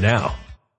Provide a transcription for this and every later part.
now.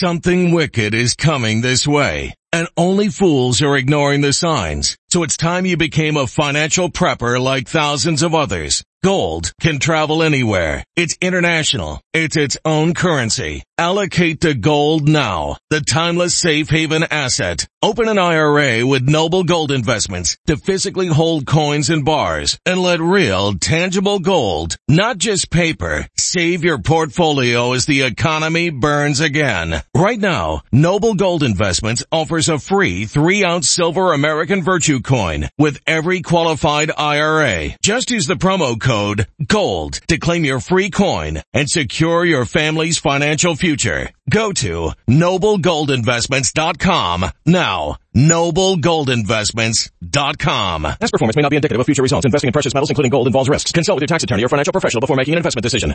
Something wicked is coming this way, and only fools are ignoring the signs. So it's time you became a financial prepper like thousands of others. Gold can travel anywhere. It's international. It's its own currency. Allocate to gold now. The timeless safe haven asset. Open an IRA with Noble Gold Investments to physically hold coins and bars and let real tangible gold, not just paper, save your portfolio as the economy burns again. Right now, Noble Gold Investments offers a free three ounce silver American Virtue coin with every qualified IRA. Just use the promo code code GOLD to claim your free coin and secure your family's financial future. Go to noblegoldinvestments.com now. noblegoldinvestments.com. Past performance may not be indicative of future results. Investing in precious metals, including gold, involves risks. Consult with your tax attorney or financial professional before making an investment decision.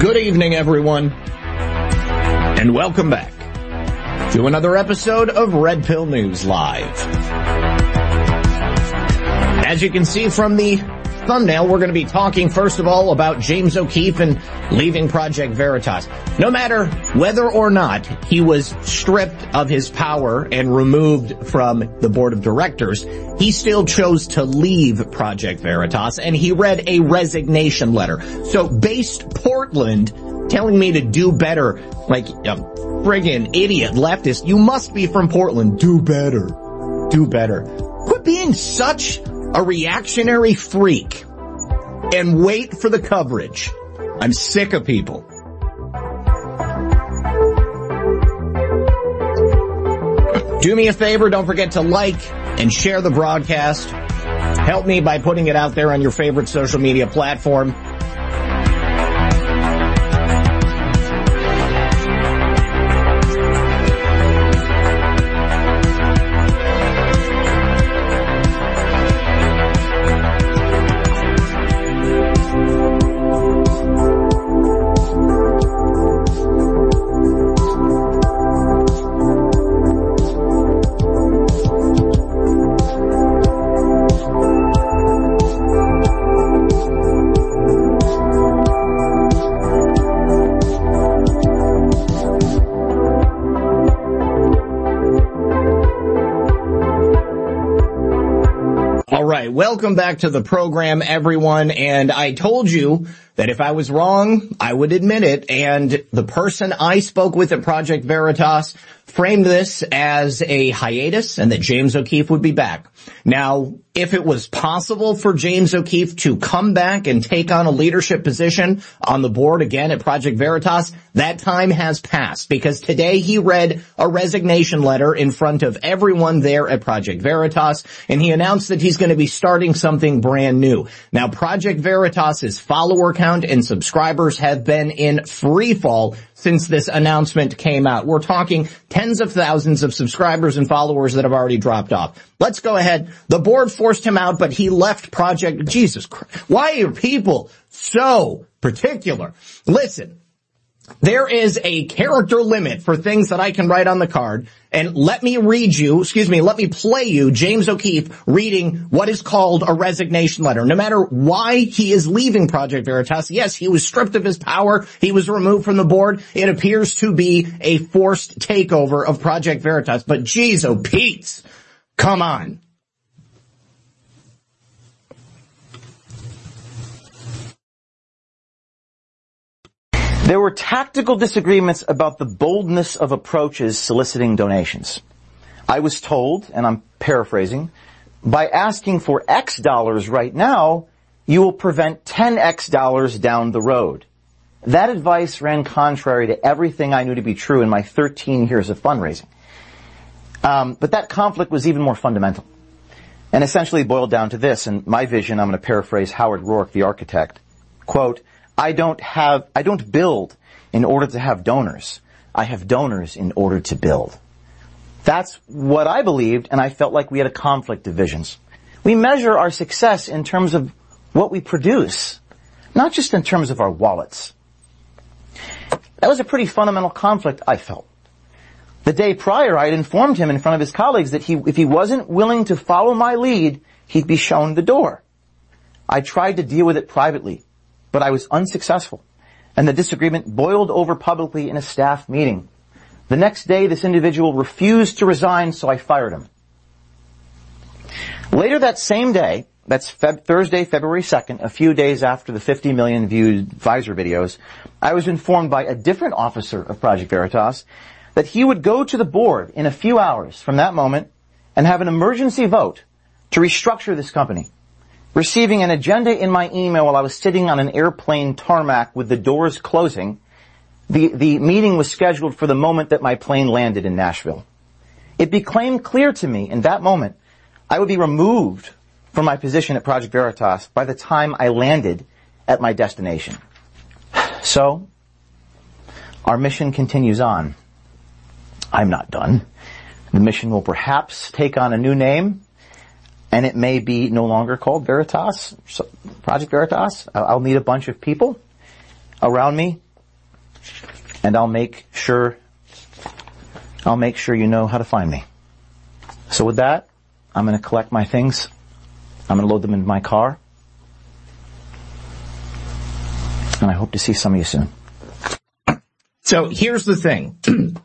Good evening, everyone, and welcome back to another episode of Red Pill News Live. As you can see from the thumbnail, we're going to be talking first of all about James O'Keefe and leaving Project Veritas. No matter whether or not he was stripped of his power and removed from the board of directors, he still chose to leave Project Veritas and he read a resignation letter. So based Portland telling me to do better, like a friggin' idiot leftist, you must be from Portland. Do better. Do better. Quit being such a reactionary freak and wait for the coverage. I'm sick of people. Do me a favor, don't forget to like and share the broadcast. Help me by putting it out there on your favorite social media platform. Welcome back to the program, everyone. And I told you that if I was wrong, I would admit it. And the person I spoke with at Project Veritas framed this as a hiatus and that James O'Keefe would be back. Now, if it was possible for James O'Keefe to come back and take on a leadership position on the board again at Project Veritas, that time has passed because today he read a resignation letter in front of everyone there at Project Veritas and he announced that he's going to be starting something brand new. Now, Project Veritas's follower count and subscribers have been in free fall since this announcement came out. We're talking tens of thousands of subscribers and followers that have already dropped off. Let's go ahead. The board forced him out, but he left Project, Jesus Christ. Why are people so particular? Listen, there is a character limit for things that I can write on the card. And let me read you, excuse me, let me play you James O'Keefe reading what is called a resignation letter. No matter why he is leaving Project Veritas, yes, he was stripped of his power. He was removed from the board. It appears to be a forced takeover of Project Veritas. But geez, oh Pete, come on. There were tactical disagreements about the boldness of approaches soliciting donations. I was told, and I'm paraphrasing, by asking for X dollars right now, you will prevent 10X dollars down the road. That advice ran contrary to everything I knew to be true in my 13 years of fundraising. Um, but that conflict was even more fundamental. And essentially boiled down to this, and my vision, I'm going to paraphrase Howard Roark, the architect. Quote, I don't have, I don't build in order to have donors. I have donors in order to build. That's what I believed, and I felt like we had a conflict of visions. We measure our success in terms of what we produce, not just in terms of our wallets. That was a pretty fundamental conflict, I felt. The day prior, I had informed him in front of his colleagues that he, if he wasn't willing to follow my lead, he'd be shown the door. I tried to deal with it privately, but I was unsuccessful, and the disagreement boiled over publicly in a staff meeting. The next day, this individual refused to resign, so I fired him. Later that same day, that's Feb- Thursday, February 2nd, a few days after the 50 million viewed Pfizer videos, I was informed by a different officer of Project Veritas that he would go to the board in a few hours from that moment and have an emergency vote to restructure this company. Receiving an agenda in my email while I was sitting on an airplane tarmac with the doors closing, the, the meeting was scheduled for the moment that my plane landed in Nashville. It became clear to me in that moment I would be removed from my position at Project Veritas by the time I landed at my destination. So, our mission continues on. I'm not done. The mission will perhaps take on a new name, and it may be no longer called Veritas, Project Veritas. I'll meet a bunch of people around me, and I'll make sure, I'll make sure you know how to find me. So with that, I'm going to collect my things. I'm going to load them into my car. And I hope to see some of you soon. So here's the thing.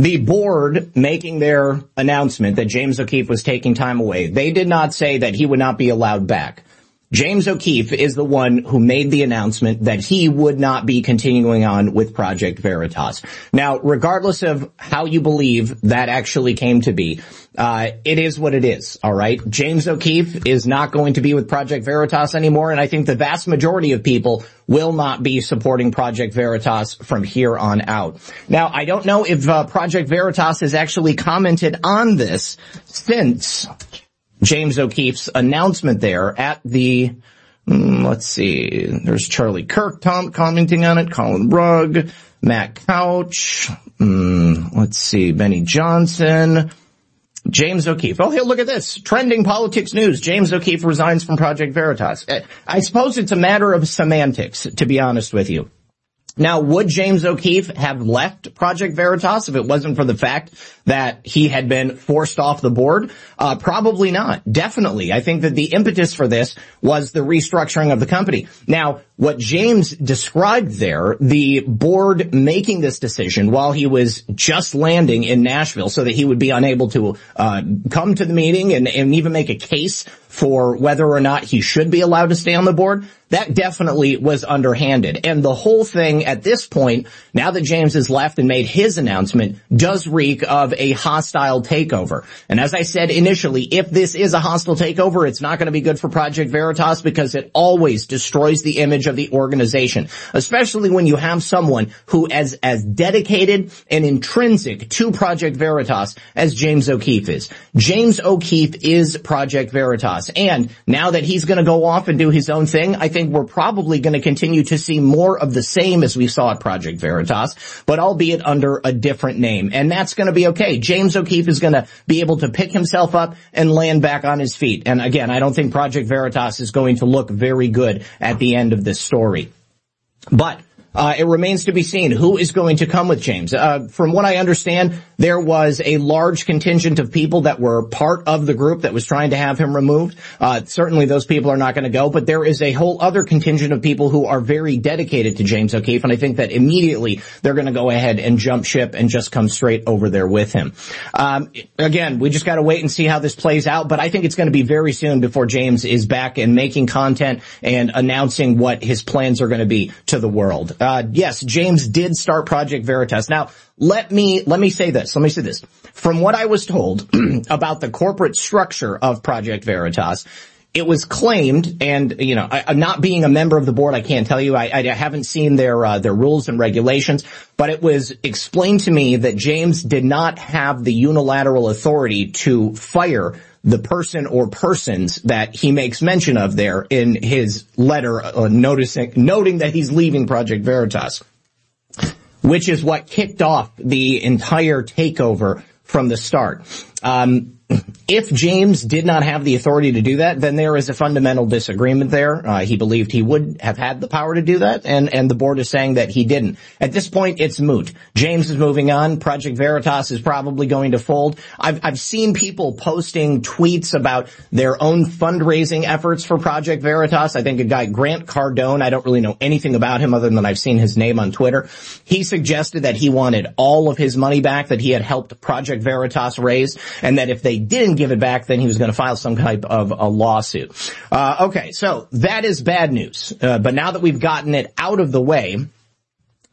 the board making their announcement that James O'Keefe was taking time away, they did not say that he would not be allowed back. James O'Keefe is the one who made the announcement that he would not be continuing on with Project Veritas. Now, regardless of how you believe that actually came to be, uh, it is what it is, alright? James O'Keefe is not going to be with Project Veritas anymore, and I think the vast majority of people will not be supporting Project Veritas from here on out. Now, I don't know if uh, Project Veritas has actually commented on this since James O'Keefe's announcement there at the, mm, let's see, there's Charlie Kirk Tom commenting on it, Colin Rugg, Matt Couch, mm, let's see, Benny Johnson, James O'Keefe. Oh, hey, look at this. Trending politics news. James O'Keefe resigns from Project Veritas. I suppose it's a matter of semantics, to be honest with you. Now, would James O'Keefe have left Project Veritas if it wasn't for the fact that he had been forced off the board? Uh, probably not. Definitely. I think that the impetus for this was the restructuring of the company. Now, what James described there, the board making this decision while he was just landing in Nashville so that he would be unable to uh, come to the meeting and, and even make a case for whether or not he should be allowed to stay on the board, that definitely was underhanded. And the whole thing at this point, now that James has left and made his announcement, does reek of a hostile takeover. And as I said initially, if this is a hostile takeover, it's not going to be good for Project Veritas because it always destroys the image of the organization, especially when you have someone who is as dedicated and intrinsic to Project Veritas as James O'Keefe is. James O'Keefe is Project Veritas. And now that he's going to go off and do his own thing, I think we're probably going to continue to see more of the same as we saw at Project Veritas, but albeit under a different name. And that's going to be okay. James O'Keefe is going to be able to pick himself up and land back on his feet. And again, I don't think Project Veritas is going to look very good at the end of this story. But uh, it remains to be seen who is going to come with James. Uh, from what I understand, there was a large contingent of people that were part of the group that was trying to have him removed. Uh, certainly those people are not going to go, but there is a whole other contingent of people who are very dedicated to James O'Keefe, and I think that immediately they're going to go ahead and jump ship and just come straight over there with him. Um, again, we just got to wait and see how this plays out, but I think it's going to be very soon before James is back and making content and announcing what his plans are going to be to the world. Uh, yes, James did start Project Veritas. Now, let me, let me say this. Let me say this. From what I was told about the corporate structure of Project Veritas, it was claimed, and you know, I, not being a member of the board, I can't tell you. I, I haven't seen their uh, their rules and regulations, but it was explained to me that James did not have the unilateral authority to fire the person or persons that he makes mention of there in his letter uh, noticing, noting that he's leaving Project Veritas, which is what kicked off the entire takeover from the start. Um, if James did not have the authority to do that, then there is a fundamental disagreement there. Uh, he believed he would have had the power to do that, and, and the board is saying that he didn't. At this point, it's moot. James is moving on. Project Veritas is probably going to fold. I've, I've seen people posting tweets about their own fundraising efforts for Project Veritas. I think a guy, Grant Cardone, I don't really know anything about him other than I've seen his name on Twitter. He suggested that he wanted all of his money back that he had helped Project Veritas raise, and that if they didn't give it back, then he was going to file some type of a lawsuit. Uh, okay, so that is bad news. Uh, but now that we've gotten it out of the way,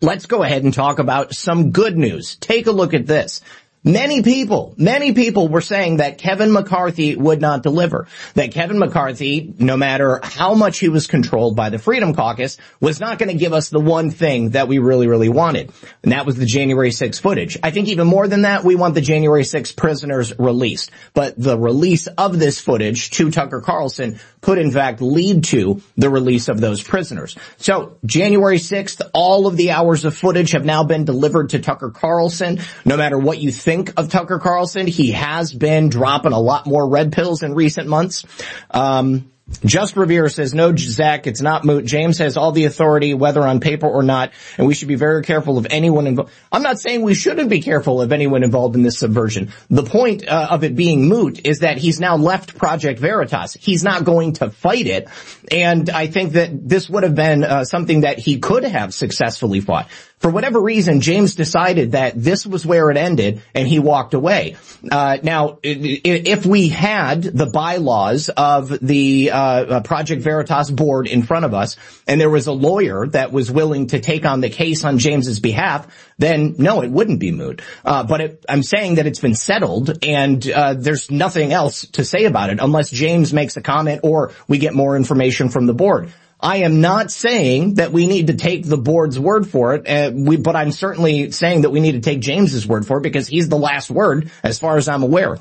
let's go ahead and talk about some good news. Take a look at this. Many people, many people were saying that Kevin McCarthy would not deliver. That Kevin McCarthy, no matter how much he was controlled by the Freedom Caucus, was not going to give us the one thing that we really, really wanted. And that was the January 6th footage. I think even more than that, we want the January 6th prisoners released. But the release of this footage to Tucker Carlson could in fact lead to the release of those prisoners. So January 6th, all of the hours of footage have now been delivered to Tucker Carlson. No matter what you think think of Tucker Carlson. He has been dropping a lot more red pills in recent months. Um, just Revere says, no, Zach, it's not moot. James has all the authority, whether on paper or not, and we should be very careful of anyone involved. I'm not saying we shouldn't be careful of anyone involved in this subversion. The point uh, of it being moot is that he's now left Project Veritas. He's not going to fight it, and I think that this would have been uh, something that he could have successfully fought. For whatever reason, James decided that this was where it ended and he walked away. Uh, now, if we had the bylaws of the uh, uh, Project Veritas board in front of us and there was a lawyer that was willing to take on the case on James's behalf, then no, it wouldn't be moot. Uh, but it, I'm saying that it's been settled and uh, there's nothing else to say about it unless James makes a comment or we get more information from the board. I am not saying that we need to take the board's word for it, uh, we, but I'm certainly saying that we need to take James's word for it because he's the last word as far as I'm aware.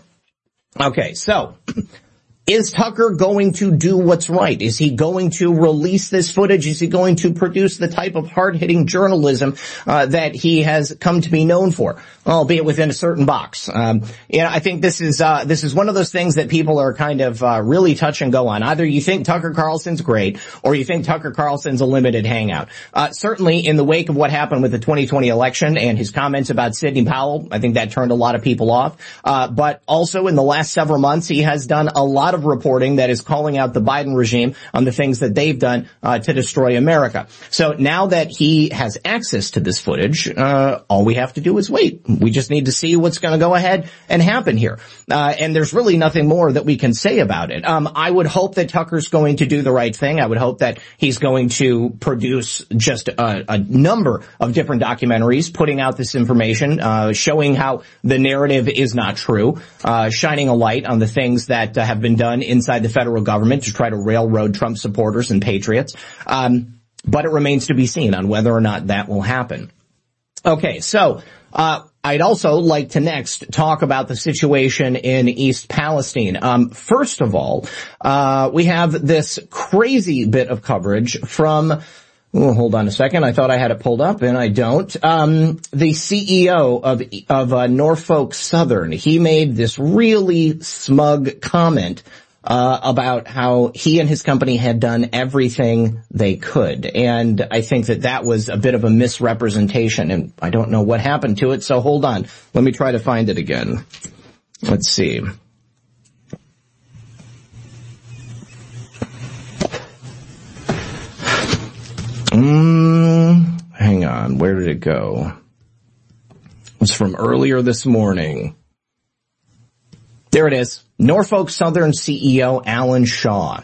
Okay, so is Tucker going to do what's right? Is he going to release this footage? Is he going to produce the type of hard-hitting journalism uh, that he has come to be known for, albeit within a certain box? Um, yeah, I think this is uh, this is one of those things that people are kind of uh, really touch and go on. Either you think Tucker Carlson's great, or you think Tucker Carlson's a limited hangout. Uh, certainly, in the wake of what happened with the 2020 election and his comments about Sidney Powell, I think that turned a lot of people off. Uh, but also in the last several months, he has done a lot of reporting that is calling out the Biden regime on the things that they've done uh, to destroy America. So now that he has access to this footage, uh, all we have to do is wait. We just need to see what's going to go ahead and happen here. Uh, and there's really nothing more that we can say about it. Um, I would hope that Tucker's going to do the right thing. I would hope that he's going to produce just a, a number of different documentaries putting out this information, uh, showing how the narrative is not true, uh, shining a light on the things that uh, have been done done inside the federal government to try to railroad Trump supporters and patriots. Um, but it remains to be seen on whether or not that will happen. Okay, so uh, I'd also like to next talk about the situation in East Palestine. Um, first of all, uh, we have this crazy bit of coverage from Oh, hold on a second. I thought I had it pulled up and I don't. Um, the CEO of, of uh, Norfolk Southern, he made this really smug comment uh, about how he and his company had done everything they could. And I think that that was a bit of a misrepresentation and I don't know what happened to it. So hold on. Let me try to find it again. Let's see. Mm, hang on. Where did it go? It was from earlier this morning. There it is. Norfolk Southern CEO Alan Shaw.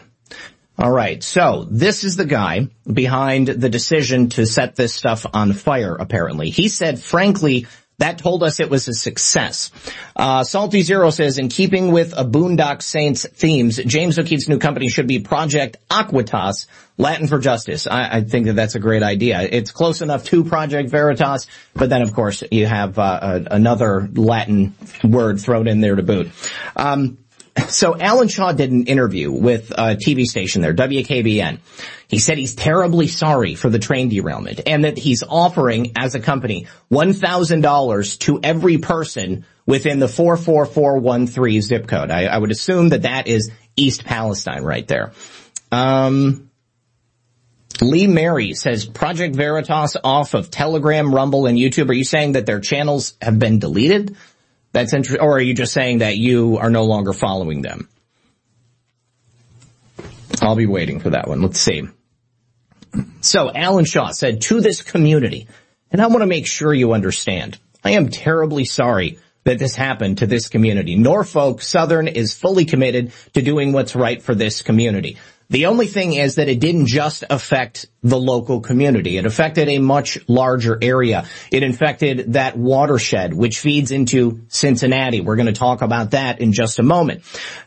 All right. So this is the guy behind the decision to set this stuff on fire, apparently. He said, frankly, that told us it was a success. Uh, Salty Zero says, in keeping with a Boondock Saints themes, James O'Keefe's new company should be Project Aequitas, Latin for Justice. I, I, think that that's a great idea. It's close enough to Project Veritas, but then of course you have uh, a, another Latin word thrown in there to boot. Um, so Alan Shaw did an interview with a TV station there, WKBN. He said he's terribly sorry for the train derailment and that he's offering as a company $1,000 to every person within the 44413 zip code. I, I would assume that that is East Palestine right there. Um, Lee Mary says Project Veritas off of Telegram, Rumble, and YouTube. Are you saying that their channels have been deleted? That's interesting. Or are you just saying that you are no longer following them? I'll be waiting for that one. Let's see. So Alan Shaw said to this community, and I want to make sure you understand, I am terribly sorry that this happened to this community. Norfolk Southern is fully committed to doing what's right for this community. The only thing is that it didn't just affect the local community. It affected a much larger area. It infected that watershed, which feeds into Cincinnati. We're going to talk about that in just a moment.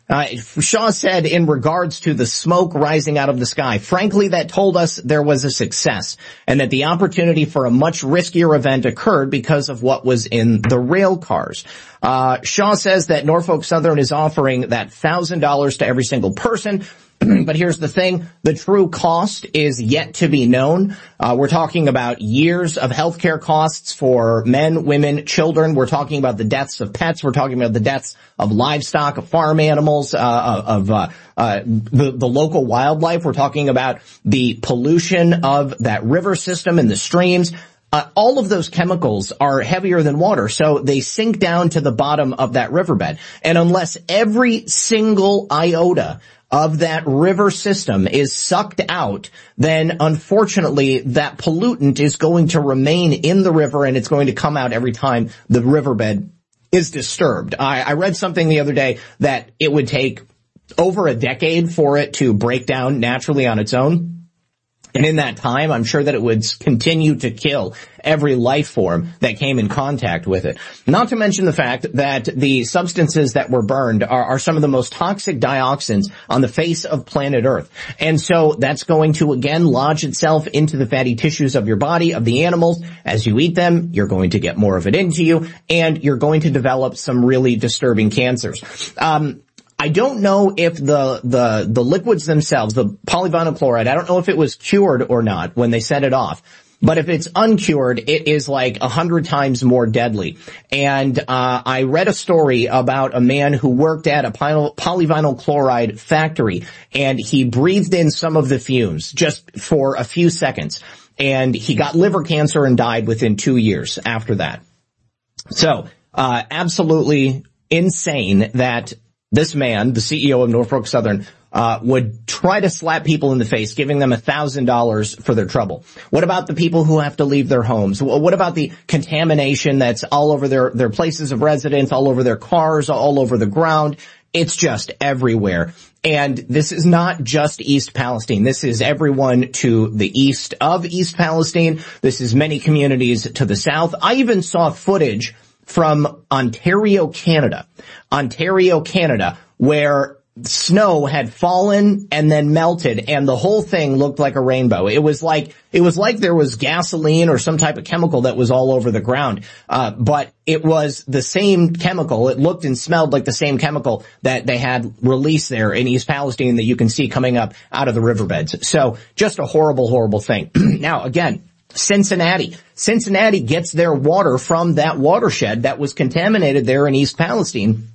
Uh, Shaw said in regards to the smoke rising out of the sky, frankly, that told us there was a success and that the opportunity for a much riskier event occurred because of what was in the rail cars. Uh, Shaw says that Norfolk Southern is offering that thousand dollars to every single person but here's the thing, the true cost is yet to be known. Uh, we're talking about years of healthcare costs for men, women, children. We're talking about the deaths of pets. We're talking about the deaths of livestock, of farm animals, uh, of uh, uh, the, the local wildlife. We're talking about the pollution of that river system and the streams. Uh, all of those chemicals are heavier than water, so they sink down to the bottom of that riverbed. And unless every single iota of that river system is sucked out, then unfortunately that pollutant is going to remain in the river and it's going to come out every time the riverbed is disturbed. I, I read something the other day that it would take over a decade for it to break down naturally on its own. And in that time, I'm sure that it would continue to kill every life form that came in contact with it. Not to mention the fact that the substances that were burned are, are, some of the most toxic dioxins on the face of planet Earth. And so that's going to again lodge itself into the fatty tissues of your body, of the animals. As you eat them, you're going to get more of it into you and you're going to develop some really disturbing cancers. Um, I don't know if the, the, the liquids themselves, the polyvinyl chloride, I don't know if it was cured or not when they set it off. But if it's uncured, it is like a hundred times more deadly. And uh, I read a story about a man who worked at a polyvinyl chloride factory, and he breathed in some of the fumes just for a few seconds, and he got liver cancer and died within two years after that. So, uh, absolutely insane that this man, the CEO of Norfolk Southern, uh, would try to slap people in the face, giving them a thousand dollars for their trouble. What about the people who have to leave their homes? What about the contamination that's all over their, their places of residence, all over their cars, all over the ground? It's just everywhere. And this is not just East Palestine. This is everyone to the east of East Palestine. This is many communities to the south. I even saw footage from Ontario, Canada. Ontario, Canada, where snow had fallen and then melted and the whole thing looked like a rainbow. It was like, it was like there was gasoline or some type of chemical that was all over the ground. Uh, but it was the same chemical. It looked and smelled like the same chemical that they had released there in East Palestine that you can see coming up out of the riverbeds. So just a horrible, horrible thing. now again, Cincinnati. Cincinnati gets their water from that watershed that was contaminated there in East Palestine.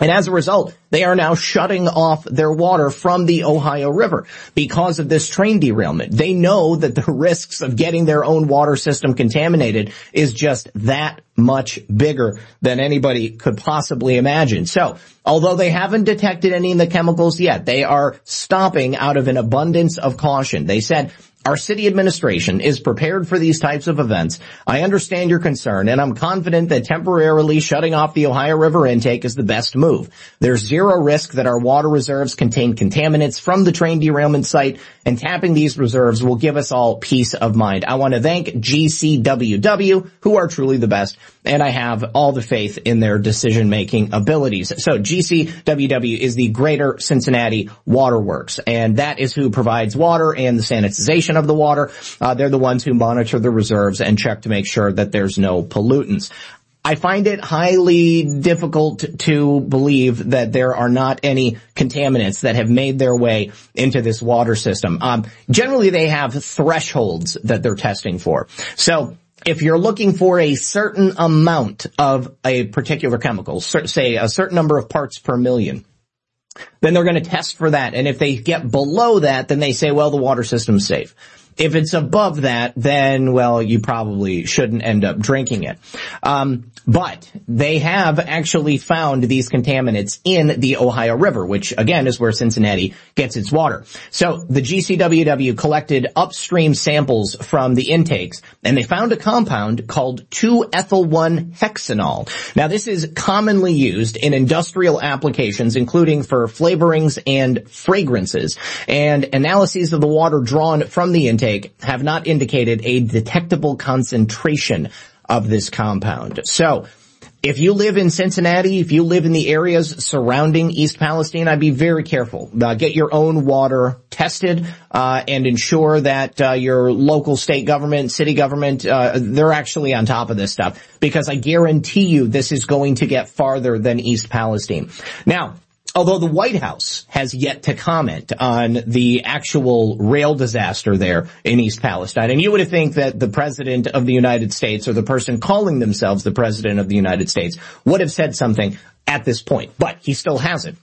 And as a result, they are now shutting off their water from the Ohio River because of this train derailment. They know that the risks of getting their own water system contaminated is just that much bigger than anybody could possibly imagine. So, although they haven't detected any of the chemicals yet, they are stopping out of an abundance of caution. They said, our city administration is prepared for these types of events. I understand your concern and I'm confident that temporarily shutting off the Ohio River intake is the best move. There's zero risk that our water reserves contain contaminants from the train derailment site and tapping these reserves will give us all peace of mind. I want to thank GCWW who are truly the best and I have all the faith in their decision making abilities. So GCWW is the Greater Cincinnati Waterworks and that is who provides water and the sanitization of the water. Uh, they're the ones who monitor the reserves and check to make sure that there's no pollutants. I find it highly difficult to believe that there are not any contaminants that have made their way into this water system. Um, generally, they have thresholds that they're testing for. So if you're looking for a certain amount of a particular chemical, say a certain number of parts per million, then they're going to test for that. And if they get below that, then they say, well, the water system's safe. If it's above that, then, well, you probably shouldn't end up drinking it. Um, but they have actually found these contaminants in the Ohio River, which again is where Cincinnati gets its water. So the GCWW collected upstream samples from the intakes and they found a compound called 2-ethyl-1-hexanol. Now this is commonly used in industrial applications, including for flavorings and fragrances. And analyses of the water drawn from the intake intake have not indicated a detectable concentration of this compound. So, if you live in Cincinnati, if you live in the areas surrounding East Palestine, I'd be very careful. Uh, get your own water tested uh, and ensure that uh, your local state government, city government, uh, they're actually on top of this stuff because I guarantee you this is going to get farther than East Palestine. Now, although the White House has yet to comment on the actual rail disaster there in East Palestine. And you would have think that the President of the United States or the person calling themselves the President of the United States would have said something at this point, but he still hasn't.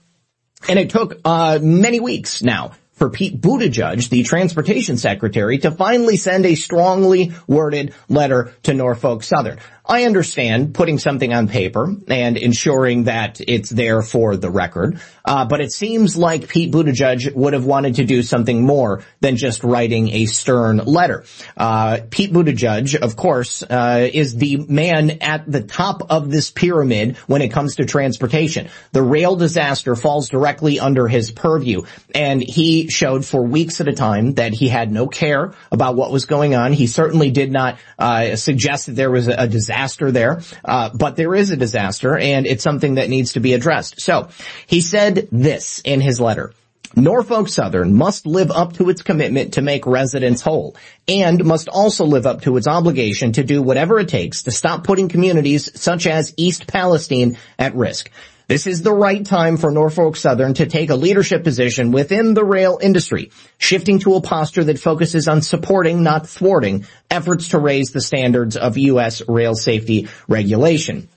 And it took uh, many weeks now for Pete Buttigieg, the transportation secretary, to finally send a strongly worded letter to Norfolk Southern. I understand putting something on paper and ensuring that it's there for the record, uh, but it seems like Pete Buttigieg would have wanted to do something more than just writing a stern letter. Uh, Pete Buttigieg, of course, uh, is the man at the top of this pyramid when it comes to transportation. The rail disaster falls directly under his purview, and he showed for weeks at a time that he had no care about what was going on. He certainly did not uh, suggest that there was a, a disaster disaster there, uh, but there is a disaster and it's something that needs to be addressed. So he said this in his letter. Norfolk Southern must live up to its commitment to make residents whole and must also live up to its obligation to do whatever it takes to stop putting communities such as East Palestine at risk. This is the right time for Norfolk Southern to take a leadership position within the rail industry, shifting to a posture that focuses on supporting, not thwarting, efforts to raise the standards of U.S. rail safety regulation.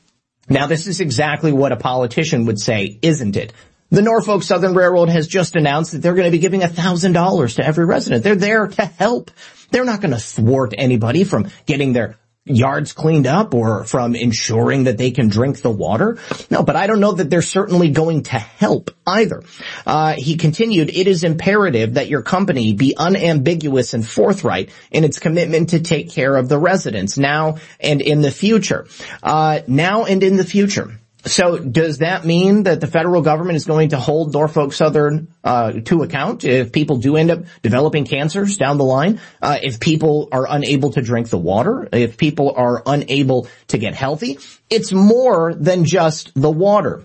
Now this is exactly what a politician would say, isn't it? The Norfolk Southern Railroad has just announced that they're going to be giving $1,000 to every resident. They're there to help. They're not going to thwart anybody from getting their yards cleaned up or from ensuring that they can drink the water. No, but I don't know that they're certainly going to help either. Uh, he continued, it is imperative that your company be unambiguous and forthright in its commitment to take care of the residents now and in the future. Uh, now and in the future. So does that mean that the federal government is going to hold Norfolk Southern uh, to account if people do end up developing cancers down the line? Uh, if people are unable to drink the water? If people are unable to get healthy? It's more than just the water.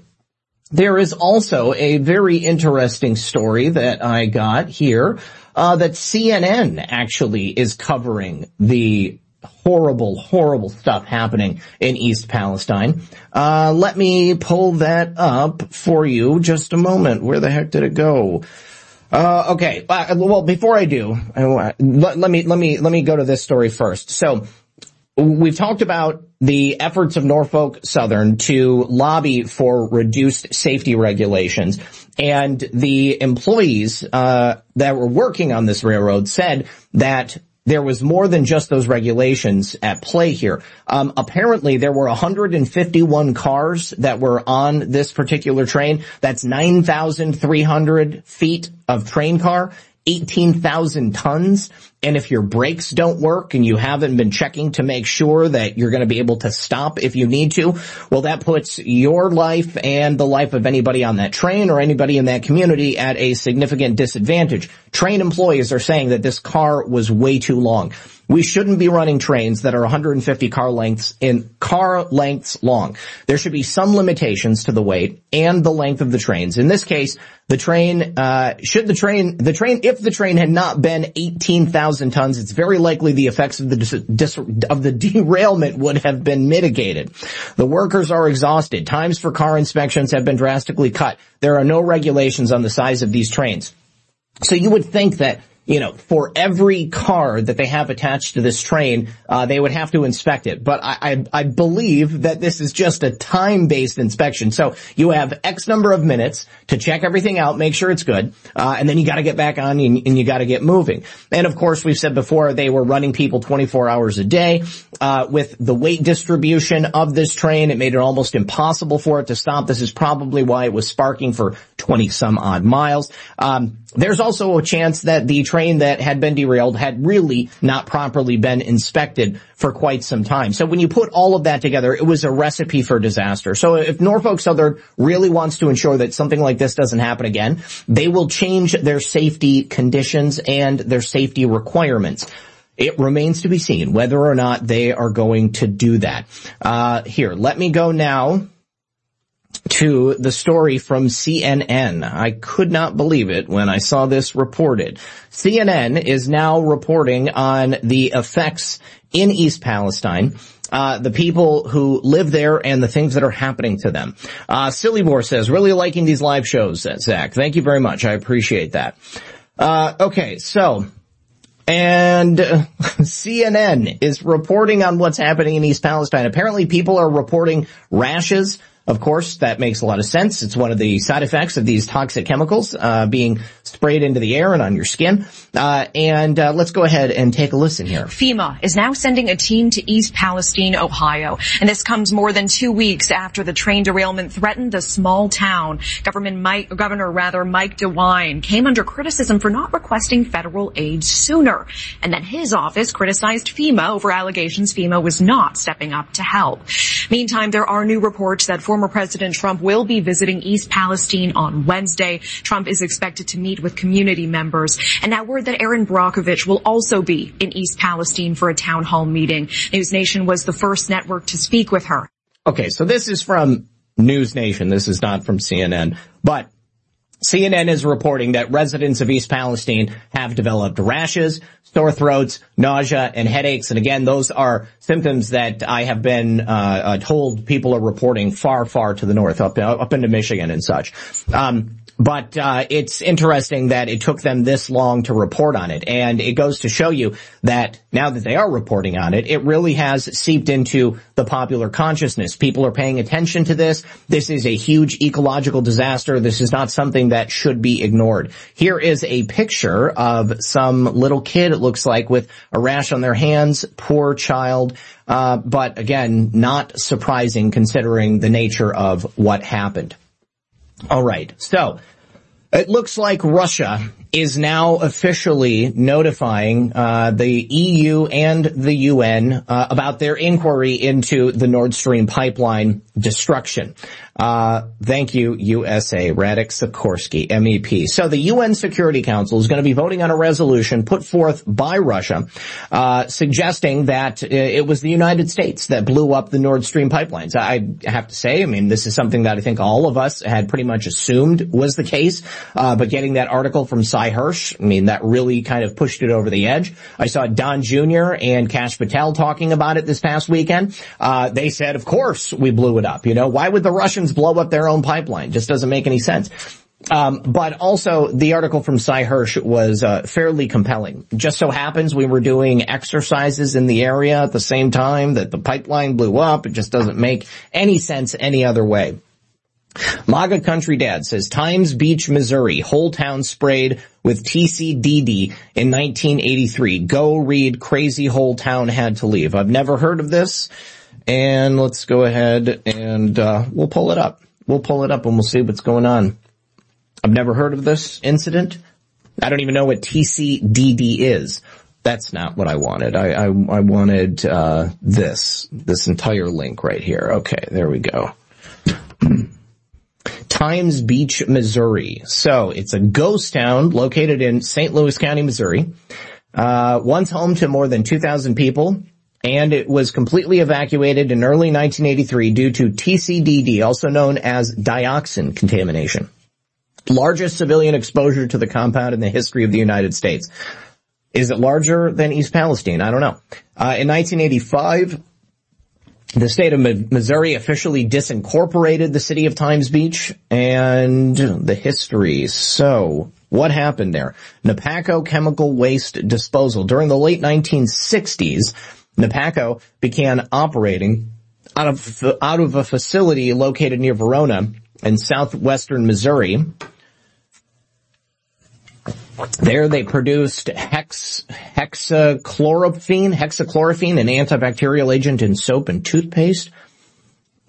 There is also a very interesting story that I got here uh, that CNN actually is covering the horrible, horrible stuff happening in East Palestine. Uh, let me pull that up for you just a moment. Where the heck did it go? Uh, okay. Uh, well, before I do, let, let me, let me, let me go to this story first. So, we've talked about the efforts of Norfolk Southern to lobby for reduced safety regulations. And the employees uh, that were working on this railroad said that there was more than just those regulations at play here. Um, apparently, there were 151 cars that were on this particular train. That's 9,300 feet of train car. 18,000 tons. And if your brakes don't work and you haven't been checking to make sure that you're going to be able to stop if you need to, well, that puts your life and the life of anybody on that train or anybody in that community at a significant disadvantage. Train employees are saying that this car was way too long. We shouldn't be running trains that are 150 car lengths in car lengths long. There should be some limitations to the weight and the length of the trains. In this case, the train, uh, should the train, the train, if the train had not been 18,000 tons, it's very likely the effects of the dis, dis, of the derailment would have been mitigated. The workers are exhausted. Times for car inspections have been drastically cut. There are no regulations on the size of these trains. So you would think that you know, for every car that they have attached to this train, uh, they would have to inspect it. But I, I, I believe that this is just a time-based inspection. So you have X number of minutes to check everything out, make sure it's good, uh, and then you got to get back on and, and you got to get moving. And of course, we've said before they were running people 24 hours a day. Uh, with the weight distribution of this train, it made it almost impossible for it to stop. This is probably why it was sparking for 20 some odd miles. Um, there's also a chance that the train that had been derailed had really not properly been inspected for quite some time. So when you put all of that together, it was a recipe for disaster. So if Norfolk Southern really wants to ensure that something like this doesn't happen again, they will change their safety conditions and their safety requirements. It remains to be seen whether or not they are going to do that. Uh, here, let me go now to the story from CNN. I could not believe it when I saw this reported. CNN is now reporting on the effects in East Palestine. Uh, the people who live there and the things that are happening to them. Uh, Sillybor says, really liking these live shows, Zach. Thank you very much. I appreciate that. Uh, okay, so, and CNN is reporting on what's happening in East Palestine. Apparently people are reporting rashes of course, that makes a lot of sense. It's one of the side effects of these toxic chemicals uh, being sprayed into the air and on your skin. Uh, and uh, let's go ahead and take a listen here. FEMA is now sending a team to East Palestine, Ohio, and this comes more than two weeks after the train derailment threatened the small town. Mike, Governor rather Mike DeWine came under criticism for not requesting federal aid sooner, and then his office criticized FEMA over allegations FEMA was not stepping up to help. Meantime, there are new reports that former President Trump will be visiting East Palestine on Wednesday. Trump is expected to meet with community members. And now word that Erin Brockovich will also be in East Palestine for a town hall meeting. NewsNation was the first network to speak with her. Okay, so this is from NewsNation. This is not from CNN. But CNN is reporting that residents of East Palestine have developed rashes, sore throats, nausea, and headaches. And again, those are symptoms that I have been uh, uh, told people are reporting far, far to the north, up up into Michigan and such. Um, but uh, it's interesting that it took them this long to report on it, and it goes to show you that now that they are reporting on it, it really has seeped into the popular consciousness. People are paying attention to this. This is a huge ecological disaster. This is not something that should be ignored. Here is a picture of some little kid. It looks like with a rash on their hands. Poor child. Uh, but again, not surprising considering the nature of what happened. All right. So it looks like Russia is now officially notifying uh, the EU and the UN uh, about their inquiry into the Nord Stream pipeline destruction. Uh, thank you, USA. Radek Sikorski, MEP. So the UN Security Council is going to be voting on a resolution put forth by Russia, uh, suggesting that uh, it was the United States that blew up the Nord Stream pipelines. I have to say, I mean, this is something that I think all of us had pretty much assumed was the case. Uh, but getting that article from Sy Hersh, I mean, that really kind of pushed it over the edge. I saw Don Jr. and Kash Patel talking about it this past weekend. Uh, they said, of course we blew it up. You know, why would the Russians blow up their own pipeline? Just doesn't make any sense. Um, but also the article from Sy Hersh was uh, fairly compelling. Just so happens we were doing exercises in the area at the same time that the pipeline blew up. It just doesn't make any sense any other way. MAGA Country Dad says Times Beach, Missouri, whole town sprayed with TCDD in 1983. Go read Crazy Whole Town Had to Leave. I've never heard of this. And let's go ahead and uh, we'll pull it up. We'll pull it up and we'll see what's going on. I've never heard of this incident. I don't even know what TCDD is. That's not what I wanted. I I, I wanted uh, this this entire link right here. Okay, there we go. Times Beach, Missouri. So it's a ghost town located in St. Louis County, Missouri. Uh, once home to more than 2,000 people, and it was completely evacuated in early 1983 due to TCDD, also known as dioxin contamination. Largest civilian exposure to the compound in the history of the United States. Is it larger than East Palestine? I don't know. Uh, in 1985, the state of Missouri officially disincorporated the city of Times Beach and the history. So What happened there? NEPACCO Chemical Waste Disposal. During the late 1960s, NEPACCO began operating out of, out of a facility located near Verona in southwestern Missouri. There they produced hex, hexachlorophene, hexachlorophene, an antibacterial agent in soap and toothpaste.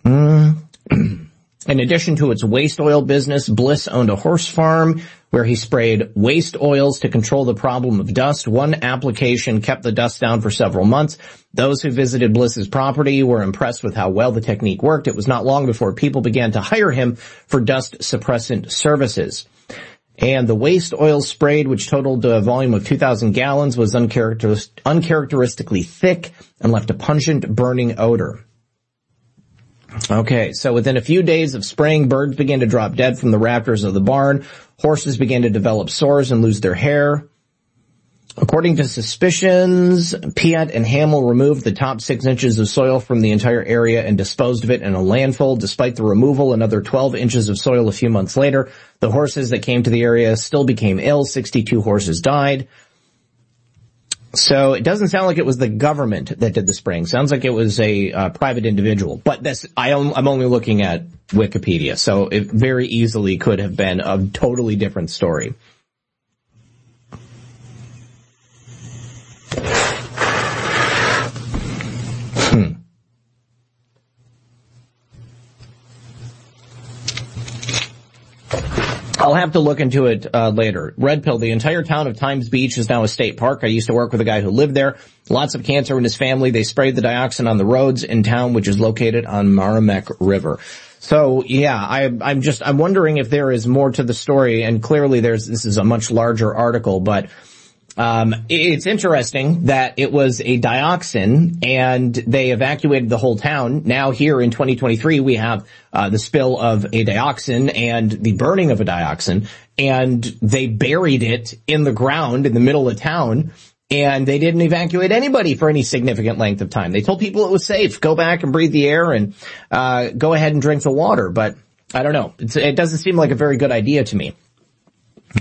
Mm. In addition to its waste oil business, Bliss owned a horse farm where he sprayed waste oils to control the problem of dust. One application kept the dust down for several months. Those who visited Bliss's property were impressed with how well the technique worked. It was not long before people began to hire him for dust suppressant services. And the waste oil sprayed, which totaled a volume of 2,000 gallons, was uncharacteristically thick and left a pungent burning odor. Okay, so within a few days of spraying, birds began to drop dead from the rafters of the barn. Horses began to develop sores and lose their hair. According to suspicions, Piatt and Hampel removed the top six inches of soil from the entire area and disposed of it in a landfill. Despite the removal, another 12 inches of soil a few months later, the horses that came to the area still became ill. 62 horses died. So it doesn't sound like it was the government that did the spraying. Sounds like it was a uh, private individual. But this, I am only looking at Wikipedia, so it very easily could have been a totally different story. I'll have to look into it uh, later. Red pill. The entire town of Times Beach is now a state park. I used to work with a guy who lived there. Lots of cancer in his family. They sprayed the dioxin on the roads in town, which is located on Meramec River. So yeah, I, I'm just I'm wondering if there is more to the story. And clearly, there's this is a much larger article, but um, it's interesting that it was a dioxin and they evacuated the whole town. Now here in 2023 we have uh, the spill of a dioxin and the burning of a dioxin and they buried it in the ground in the middle of town and they didn't evacuate anybody for any significant length of time. They told people it was safe. Go back and breathe the air and uh, go ahead and drink the water. But I don't know. It's, it doesn't seem like a very good idea to me.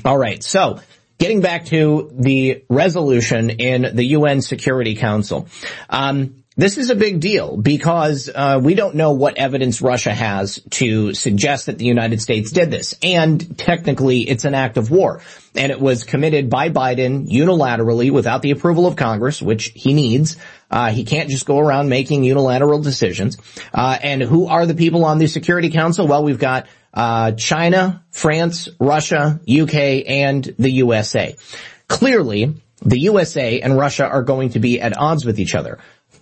All right. So Getting back to the resolution in the UN Security Council. Um, this is a big deal because uh, we don't know what evidence Russia has to suggest that the United States did this. And technically, it's an act of war. And it was committed by Biden unilaterally without the approval of Congress, which he needs. Uh, he can't just go around making unilateral decisions. Uh, and who are the people on the Security Council? Well, we've got uh, China, France, Russia, UK, and the USA. Clearly, the USA and Russia are going to be at odds with each other.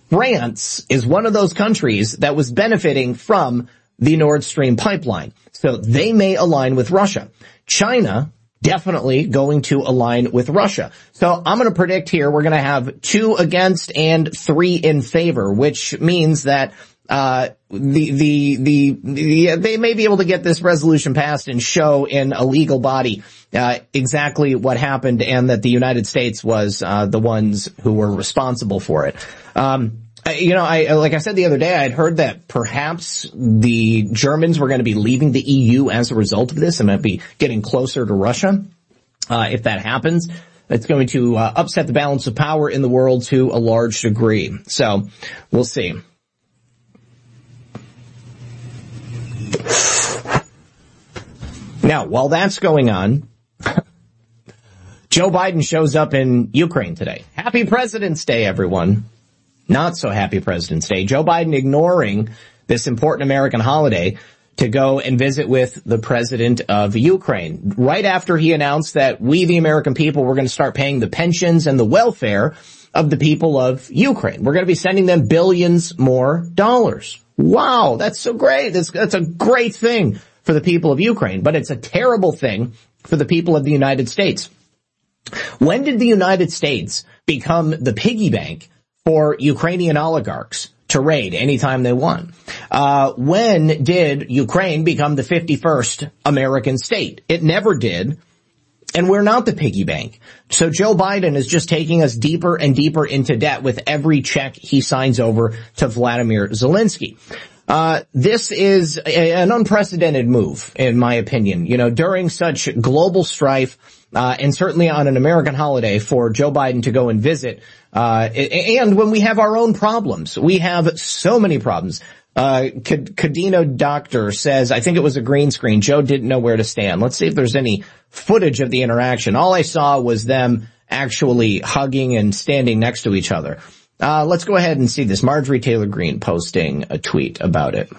France is one of those countries that was benefiting from the Nord Stream pipeline. So they may align with Russia. China definitely going to align with Russia. So I'm going to predict here we're going to have two against and three in favor, which means that uh, the, the, the, the, they may be able to get this resolution passed and show in a legal body, uh, exactly what happened and that the United States was, uh, the ones who were responsible for it. Um, you know, I, like I said the other day, I'd heard that perhaps the Germans were going to be leaving the EU as a result of this and might be getting closer to Russia. Uh, if that happens, it's going to uh, upset the balance of power in the world to a large degree. So, we'll see. Now, while that's going on, Joe Biden shows up in Ukraine today. Happy President's Day, everyone. Not so happy President's Day. Joe Biden ignoring this important American holiday to go and visit with the president of Ukraine. Right after he announced that we, the American people, were going to start paying the pensions and the welfare of the people of Ukraine. We're going to be sending them billions more dollars. Wow, that's so great. That's, that's a great thing for the people of Ukraine, but it's a terrible thing for the people of the United States. When did the United States become the piggy bank for Ukrainian oligarchs to raid anytime they want? Uh, when did Ukraine become the 51st American state? It never did. And we're not the piggy bank. So Joe Biden is just taking us deeper and deeper into debt with every check he signs over to Vladimir Zelensky. Uh, this is a, an unprecedented move, in my opinion. You know, during such global strife, uh, and certainly on an American holiday for Joe Biden to go and visit, uh, and when we have our own problems, we have so many problems. Uh, Cadino Doctor says, I think it was a green screen. Joe didn't know where to stand. Let's see if there's any footage of the interaction. All I saw was them actually hugging and standing next to each other. Uh, let's go ahead and see this. Marjorie Taylor Greene posting a tweet about it.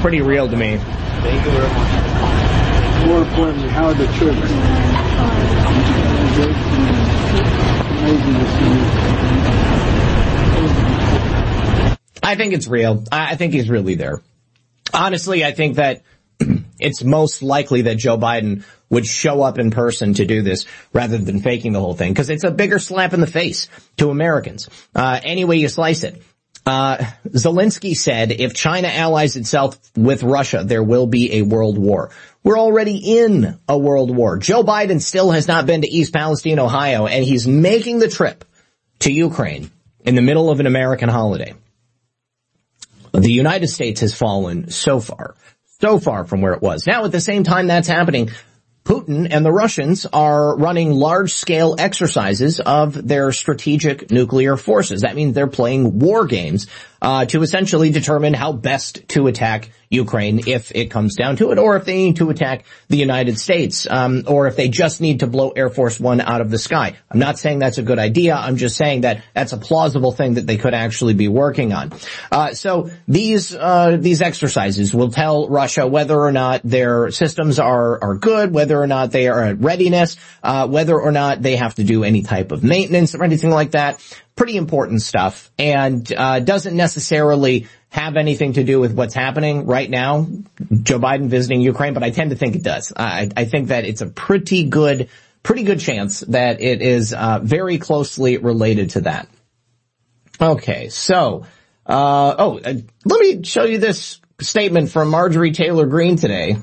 Pretty real to me. Thank you very much. More importantly, how are the troops? I think it's real. I think he's really there. Honestly, I think that it's most likely that Joe Biden would show up in person to do this rather than faking the whole thing because it's a bigger slap in the face to Americans. Uh, any way you slice it. Uh, Zelensky said if China allies itself with Russia, there will be a world war. We're already in a world war. Joe Biden still has not been to East Palestine, Ohio, and he's making the trip to Ukraine in the middle of an American holiday. The United States has fallen so far, so far from where it was. Now at the same time that's happening, Putin and the Russians are running large-scale exercises of their strategic nuclear forces. That means they're playing war games uh, to essentially determine how best to attack Ukraine if it comes down to it, or if they need to attack the United States, um, or if they just need to blow Air Force One out of the sky. I'm not saying that's a good idea. I'm just saying that that's a plausible thing that they could actually be working on. Uh, so these uh, these exercises will tell Russia whether or not their systems are are good, whether or not they are at readiness, uh, whether or not they have to do any type of maintenance or anything like that pretty important stuff and uh, doesn't necessarily have anything to do with what's happening right now, Joe Biden visiting Ukraine, but I tend to think it does. I, I think that it's a pretty good, pretty good chance that it is uh, very closely related to that. Okay, so, uh, oh, uh, let me show you this statement from Marjorie Taylor Greene today.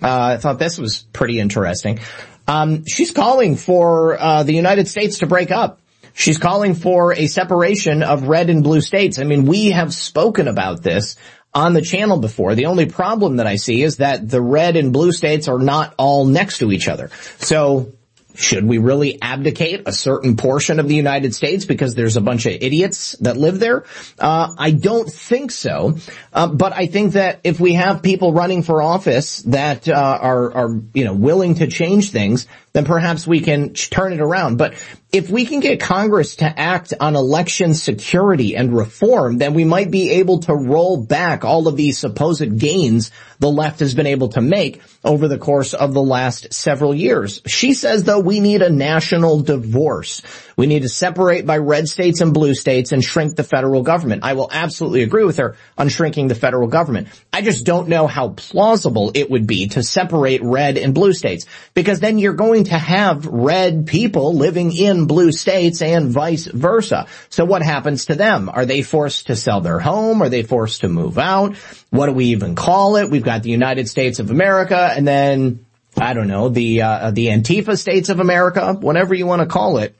Uh, I thought this was pretty interesting. Um, she's calling for uh, the United States to break up. She's calling for a separation of red and blue states. I mean, we have spoken about this on the channel before. The only problem that I see is that the red and blue states are not all next to each other. So should we really abdicate a certain portion of the United States because there's a bunch of idiots that live there? Uh, I don't think so. Uh, but I think that if we have people running for office that uh, are, are, you know, willing to change things, then perhaps we can turn it around. But if we can get Congress to act on election security and reform, then we might be able to roll back all of these supposed gains the left has been able to make over the course of the last several years. She says though we need a national divorce. We need to separate by red states and blue states and shrink the federal government. I will absolutely agree with her on shrinking the federal government. I just don't know how plausible it would be to separate red and blue states because then you're going to have red people living in blue states and vice versa. So what happens to them? Are they forced to sell their home? Are they forced to move out? What do we even call it? We've got the United States of America and then I don't know, the, uh, the Antifa states of America, whatever you want to call it.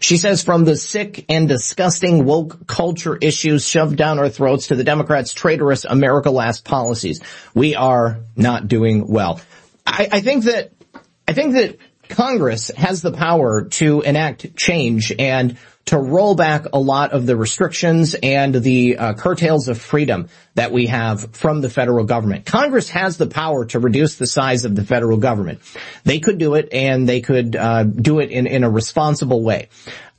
She says from the sick and disgusting woke culture issues shoved down our throats to the Democrats' traitorous America Last policies, we are not doing well. I, I think that, I think that Congress has the power to enact change and to roll back a lot of the restrictions and the uh, curtails of freedom that we have from the federal government. Congress has the power to reduce the size of the federal government. They could do it and they could uh, do it in, in a responsible way.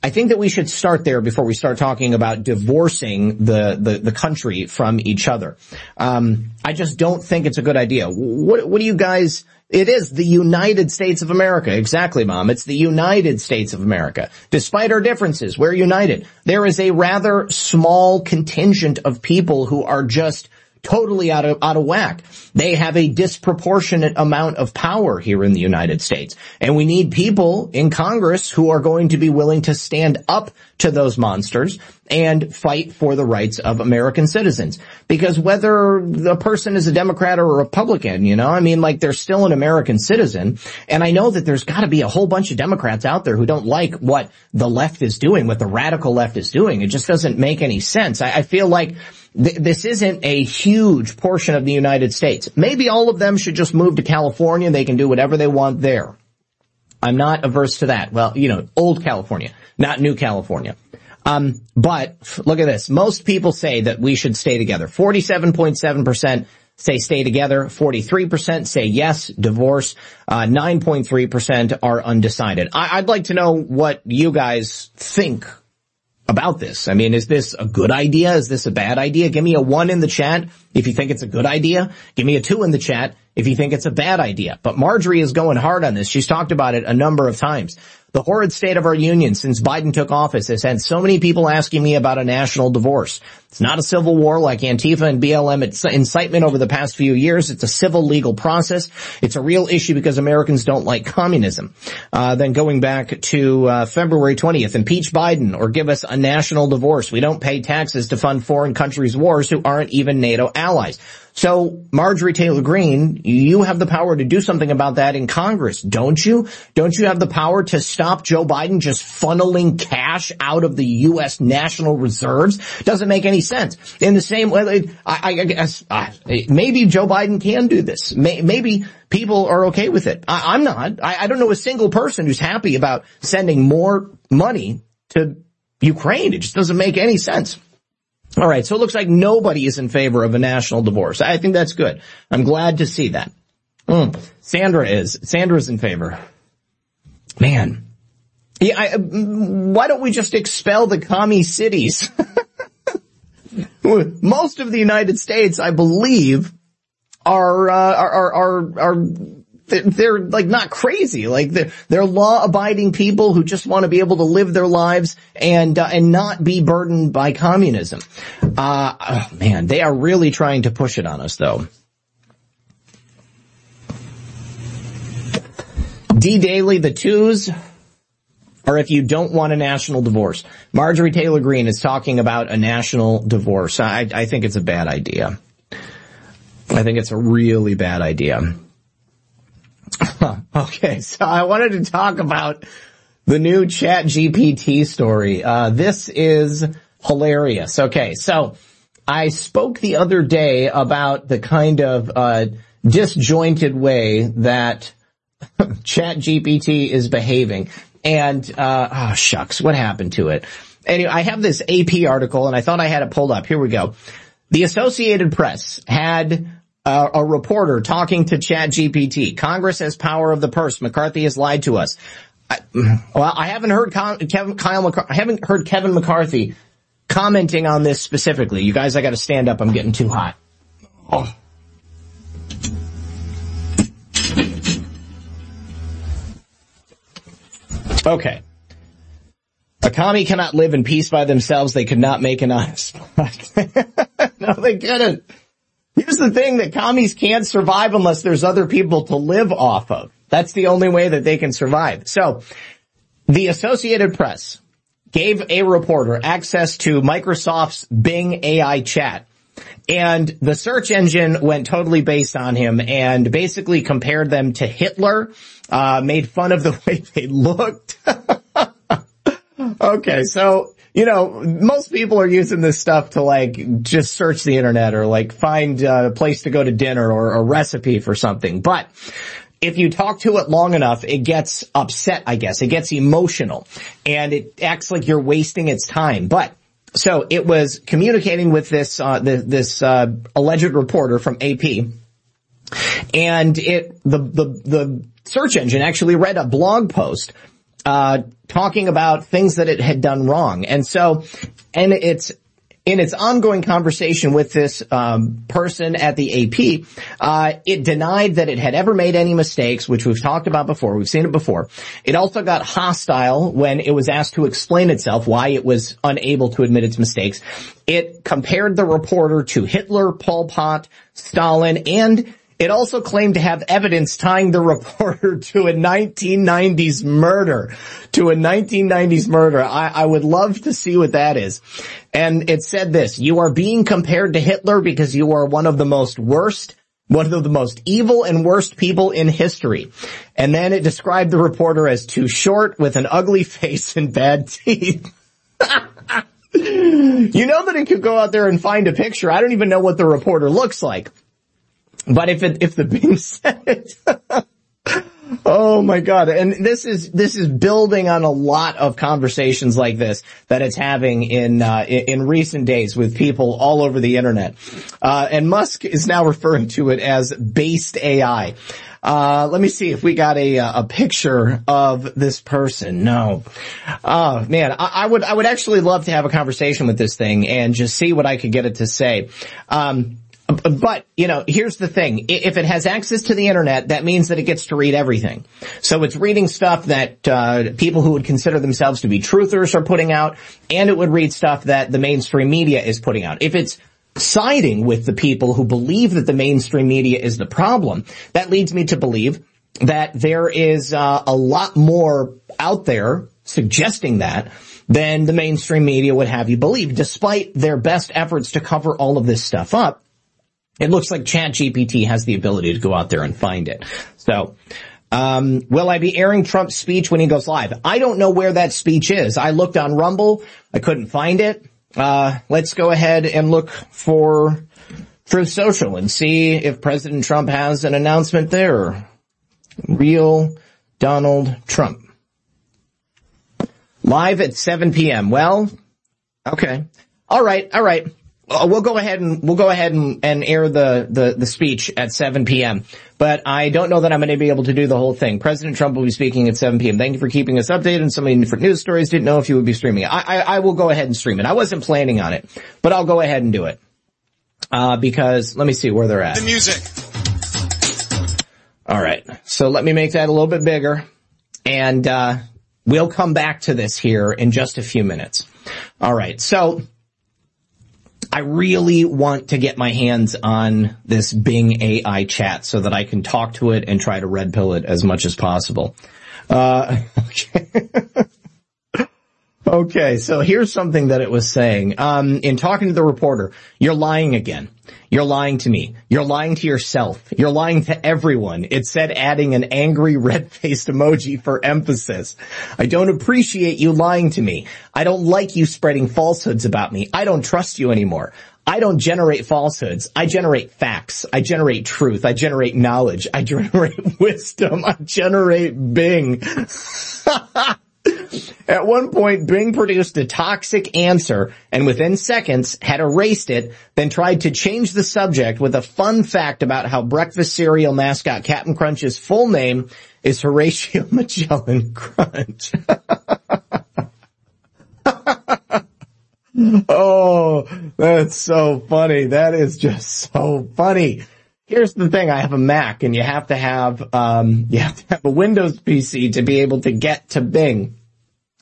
I think that we should start there before we start talking about divorcing the, the, the country from each other. Um, I just don't think it's a good idea. What, what do you guys it is the United States of America. Exactly, Mom. It's the United States of America. Despite our differences, we're united. There is a rather small contingent of people who are just totally out of, out of whack. They have a disproportionate amount of power here in the United States. And we need people in Congress who are going to be willing to stand up to those monsters and fight for the rights of American citizens. Because whether the person is a Democrat or a Republican, you know, I mean, like they're still an American citizen. And I know that there's got to be a whole bunch of Democrats out there who don't like what the left is doing, what the radical left is doing. It just doesn't make any sense. I, I feel like th- this isn't a huge portion of the United States. Maybe all of them should just move to California. They can do whatever they want there. I'm not averse to that. Well, you know, old California, not new California. Um, but look at this. Most people say that we should stay together. 47.7% say stay together. 43% say yes, divorce. Uh, 9.3% are undecided. I- I'd like to know what you guys think about this. I mean, is this a good idea? Is this a bad idea? Give me a one in the chat if you think it's a good idea. Give me a two in the chat if you think it's a bad idea. But Marjorie is going hard on this. She's talked about it a number of times. The horrid state of our union since Biden took office has had so many people asking me about a national divorce. It's not a civil war like Antifa and BLM its incitement over the past few years. It's a civil legal process. It's a real issue because Americans don't like communism. Uh, then going back to uh, February 20th, impeach Biden or give us a national divorce. We don't pay taxes to fund foreign countries' wars who aren't even NATO allies. So Marjorie Taylor Greene, you have the power to do something about that in Congress, don't you? Don't you have the power to stop Joe Biden just funneling cash out of the U.S. national reserves? Doesn't make any sense. In the same way, I, I guess uh, maybe Joe Biden can do this. Maybe people are okay with it. I, am not. I, I don't know a single person who's happy about sending more money to Ukraine. It just doesn't make any sense. All right, so it looks like nobody is in favor of a national divorce. I think that's good. I'm glad to see that. Mm. Sandra is. Sandra's in favor. Man. Yeah, I, why don't we just expel the commie cities? Most of the United States, I believe, are, uh, are, are, are, are they're like not crazy. Like they're, they're law abiding people who just want to be able to live their lives and, uh, and not be burdened by communism. Uh, oh man, they are really trying to push it on us though. D Daily, the twos, or if you don't want a national divorce. Marjorie Taylor Greene is talking about a national divorce. I, I think it's a bad idea. I think it's a really bad idea. okay, so I wanted to talk about the new ChatGPT story. Uh, this is hilarious. Okay, so I spoke the other day about the kind of, uh, disjointed way that ChatGPT is behaving. And, uh, oh shucks, what happened to it? Anyway, I have this AP article and I thought I had it pulled up. Here we go. The Associated Press had uh, a reporter talking to ChatGPT. Congress has power of the purse. McCarthy has lied to us. I, well, I haven't heard Con- Kevin, Kyle McCarthy, I haven't heard Kevin McCarthy commenting on this specifically. You guys, I got to stand up. I'm getting too hot. Oh. Okay. A commie cannot live in peace by themselves. They could not make an honest. no, they couldn't. Here's the thing that commies can't survive unless there's other people to live off of. That's the only way that they can survive. So, the Associated Press gave a reporter access to Microsoft's Bing AI chat. And the search engine went totally based on him and basically compared them to Hitler, uh, made fun of the way they looked. okay, so you know, most people are using this stuff to like just search the internet or like find a place to go to dinner or a recipe for something. But if you talk to it long enough, it gets upset, I guess. It gets emotional and it acts like you're wasting its time. But so it was communicating with this, uh, the, this, uh, alleged reporter from AP and it, the, the, the search engine actually read a blog post uh, talking about things that it had done wrong. And so, and it's, in its ongoing conversation with this um, person at the AP, uh, it denied that it had ever made any mistakes, which we've talked about before. We've seen it before. It also got hostile when it was asked to explain itself why it was unable to admit its mistakes. It compared the reporter to Hitler, Pol Pot, Stalin, and it also claimed to have evidence tying the reporter to a 1990s murder. To a 1990s murder. I, I, would love to see what that is. And it said this, you are being compared to Hitler because you are one of the most worst one of the most evil and worst people in history. And then it described the reporter as too short with an ugly face and bad teeth. you know that it could go out there and find a picture. I don't even know what the reporter looks like. But if it, if the Bing said it, oh my god. And this is, this is building on a lot of conversations like this that it's having in, uh, in, recent days with people all over the internet. Uh, and Musk is now referring to it as based AI. Uh, let me see if we got a a picture of this person. No, oh man, I, I, would I would actually love to have a conversation with this thing and just see what I could get it to say. Um, but, you know, here's the thing. If it has access to the internet, that means that it gets to read everything. So it's reading stuff that uh, people who would consider themselves to be truthers are putting out, and it would read stuff that the mainstream media is putting out. If it's siding with the people who believe that the mainstream media is the problem, that leads me to believe that there is uh, a lot more out there suggesting that than the mainstream media would have you believe, despite their best efforts to cover all of this stuff up it looks like ChatGPT has the ability to go out there and find it. So, um, will I be airing Trump's speech when he goes live? I don't know where that speech is. I looked on Rumble. I couldn't find it. Uh, let's go ahead and look for Truth Social and see if President Trump has an announcement there. Real Donald Trump. Live at 7 p.m. Well, okay. All right, all right. Uh, we'll go ahead and we'll go ahead and, and air the, the, the speech at 7 p.m. But I don't know that I'm going to be able to do the whole thing. President Trump will be speaking at 7 p.m. Thank you for keeping us updated on so many different news stories. Didn't know if you would be streaming. I, I, I will go ahead and stream it. I wasn't planning on it, but I'll go ahead and do it. Uh, because let me see where they're at. The music. All right. So let me make that a little bit bigger and, uh, we'll come back to this here in just a few minutes. All right. So I really want to get my hands on this Bing AI chat so that I can talk to it and try to red pill it as much as possible. Uh, okay. Okay, so here's something that it was saying. Um, in talking to the reporter, you're lying again. You're lying to me. You're lying to yourself. You're lying to everyone. It said adding an angry red-faced emoji for emphasis. I don't appreciate you lying to me. I don't like you spreading falsehoods about me. I don't trust you anymore. I don't generate falsehoods. I generate facts. I generate truth. I generate knowledge. I generate wisdom. I generate Bing. At one point, Bing produced a toxic answer and within seconds had erased it, then tried to change the subject with a fun fact about how breakfast cereal mascot Captain Crunch's full name is Horatio Magellan Crunch. oh, that's so funny. That is just so funny. Here's the thing, I have a Mac and you have to have, um, you have to have a Windows PC to be able to get to Bing.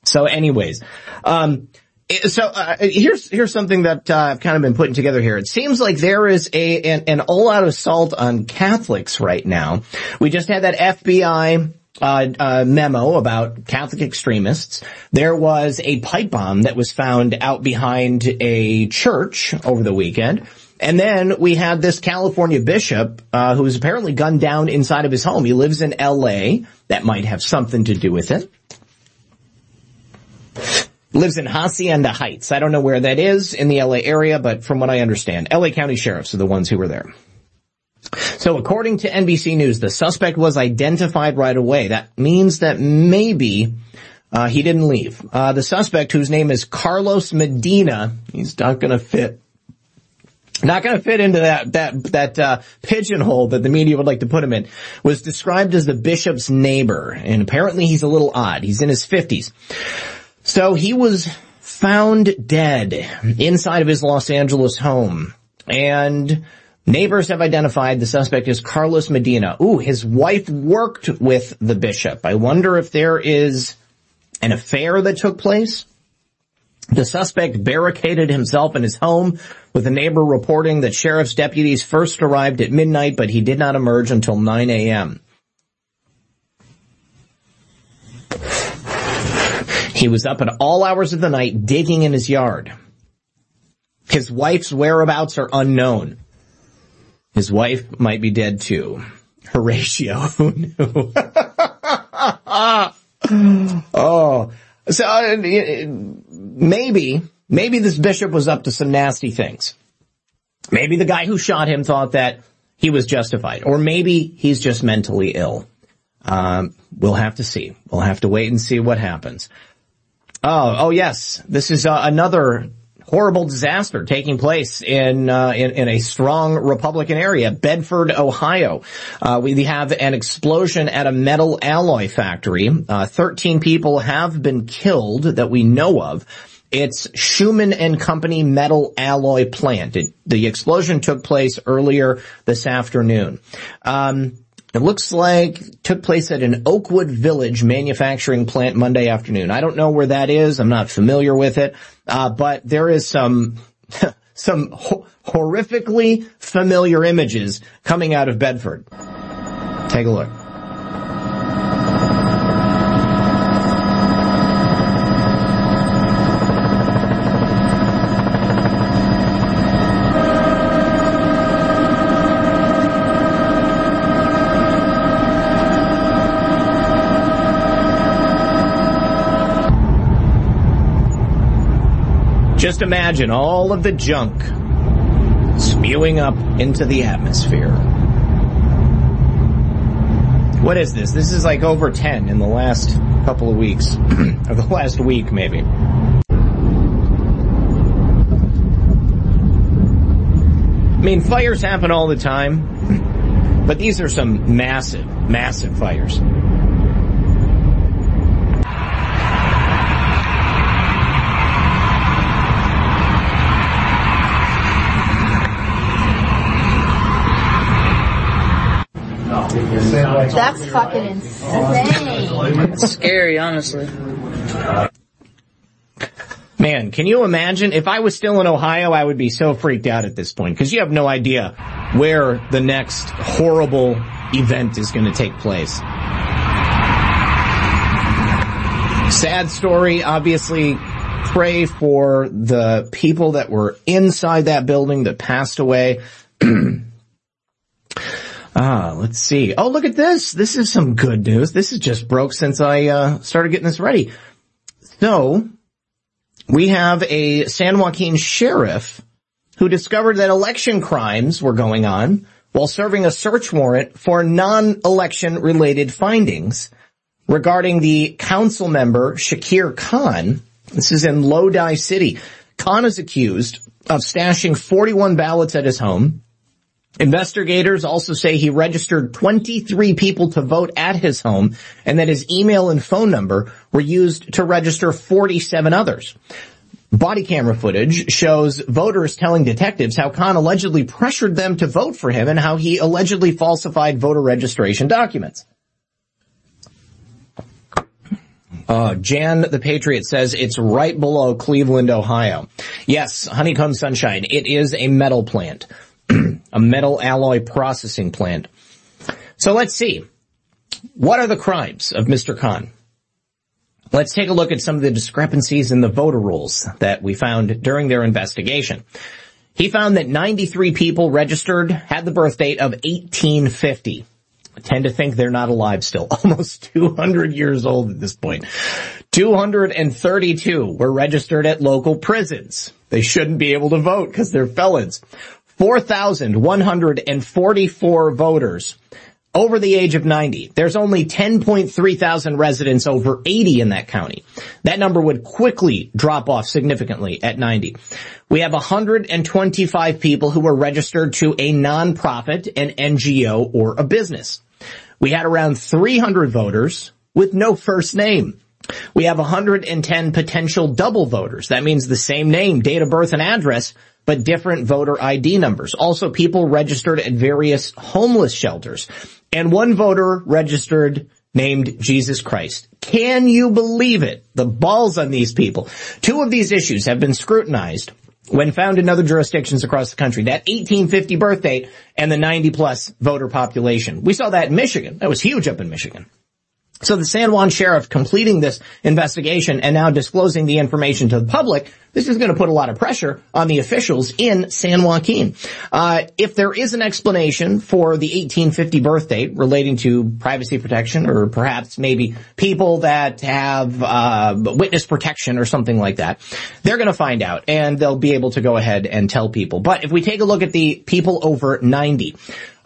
So anyways, um, so uh, here's here's something that uh, I've kind of been putting together here. It seems like there is a an, an all-out assault on Catholics right now. We just had that FBI uh, uh, memo about Catholic extremists. There was a pipe bomb that was found out behind a church over the weekend. And then we had this California bishop uh, who was apparently gunned down inside of his home. He lives in L.A. That might have something to do with it lives in Hacienda Heights. I don't know where that is in the LA area, but from what I understand, LA County sheriffs are the ones who were there. So according to NBC News, the suspect was identified right away. That means that maybe uh, he didn't leave. Uh, the suspect, whose name is Carlos Medina, he's not going to fit. Not going to fit into that that that uh, pigeonhole that the media would like to put him in. Was described as the bishop's neighbor, and apparently he's a little odd. He's in his fifties. So he was found dead inside of his Los Angeles home. And neighbors have identified the suspect as Carlos Medina. Ooh, his wife worked with the bishop. I wonder if there is an affair that took place. The suspect barricaded himself in his home with a neighbor reporting that sheriff's deputies first arrived at midnight, but he did not emerge until 9 a.m. He was up at all hours of the night digging in his yard. His wife's whereabouts are unknown. His wife might be dead too. Horatio, who knew? oh, so uh, maybe, maybe this bishop was up to some nasty things. Maybe the guy who shot him thought that he was justified, or maybe he's just mentally ill. Um, we'll have to see. We'll have to wait and see what happens. Oh, oh yes. This is uh, another horrible disaster taking place in, uh, in, in a strong Republican area, Bedford, Ohio. Uh, we have an explosion at a metal alloy factory. Uh, Thirteen people have been killed that we know of. It's Schumann and Company metal alloy plant. It, the explosion took place earlier this afternoon. Um, it looks like took place at an Oakwood Village manufacturing plant Monday afternoon. I don't know where that is. I'm not familiar with it. Uh, but there is some, some ho- horrifically familiar images coming out of Bedford. Take a look. Just imagine all of the junk spewing up into the atmosphere. What is this? This is like over 10 in the last couple of weeks. or the last week maybe. I mean, fires happen all the time, but these are some massive, massive fires. That's fucking insane. It's scary, honestly. Man, can you imagine if I was still in Ohio, I would be so freaked out at this point because you have no idea where the next horrible event is going to take place. Sad story, obviously pray for the people that were inside that building that passed away. Ah, let's see. Oh, look at this. This is some good news. This is just broke since I uh, started getting this ready. So, we have a San Joaquin sheriff who discovered that election crimes were going on while serving a search warrant for non-election related findings regarding the council member Shakir Khan. This is in Lodi City. Khan is accused of stashing 41 ballots at his home, Investigators also say he registered 23 people to vote at his home and that his email and phone number were used to register 47 others. Body camera footage shows voters telling detectives how Khan allegedly pressured them to vote for him and how he allegedly falsified voter registration documents. Uh, Jan the Patriot says it's right below Cleveland, Ohio. Yes, Honeycomb Sunshine. It is a metal plant. a metal alloy processing plant. So let's see. What are the crimes of Mr. Khan? Let's take a look at some of the discrepancies in the voter rolls that we found during their investigation. He found that 93 people registered had the birth date of 1850. I tend to think they're not alive still, almost 200 years old at this point. 232 were registered at local prisons. They shouldn't be able to vote because they're felons. 4,144 voters over the age of 90. There's only 10.3 thousand residents over 80 in that county. That number would quickly drop off significantly at 90. We have 125 people who were registered to a nonprofit, an NGO, or a business. We had around 300 voters with no first name. We have 110 potential double voters. That means the same name, date of birth, and address, but different voter ID numbers. Also people registered at various homeless shelters. And one voter registered named Jesus Christ. Can you believe it? The balls on these people. Two of these issues have been scrutinized when found in other jurisdictions across the country. That 1850 birth date and the 90 plus voter population. We saw that in Michigan. That was huge up in Michigan. So the San Juan sheriff completing this investigation and now disclosing the information to the public, this is going to put a lot of pressure on the officials in San Joaquin. Uh, if there is an explanation for the 1850 birth date relating to privacy protection or perhaps maybe people that have uh, witness protection or something like that, they're going to find out and they'll be able to go ahead and tell people. But if we take a look at the people over 90,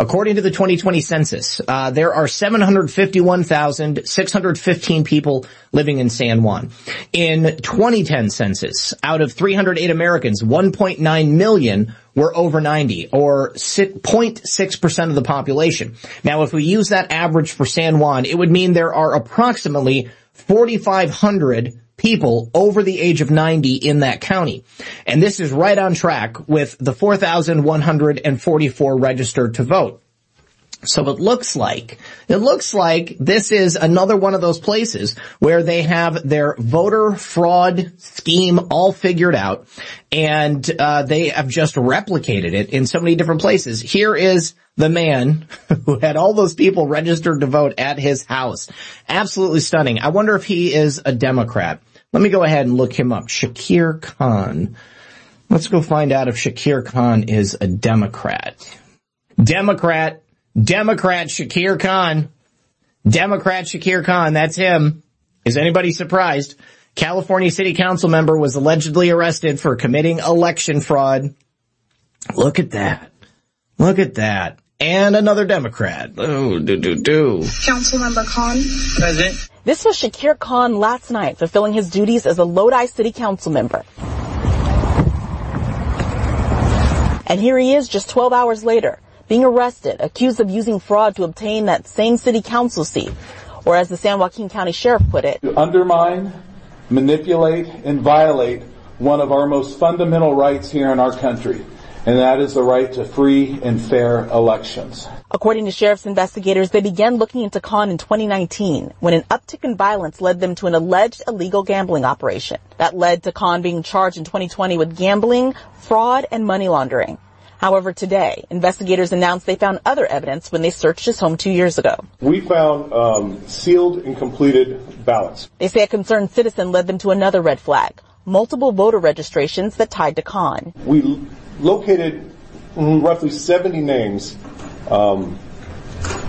According to the 2020 census, uh, there are 751,615 people living in San Juan. In 2010 census, out of 308 Americans, 1.9 million were over 90, or 0.6% of the population. Now, if we use that average for San Juan, it would mean there are approximately 4,500 people over the age of 90 in that county. And this is right on track with the 4,144 registered to vote. So it looks like, it looks like this is another one of those places where they have their voter fraud scheme all figured out and uh, they have just replicated it in so many different places. Here is the man who had all those people registered to vote at his house. Absolutely stunning. I wonder if he is a Democrat. Let me go ahead and look him up. Shakir Khan. Let's go find out if Shakir Khan is a Democrat. Democrat, Democrat Shakir Khan. Democrat Shakir Khan, that's him. Is anybody surprised? California City Council member was allegedly arrested for committing election fraud. Look at that. Look at that. And another Democrat. Oh, do, do, do. Councilmember Khan. President. This was Shakir Khan last night, fulfilling his duties as a Lodi City Council member. And here he is just 12 hours later, being arrested, accused of using fraud to obtain that same city council seat, or as the San Joaquin County Sheriff put it, to undermine, manipulate, and violate one of our most fundamental rights here in our country, and that is the right to free and fair elections. According to sheriff's investigators, they began looking into Khan in 2019 when an uptick in violence led them to an alleged illegal gambling operation. That led to Khan being charged in 2020 with gambling, fraud, and money laundering. However, today, investigators announced they found other evidence when they searched his home two years ago. We found um, sealed and completed ballots. They say a concerned citizen led them to another red flag, multiple voter registrations that tied to Khan. We located roughly 70 names um,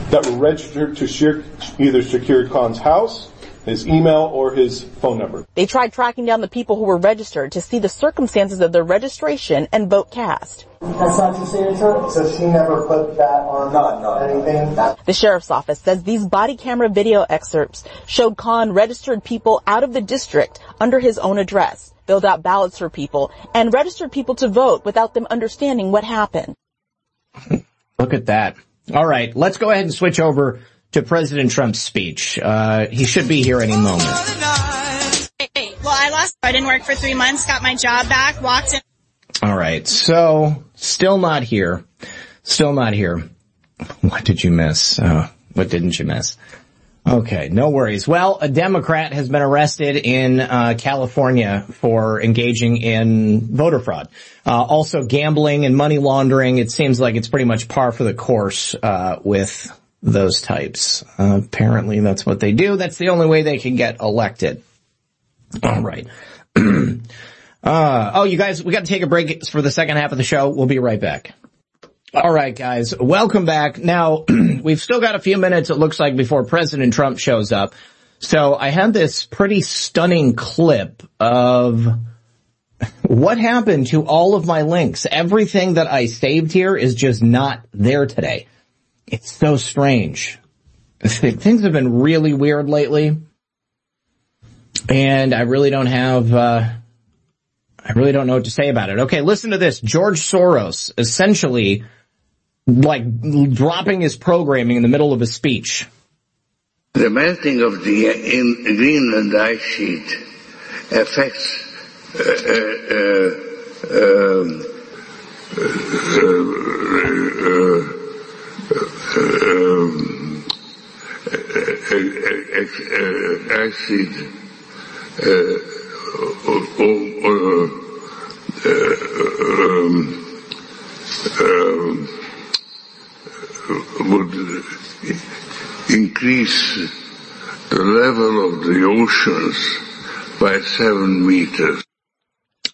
that were registered to Shir- either Shakir Khan's house, his email, or his phone number. They tried tracking down the people who were registered to see the circumstances of their registration and vote cast. That's not your signature? So she never put that on no, no, anything? The sheriff's office says these body camera video excerpts showed Khan registered people out of the district under his own address, filled out ballots for people, and registered people to vote without them understanding what happened. Look at that. All right, let's go ahead and switch over to President Trump's speech. Uh, he should be here any moment. Well, I lost. I didn't work for three months, got my job back, walked in. All right, so still not here. Still not here. What did you miss? Uh, what didn't you miss? Okay, no worries. Well, a Democrat has been arrested in uh, California for engaging in voter fraud. Uh, also gambling and money laundering. It seems like it's pretty much par for the course uh, with those types. Apparently that's what they do. That's the only way they can get elected. All right. Uh, oh, you guys, we got to take a break for the second half of the show. We'll be right back. All right, guys, welcome back. Now, we've still got a few minutes, it looks like, before President Trump shows up. So I had this pretty stunning clip of what happened to all of my links. Everything that I saved here is just not there today. It's so strange. Things have been really weird lately. And I really don't have, uh, I really don't know what to say about it. Okay, listen to this. George Soros essentially like dropping his programming in the middle of a speech. The melting of the in Greenland ice sheet affects uh, uh, um, um, acid would increase the level of the oceans by seven meters.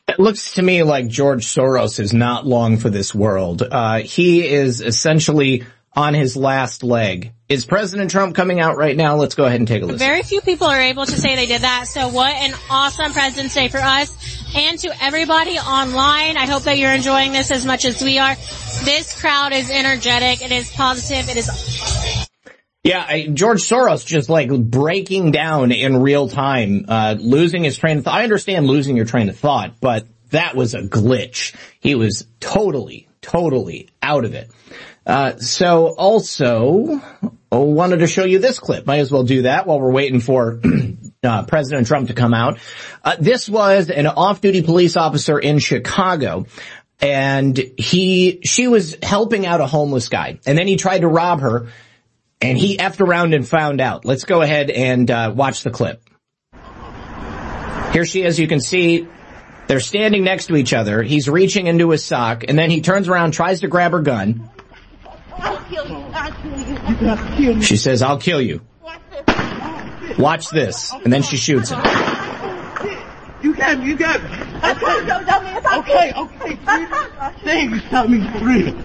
It looks to me like George Soros is not long for this world. Uh, he is essentially on his last leg. Is President Trump coming out right now? Let's go ahead and take a listen. Very few people are able to say they did that. So what an awesome President's Day for us and to everybody online. I hope that you're enjoying this as much as we are. This crowd is energetic. It is positive. It is yeah, I, George Soros just like breaking down in real time, uh, losing his train of thought. I understand losing your train of thought, but that was a glitch. He was totally, totally out of it. Uh, so also oh, wanted to show you this clip. Might as well do that while we're waiting for uh, President Trump to come out. Uh, this was an off-duty police officer in Chicago. And he, she was helping out a homeless guy. And then he tried to rob her and he effed around and found out. Let's go ahead and uh, watch the clip. Here she is. You can see they're standing next to each other. He's reaching into his sock, and then he turns around, tries to grab her gun. I'll kill you. I'll kill you. She says, I'll kill you. Watch this. And then she shoots him. You got me, you got me. Okay, okay, okay. Thank you, tell me for real.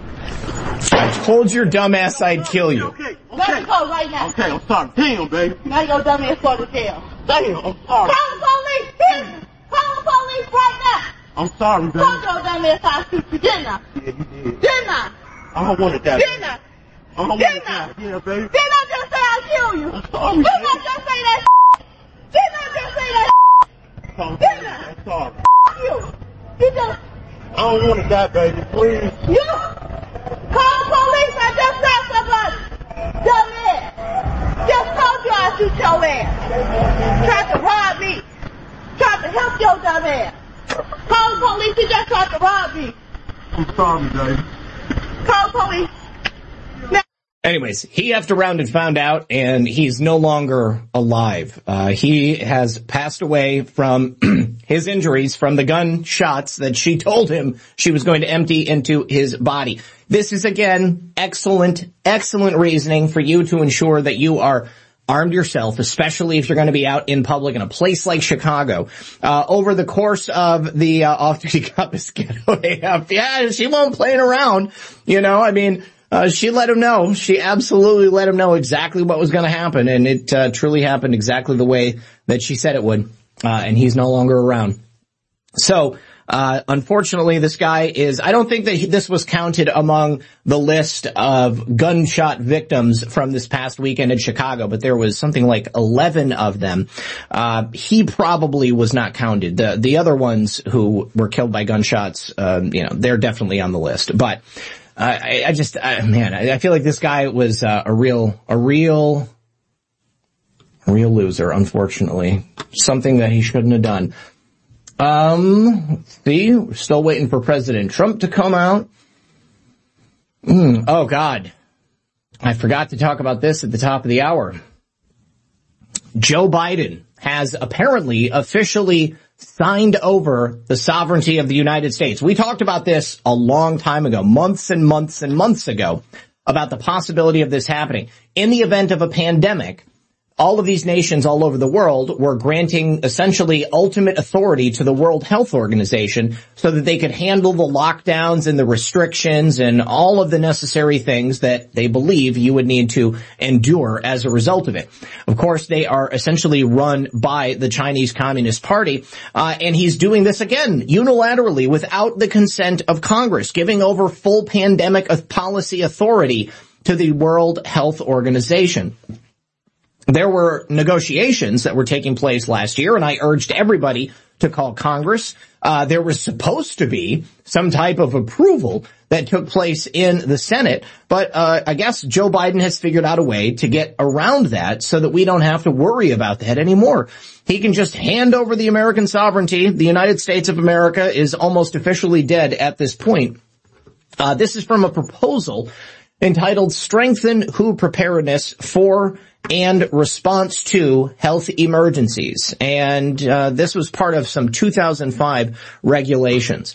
I told your dumbass I'd kill you. Okay, okay. Let go right now. Okay, I'm sorry. Damn, baby. Now your dumbass go to jail. Damn, I'm sorry. Call the police. Here. Call the police right now. I'm sorry, baby. Told your dumbass I shoot you, didn't I? Yeah, you did. Didn't I? I don't want it that Didn't I? I don't want it that Yeah, baby. Didn't I just say I'll kill you? I'm sorry, Didn't I just say that? Didn't I just say that? I'm I? I'm sorry. You. You just, I don't want it that, baby. Please. you. Call the police. I just shot somebody. Dumbass. Just told you I shoot your ass. Tried to rob me. Tried to help your dumb ass. Call the police. He just tried to rob me. I'm sorry, baby. Call police. Anyways, he effed around and found out, and he's no longer alive. Uh, he has passed away from his injuries from the gun shots that she told him she was going to empty into his body. This is again excellent, excellent reasoning for you to ensure that you are armed yourself, especially if you're going to be out in public in a place like Chicago. Uh, over the course of the uh, off-duty cop getaway, yeah, she won't playing around. You know, I mean. Uh, she let him know. She absolutely let him know exactly what was going to happen, and it uh, truly happened exactly the way that she said it would. Uh, and he's no longer around. So, uh, unfortunately, this guy is. I don't think that he, this was counted among the list of gunshot victims from this past weekend in Chicago, but there was something like eleven of them. Uh, he probably was not counted. The the other ones who were killed by gunshots, um, you know, they're definitely on the list, but. Uh, I, I just, I, man, I, I feel like this guy was uh, a real, a real, real loser. Unfortunately, something that he shouldn't have done. Um, see, we're still waiting for President Trump to come out. Mm, oh God, I forgot to talk about this at the top of the hour. Joe Biden has apparently officially signed over the sovereignty of the United States. We talked about this a long time ago, months and months and months ago, about the possibility of this happening. In the event of a pandemic, all of these nations all over the world were granting essentially ultimate authority to the World Health Organization so that they could handle the lockdowns and the restrictions and all of the necessary things that they believe you would need to endure as a result of it. Of course, they are essentially run by the Chinese Communist Party, uh, and he's doing this again unilaterally without the consent of Congress, giving over full pandemic policy authority to the World Health Organization there were negotiations that were taking place last year, and I urged everybody to call Congress. Uh, there was supposed to be some type of approval that took place in the Senate. But uh, I guess Joe Biden has figured out a way to get around that so that we don't have to worry about that anymore. He can just hand over the American sovereignty. The United States of America is almost officially dead at this point. Uh, this is from a proposal entitled Strengthen WHO Preparedness for and Response to Health Emergencies. And uh, this was part of some 2005 regulations.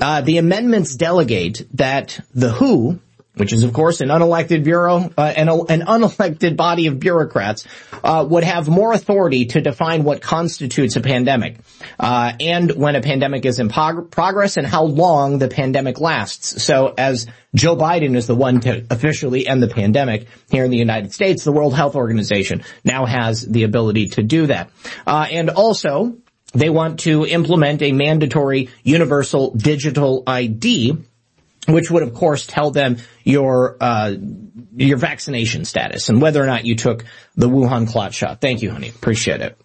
Uh, the amendments delegate that the WHO, which is of course an unelected bureau, uh, an, an, unelected body of bureaucrats, uh, would have more authority to define what constitutes a pandemic, uh, and when a pandemic is in prog- progress and how long the pandemic lasts. So as Joe Biden is the one to officially end the pandemic here in the United States, the World Health Organization now has the ability to do that. Uh, and also, they want to implement a mandatory universal digital ID which would of course tell them your uh, your vaccination status and whether or not you took the Wuhan clot shot. Thank you, honey. Appreciate it.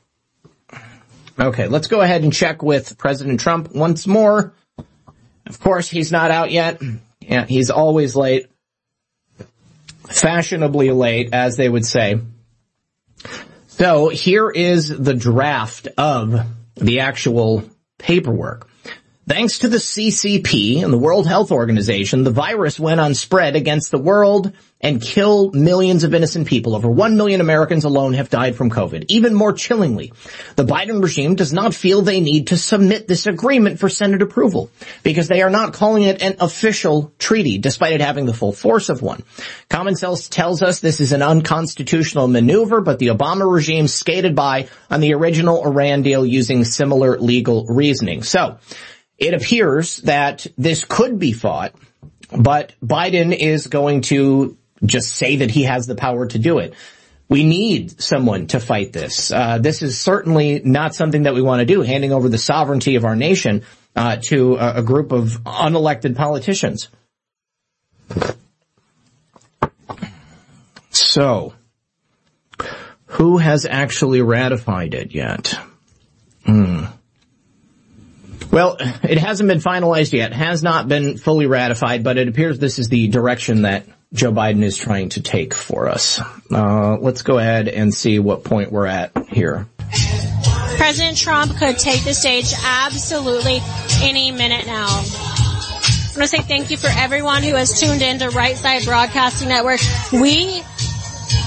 Okay, let's go ahead and check with President Trump once more. Of course, he's not out yet. Yeah, he's always late. Fashionably late, as they would say. So here is the draft of the actual paperwork. Thanks to the CCP and the World Health Organization, the virus went on spread against the world and killed millions of innocent people. Over 1 million Americans alone have died from COVID. Even more chillingly, the Biden regime does not feel they need to submit this agreement for Senate approval because they are not calling it an official treaty despite it having the full force of one. Common sense tells us this is an unconstitutional maneuver, but the Obama regime skated by on the original Iran deal using similar legal reasoning. So, it appears that this could be fought, but Biden is going to just say that he has the power to do it. We need someone to fight this. Uh, this is certainly not something that we want to do, handing over the sovereignty of our nation uh, to a, a group of unelected politicians. So, who has actually ratified it yet? Hmm. Well, it hasn't been finalized yet, has not been fully ratified, but it appears this is the direction that Joe Biden is trying to take for us. Uh, let's go ahead and see what point we're at here. President Trump could take the stage absolutely any minute now. I want to say thank you for everyone who has tuned in to Right Side Broadcasting Network. We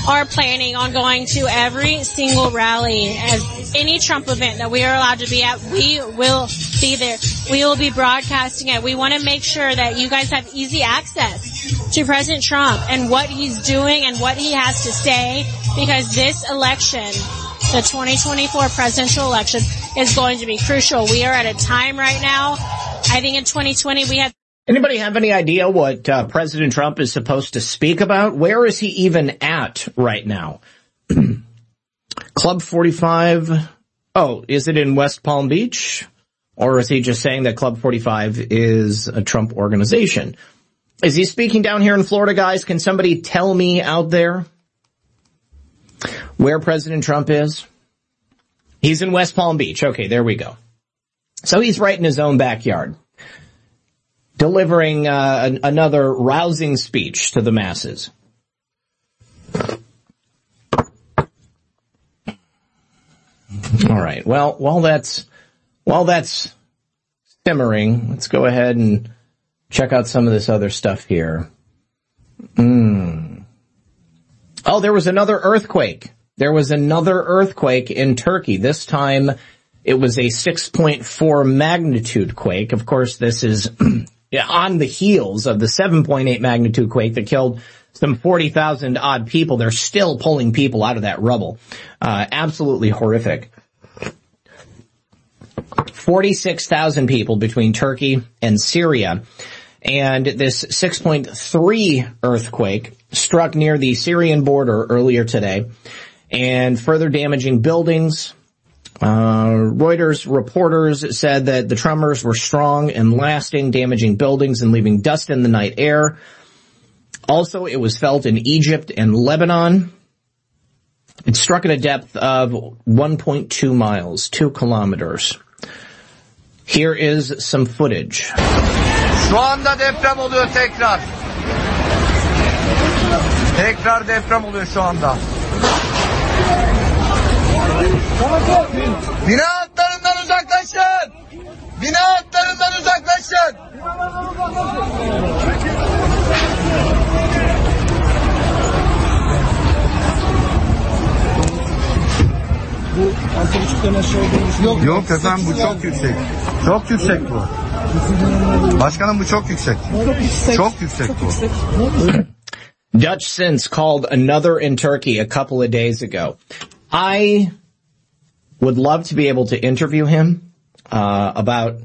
are planning on going to every single rally as any Trump event that we are allowed to be at. We will be there. We will be broadcasting it. We want to make sure that you guys have easy access to President Trump and what he's doing and what he has to say because this election, the 2024 presidential election is going to be crucial. We are at a time right now. I think in 2020 we had Anybody have any idea what uh, President Trump is supposed to speak about? Where is he even at right now? Club 45. Oh, is it in West Palm Beach? Or is he just saying that Club 45 is a Trump organization? Is he speaking down here in Florida, guys? Can somebody tell me out there where President Trump is? He's in West Palm Beach. Okay, there we go. So he's right in his own backyard delivering uh, an, another rousing speech to the masses. All right. Well, while that's while that's simmering, let's go ahead and check out some of this other stuff here. Mm. Oh, there was another earthquake. There was another earthquake in Turkey. This time it was a 6.4 magnitude quake. Of course, this is on the heels of the 7.8 magnitude quake that killed some 40,000 odd people. They're still pulling people out of that rubble. Uh, absolutely horrific. 46,000 people between Turkey and Syria. And this 6.3 earthquake struck near the Syrian border earlier today and further damaging buildings, uh, Reuters reporters said that the tremors were strong and lasting, damaging buildings and leaving dust in the night air. Also, it was felt in Egypt and Lebanon. It struck at a depth of 1.2 miles, 2 kilometers. Here is some footage. Şu anda deprem oluyor tekrar. Tekrar deprem oluyor şu anda. Bina hatlarından uzaklaşın. Bina hatlarından uzaklaşın. Bu 6.5'tan aşağı olduğunu Yok, Yok efendim bu çok yüksek. Çok yüksek bu. Başkanım bu çok yüksek. Çok yüksek bu. Dutch Sense called another in Turkey a couple of days ago. I would love to be able to interview him uh, about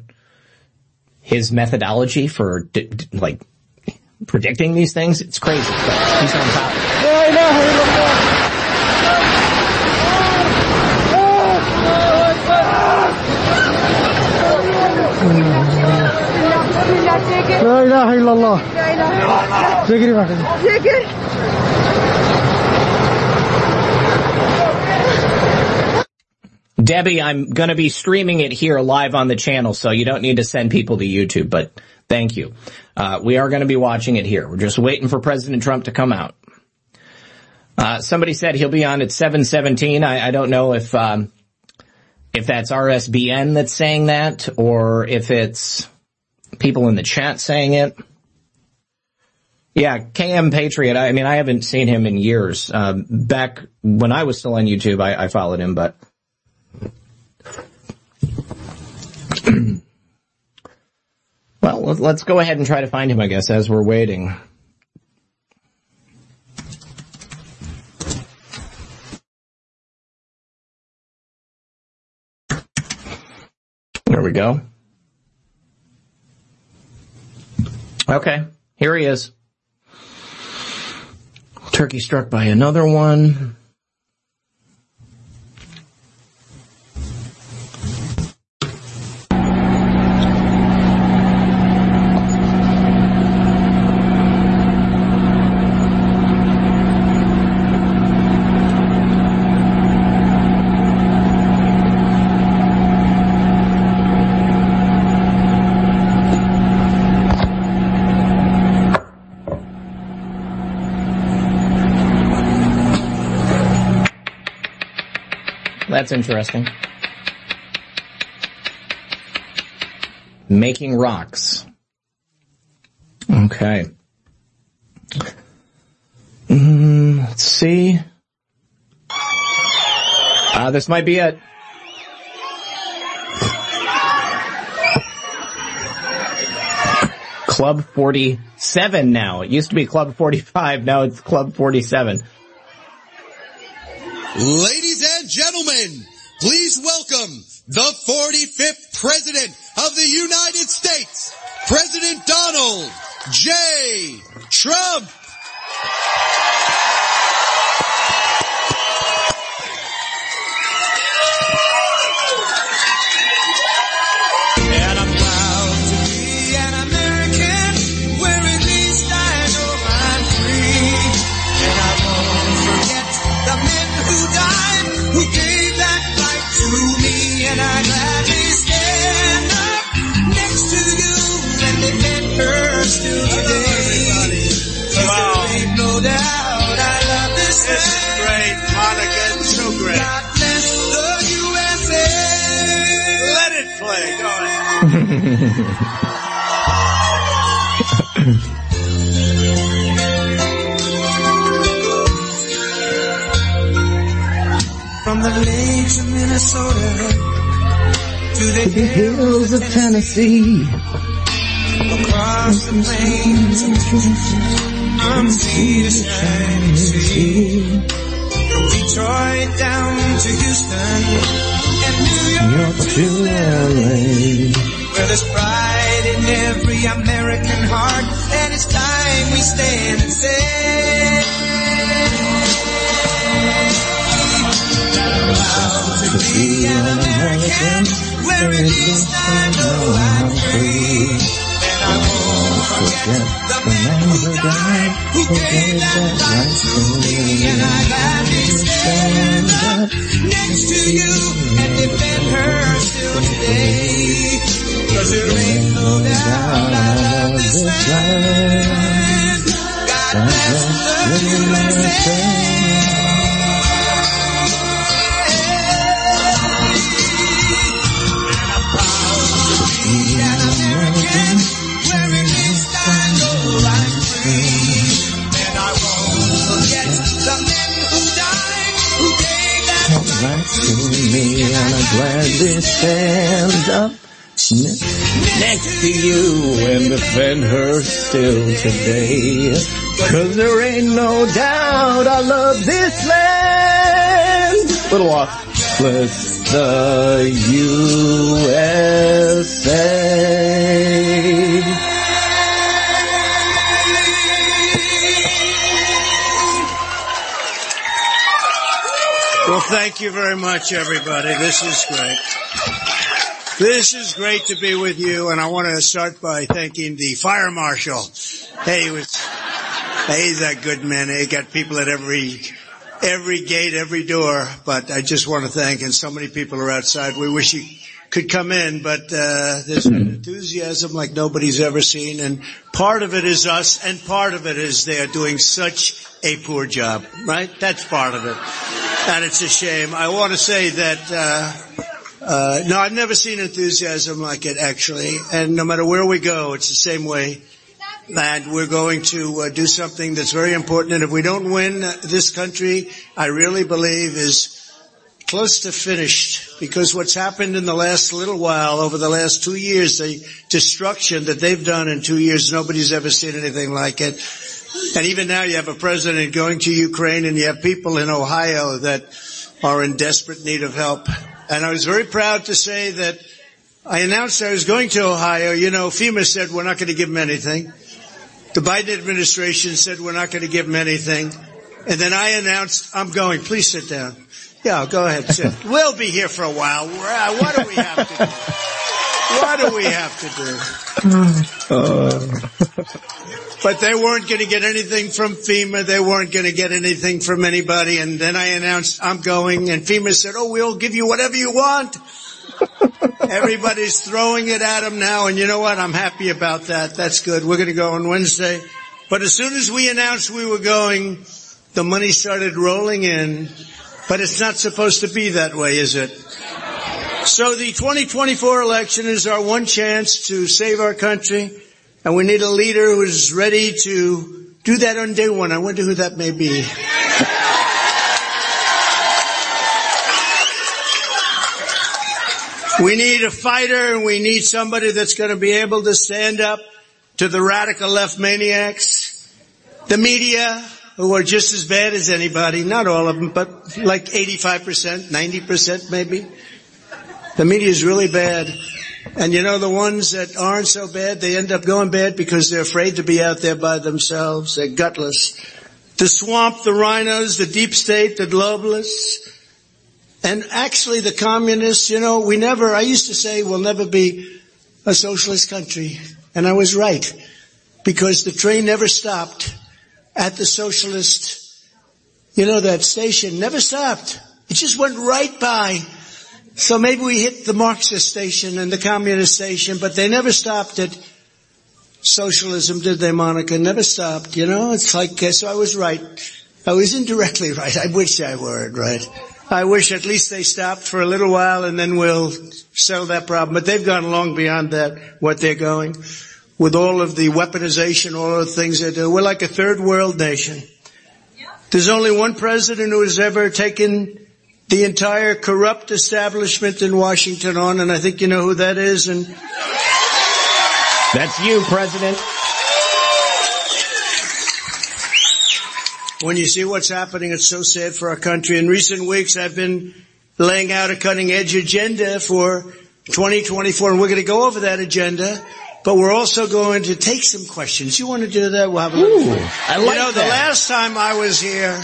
his methodology for d- d- like predicting these things. It's crazy. He's on top. Debbie, I'm going to be streaming it here live on the channel, so you don't need to send people to YouTube, but thank you. Uh, we are going to be watching it here. We're just waiting for President Trump to come out. Uh, somebody said he'll be on at 717. I, I don't know if, um, if that's RSBN that's saying that, or if it's people in the chat saying it. Yeah, KM Patriot. I mean, I haven't seen him in years. Um, back when I was still on YouTube, I, I followed him, but well, let- let's go ahead and try to find him, I guess, as we're waiting. There we go. Okay, here he is. Turkey struck by another one. That's interesting. Making rocks. Okay. Mm, let's see. Uh, this might be it. Club 47 now. It used to be Club 45. Now it's Club 47. Ladies gentlemen, please welcome the 45th President of the United States, President Donald J. Trump. From the lakes of Minnesota to the hills of Tennessee, across the plains from sea to shining sea, from Detroit down to Houston and New York to LA, where there's pride in every American heart, and it's time we stand and say. Proud to be an American, where at least I know I'm free. And I won't forget the man who died, who gave that right to me. And I gladly stand up next to you and defend her still today. Cause there ain't no doubt I love this land. God bless the USA. An American, wearing this I know I'm free. And I won't forget the men who died, who gave Right to me and I gladly stand up next to you and defend her still today. Cause there ain't no doubt I love this land. Little off. Bless the USA. Well, thank you very much, everybody. This is great. This is great to be with you, and I want to start by thanking the fire marshal. Hey, he was, hey, he's a good man. He got people at every, every gate, every door, but I just want to thank, and so many people are outside. We wish he could come in, but, uh, there's an enthusiasm like nobody's ever seen, and part of it is us, and part of it is they are doing such a poor job, right? That's part of it. And it's a shame. I want to say that, uh, uh, no, I've never seen enthusiasm like it actually. And no matter where we go, it's the same way. And we're going to uh, do something that's very important. And if we don't win this country, I really believe is close to finished because what's happened in the last little while over the last two years, the destruction that they've done in two years, nobody's ever seen anything like it. And even now you have a president going to Ukraine and you have people in Ohio that are in desperate need of help. And I was very proud to say that I announced I was going to Ohio. You know, FEMA said we're not going to give them anything. The Biden administration said we're not going to give them anything. And then I announced I'm going. Please sit down. Yeah, go ahead, sit. we'll be here for a while. What do we have to do? What do we have to do? But they weren't going to get anything from FEMA. They weren't going to get anything from anybody. And then I announced I'm going and FEMA said, oh, we'll give you whatever you want. Everybody's throwing it at them now. And you know what? I'm happy about that. That's good. We're going to go on Wednesday. But as soon as we announced we were going, the money started rolling in. But it's not supposed to be that way, is it? So the 2024 election is our one chance to save our country. And we need a leader who is ready to do that on day one. I wonder who that may be. We need a fighter and we need somebody that's going to be able to stand up to the radical left maniacs, the media, who are just as bad as anybody, not all of them, but like 85%, 90% maybe. The media is really bad. And you know, the ones that aren't so bad, they end up going bad because they're afraid to be out there by themselves. They're gutless. The swamp, the RINOs, the deep state, the globalists, and actually the communists, you know, we never, I used to say we'll never be a socialist country. And I was right. Because the train never stopped at the socialist, you know, that station never stopped. It just went right by. So maybe we hit the Marxist station and the communist station, but they never stopped at socialism, did they, Monica? Never stopped, you know? It's like, so I was right. I was indirectly right. I wish I were right. I wish at least they stopped for a little while and then we'll settle that problem. But they've gone long beyond that, what they're going. With all of the weaponization, all of the things they do. We're like a third world nation. There's only one president who has ever taken the entire corrupt establishment in Washington on, and I think you know who that is, and That's you, President. when you see what's happening, it's so sad for our country. In recent weeks, I've been laying out a cutting edge agenda for 2024, and we're going to go over that agenda. But we're also going to take some questions. You want to do that? We'll have a little Ooh. I like You know, the last time I was here,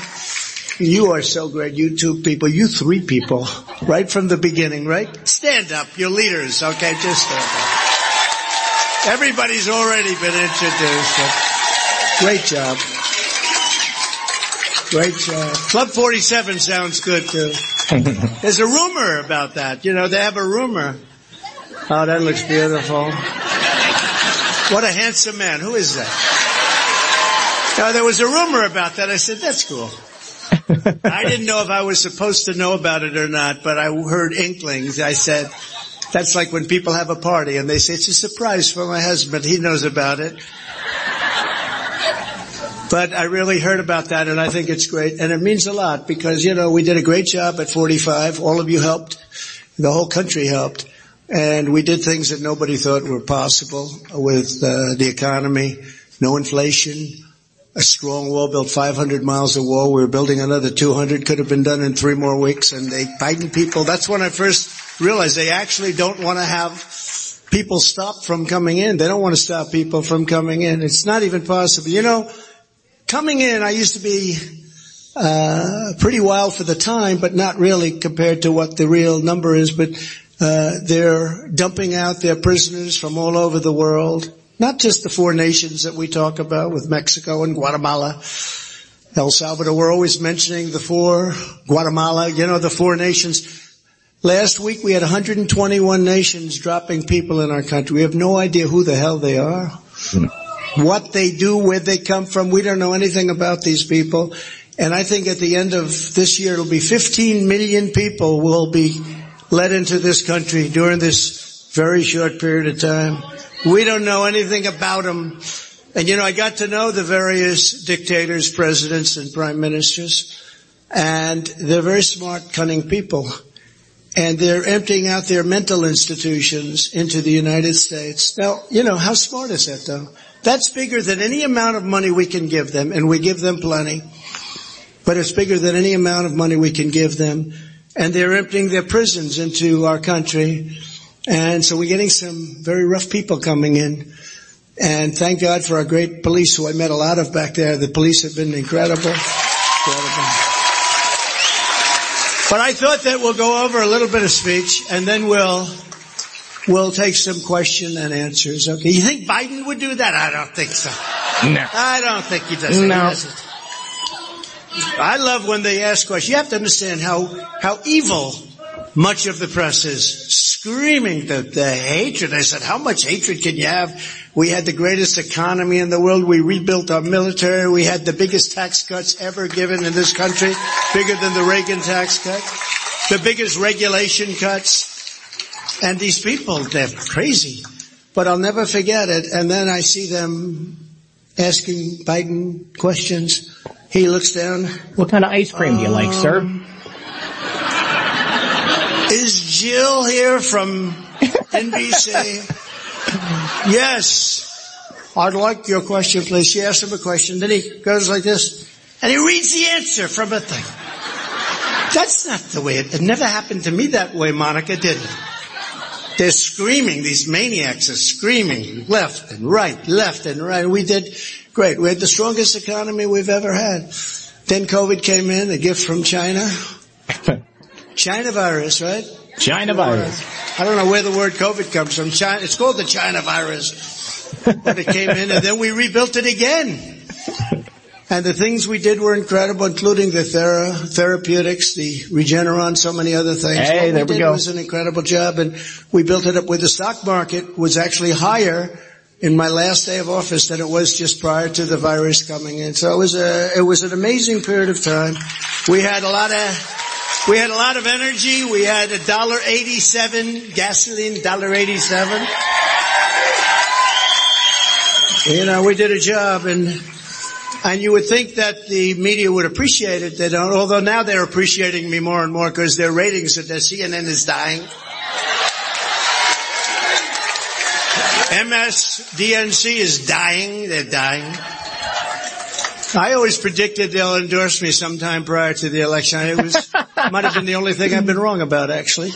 you are so great. You two people, you three people, right from the beginning, right? Stand up. You're leaders, okay? Just stand up. Everybody's already been introduced. Great job. Great job. Club 47 sounds good too. There's a rumor about that. You know, they have a rumor. Oh, that looks beautiful. What a handsome man. Who is that? Now, there was a rumor about that. I said, that's cool. I didn't know if I was supposed to know about it or not, but I heard inklings. I said, that's like when people have a party and they say, it's a surprise for my husband. He knows about it. But I really heard about that and I think it's great. And it means a lot because, you know, we did a great job at 45. All of you helped. The whole country helped. And we did things that nobody thought were possible with uh, the economy, no inflation, a strong wall, built 500 miles of wall. We were building another 200, could have been done in three more weeks. And they, Biden people, that's when I first realized they actually don't want to have people stop from coming in. They don't want to stop people from coming in. It's not even possible. You know, coming in, I used to be uh, pretty wild for the time, but not really compared to what the real number is. But uh, they're dumping out their prisoners from all over the world, not just the four nations that we talk about with Mexico and Guatemala. El Salvador, we're always mentioning the four, Guatemala, you know, the four nations. Last week we had 121 nations dropping people in our country. We have no idea who the hell they are. What they do, where they come from. We don't know anything about these people. And I think at the end of this year it'll be 15 million people will be let into this country during this very short period of time. We don't know anything about them. And you know, I got to know the various dictators, presidents, and prime ministers. And they're very smart, cunning people. And they're emptying out their mental institutions into the United States. Now, you know, how smart is that though? That's bigger than any amount of money we can give them, and we give them plenty. But it's bigger than any amount of money we can give them. And they're emptying their prisons into our country. And so we're getting some very rough people coming in. And thank God for our great police who I met a lot of back there. The police have been incredible. incredible. But I thought that we'll go over a little bit of speech and then we'll, we'll take some question and answers. Okay. You think Biden would do that? I don't think so. No. I don't think he does. No. He doesn't. I love when they ask questions. You have to understand how, how evil much of the press is. Screaming the, the hatred. I said, how much hatred can you have? We had the greatest economy in the world. We rebuilt our military. We had the biggest tax cuts ever given in this country. Bigger than the Reagan tax cut. The biggest regulation cuts. And these people, they're crazy. But I'll never forget it. And then I see them asking Biden questions. He looks down. What kind of ice cream do you like, sir? Um, is Jill here from NBC? yes. I'd like your question, please. She asked him a question. Then he goes like this. And he reads the answer from a thing. That's not the way it, it never happened to me that way, Monica, did it? They're screaming, these maniacs are screaming left and right, left and right. We did great. We had the strongest economy we've ever had. Then COVID came in, a gift from China. China virus, right? China virus. I don't know where the word COVID comes from. China, it's called the China virus. But it came in and then we rebuilt it again. And the things we did were incredible, including the thera- therapeutics, the Regeneron, so many other things. Hey, what there we we did go. was an incredible job and we built it up where the stock market was actually higher in my last day of office than it was just prior to the virus coming in. So it was a, it was an amazing period of time. We had a lot of, we had a lot of energy. We had a dollar eighty-seven gasoline, dollar eighty-seven. You know, we did a job and, and you would think that the media would appreciate it. They don't, although now they're appreciating me more and more because their ratings at the CNN is dying. MSDNC is dying. They're dying. I always predicted they'll endorse me sometime prior to the election. It was, might have been the only thing I've been wrong about actually.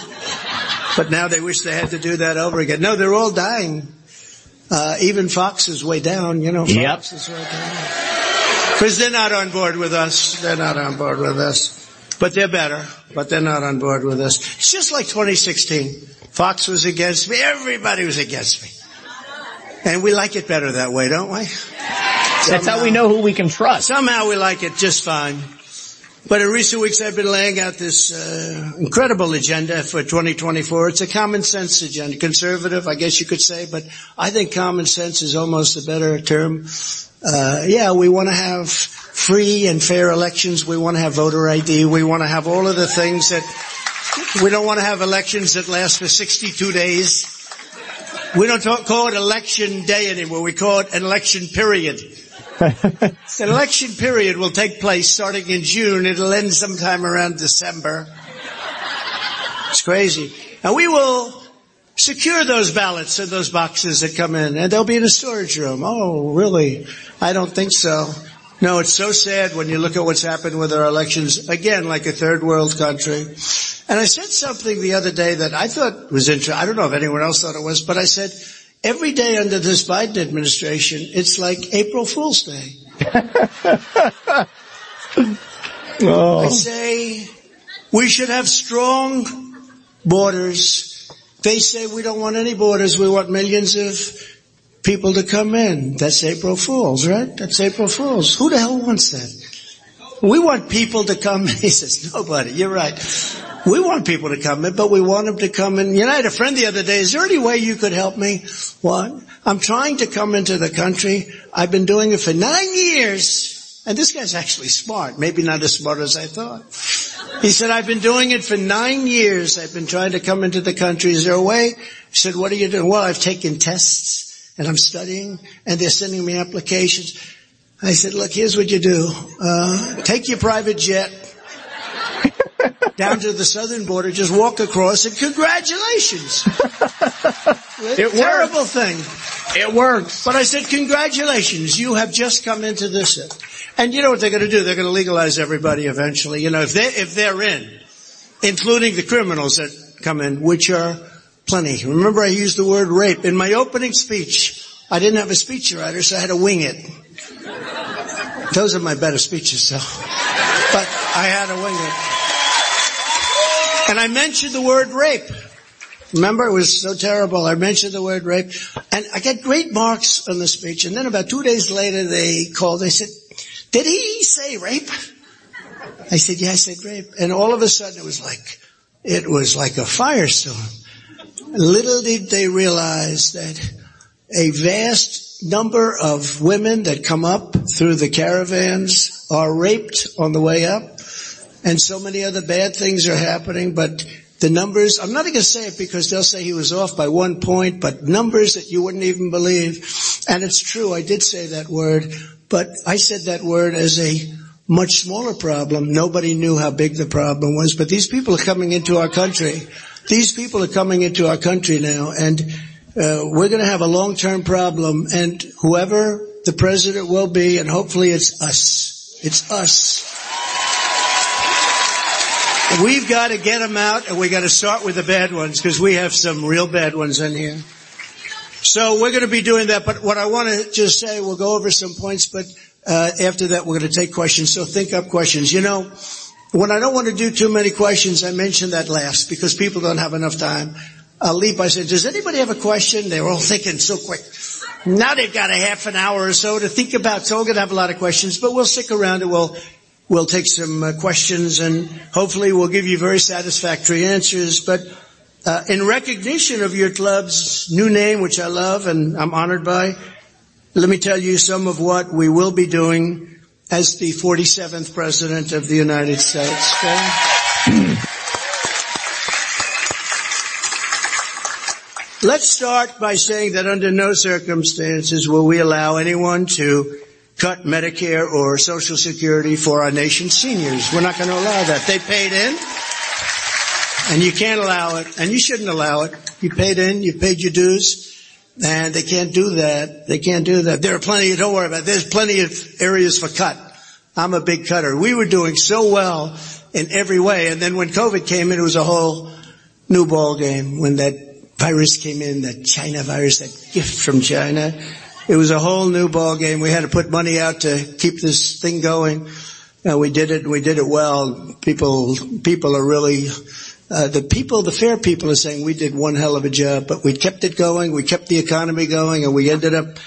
But now they wish they had to do that over again. No, they're all dying. Uh, even Fox is way down, you know, Fox Yep. is way down. Cause they're not on board with us. They're not on board with us. But they're better, but they're not on board with us. It's just like 2016. Fox was against me. Everybody was against me. And we like it better that way, don't we? That's how we know who we can trust. Somehow we like it just fine. But in recent weeks, I've been laying out this uh, incredible agenda for 2024. It's a common sense agenda, conservative, I guess you could say, but I think common sense is almost a better term. Uh, yeah, we want to have free and fair elections. We want to have voter ID. We want to have all of the things that we don't want to have elections that last for 62 days. We don't talk, call it election day anymore. We call it an election period. Election period will take place starting in June. It'll end sometime around December. It's crazy. And we will secure those ballots in those boxes that come in and they'll be in a storage room. Oh, really? I don't think so. No, it's so sad when you look at what's happened with our elections, again, like a third world country. And I said something the other day that I thought was interesting. I don't know if anyone else thought it was, but I said, every day under this Biden administration, it's like April Fool's Day. Oh. I say we should have strong borders. They say we don't want any borders. We want millions of people to come in. That's April Fool's, right? That's April Fool's. Who the hell wants that? We want people to come. He says, nobody. You're right. We want people to come in, but we want them to come in. You know, I had a friend the other day. Is there any way you could help me? What? I'm trying to come into the country. I've been doing it for nine years. And this guy's actually smart. Maybe not as smart as I thought. He said, I've been doing it for nine years. I've been trying to come into the country. Is there a way? He said, what are you doing? Well, I've taken tests and I'm studying and they're sending me applications. I said, look, here's what you do. Uh, take your private jet down to the southern border, just walk across and congratulations. It Terrible thing. It works. But I said, congratulations, you have just come into this. And you know what they're going to do? They're going to legalize everybody eventually. You know, if they if they're in, including the criminals that come in, which are plenty. Remember, I used the word rape in my opening speech. I didn't have a speechwriter, so I had to wing it. Those are my better speeches, so. But I had to wing it. And I mentioned the word rape. Remember, it was so terrible. I mentioned the word rape. And I got great marks on the speech. And then about two days later, they called. They said, did he say rape? I said, yeah, I said rape. And all of a sudden it was like, it was like a firestorm. Little did they realize that a vast number of women that come up through the caravans are raped on the way up. And so many other bad things are happening, but the numbers, I'm not going to say it because they'll say he was off by one point, but numbers that you wouldn't even believe. And it's true, I did say that word, but I said that word as a much smaller problem. Nobody knew how big the problem was, but these people are coming into our country. These people are coming into our country now and uh, we're going to have a long-term problem and whoever the president will be and hopefully it's us. It's us. We've got to get them out and we've got to start with the bad ones because we have some real bad ones in here. So we're going to be doing that, but what I want to just say, we'll go over some points, but uh, after that we're going to take questions. So think up questions. You know, when I don't want to do too many questions, I mention that last because people don't have enough time. I'll leave by saying, does anybody have a question? They're all thinking so quick. Now they've got a half an hour or so to think about, so we're going to have a lot of questions, but we'll stick around and we'll We'll take some uh, questions and hopefully we'll give you very satisfactory answers. But uh, in recognition of your club's new name, which I love and I'm honored by, let me tell you some of what we will be doing as the 47th President of the United States. Okay? Let's start by saying that under no circumstances will we allow anyone to cut Medicare or Social Security for our nation's seniors. We're not going to allow that. They paid in, and you can't allow it, and you shouldn't allow it. You paid in, you paid your dues, and they can't do that. They can't do that. There are plenty, don't worry about it. There's plenty of areas for cut. I'm a big cutter. We were doing so well in every way, and then when COVID came in, it was a whole new ball game. When that virus came in, that China virus, that gift from China, it was a whole new ball game. We had to put money out to keep this thing going. And we did it. We did it well. People, people are really, uh, the people, the fair people are saying we did one hell of a job, but we kept it going. We kept the economy going and we ended up,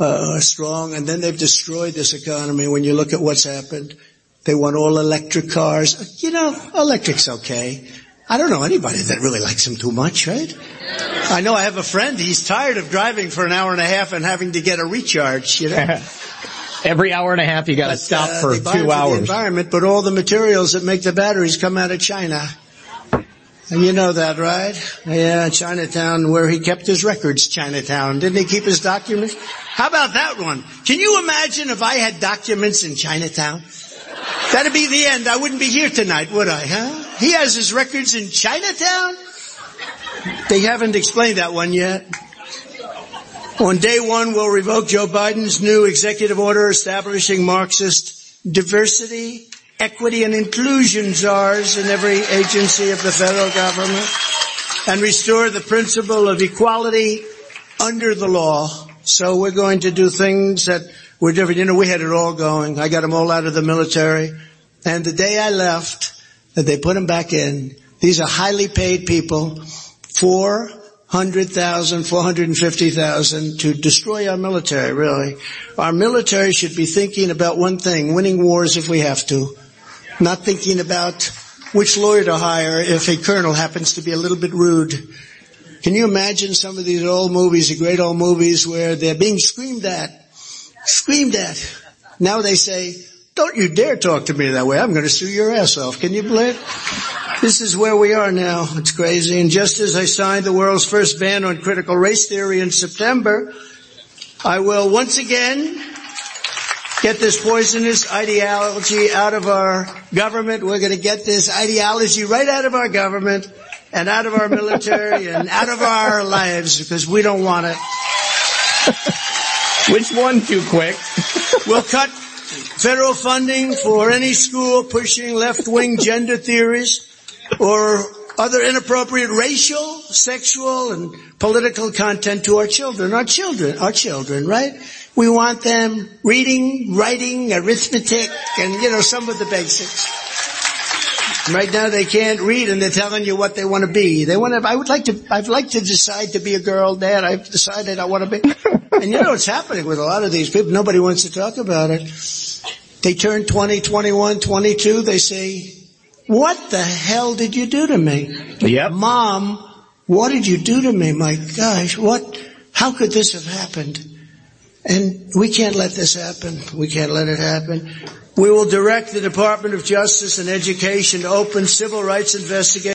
uh, strong. And then they've destroyed this economy when you look at what's happened. They want all electric cars. You know, electric's okay. I don't know anybody that really likes them too much, right? I know I have a friend, he's tired of driving for an hour and a half and having to get a recharge, you know. Every hour and a half you gotta stop Uh, for they buy 'em two the hours. environment, but all the materials that make the batteries come out of China. And you know that, right? Yeah, Chinatown, where he kept his records, Chinatown. Didn't he keep his documents? How about that one? Can you imagine if I had documents in Chinatown? That'd be the end. I wouldn't be here tonight, would I, huh? He has his records in Chinatown? They haven't explained that one yet. On day one, we'll revoke Joe Biden's new executive order establishing Marxist diversity, equity, and inclusion czars in every agency of the federal government and restore the principle of equality under the law. So we're going to do things that were different. You know, we had it all going. I got them all out of the military. And the day I left, that they put them back in, these are highly paid people, 400,000, 450,000 to destroy our military, really. Our military should be thinking about one thing, winning wars if we have to. Not thinking about which lawyer to hire if a colonel happens to be a little bit rude. Can you imagine some of these old movies, the great old movies where they're being screamed at, screamed at. Now they say, don't you dare talk to me that way. I'm going to sue your ass off. Can you believe? This is where we are now. It's crazy. And just as I signed the world's first ban on critical race theory in September, I will once again get this poisonous ideology out of our government. We're going to get this ideology right out of our government and out of our military and out of our lives because we don't want it. Which one too quick? we'll cut federal funding for any school pushing left-wing gender theories or other inappropriate racial, sexual, and political content to our children. Our children, our children, right? We want them reading, writing, arithmetic, and you know, some of the basics. Right now they can't read and they're telling you what they want to be. They want to, I would like to, I'd like to decide to be a girl, dad. I've decided I want to be. And you know what's happening with a lot of these people? Nobody wants to talk about it. They turn 20, 21, 22. They say, what the hell did you do to me? Yep. Mom, what did you do to me? My gosh, what, how could this have happened? And we can't let this happen. We can't let it happen. We will direct the Department of Justice and Education to open civil rights investigations.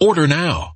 Order now.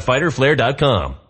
www.fighterflare.com.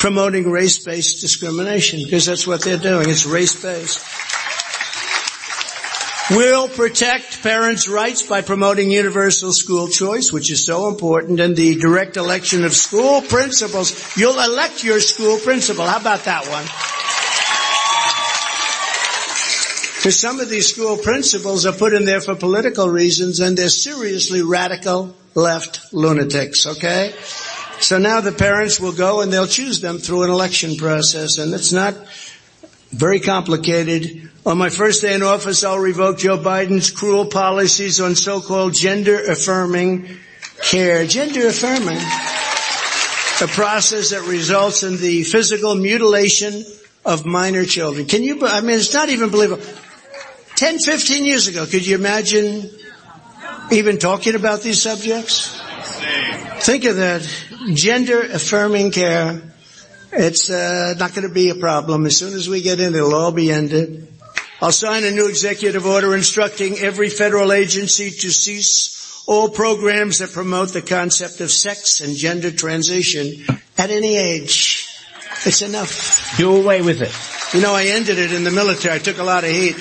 promoting race-based discrimination because that's what they're doing. It's race-based. We'll protect parents' rights by promoting universal school choice, which is so important, and the direct election of school principals. You'll elect your school principal. How about that one? Because some of these school principals are put in there for political reasons and they're seriously radical left lunatics, okay? So now the parents will go and they'll choose them through an election process and it's not very complicated. On my first day in office, I'll revoke Joe Biden's cruel policies on so-called gender affirming care. Gender affirming. A process that results in the physical mutilation of minor children. Can you, I mean, it's not even believable. 10, 15 years ago, could you imagine even talking about these subjects? Think of that. Gender affirming care. It's uh, not going to be a problem. As soon as we get in, it'll all be ended. I'll sign a new executive order instructing every federal agency to cease all programs that promote the concept of sex and gender transition at any age. It's enough. Do away with it. You know, I ended it in the military. I took a lot of heat.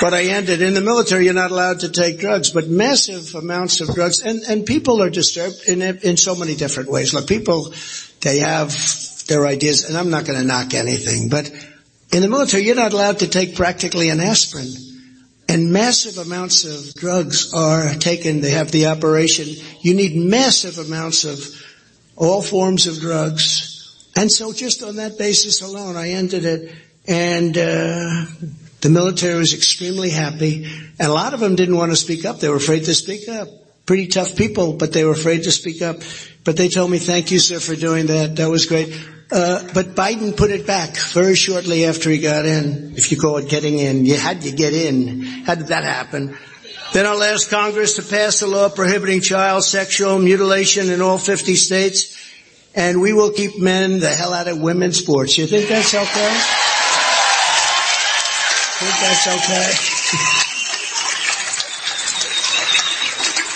But I ended in the military. You're not allowed to take drugs, but massive amounts of drugs, and and people are disturbed in in so many different ways. Look, people they have their ideas, and I'm not going to knock anything, but in the military, you're not allowed to take practically an aspirin. And massive amounts of drugs are taken. They have the operation. You need massive amounts of all forms of drugs. And so just on that basis alone, I ended it. And, uh, the military was extremely happy. And a lot of them didn't want to speak up. They were afraid to speak up. Pretty tough people, but they were afraid to speak up. But they told me, thank you, sir, for doing that. That was great. Uh, but Biden put it back very shortly after he got in, if you call it getting in. You had to get in. How did that happen? Then I'll ask Congress to pass a law prohibiting child sexual mutilation in all 50 states. And we will keep men the hell out of women's sports. You think that's okay? Think that's okay?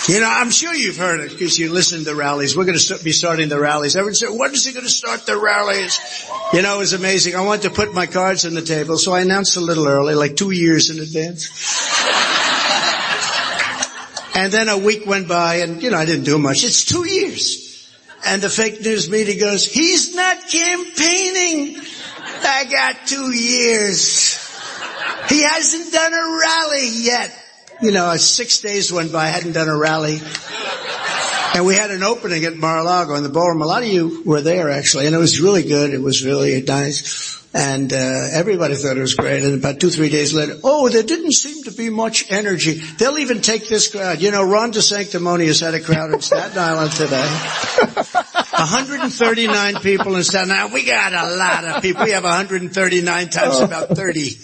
You know, I'm sure you've heard it because you listen to rallies. We're going to be starting the rallies. Everyone said, when is he going to start the rallies? You know, it was amazing. I wanted to put my cards on the table, so I announced a little early, like two years in advance. and then a week went by and, you know, I didn't do much. It's two years. And the fake news media goes, he's not campaigning. I got two years. He hasn't done a rally yet you know, six days went by, I hadn't done a rally. And we had an opening at Mar-a-Lago in the ballroom. A lot of you were there actually, and it was really good. It was really nice. And, uh, everybody thought it was great. And about two, three days later, oh, there didn't seem to be much energy. They'll even take this crowd. You know, Ron DeSanctimonious had a crowd in Staten Island today. 139 people in Staten Island. We got a lot of people. We have 139 times about 30.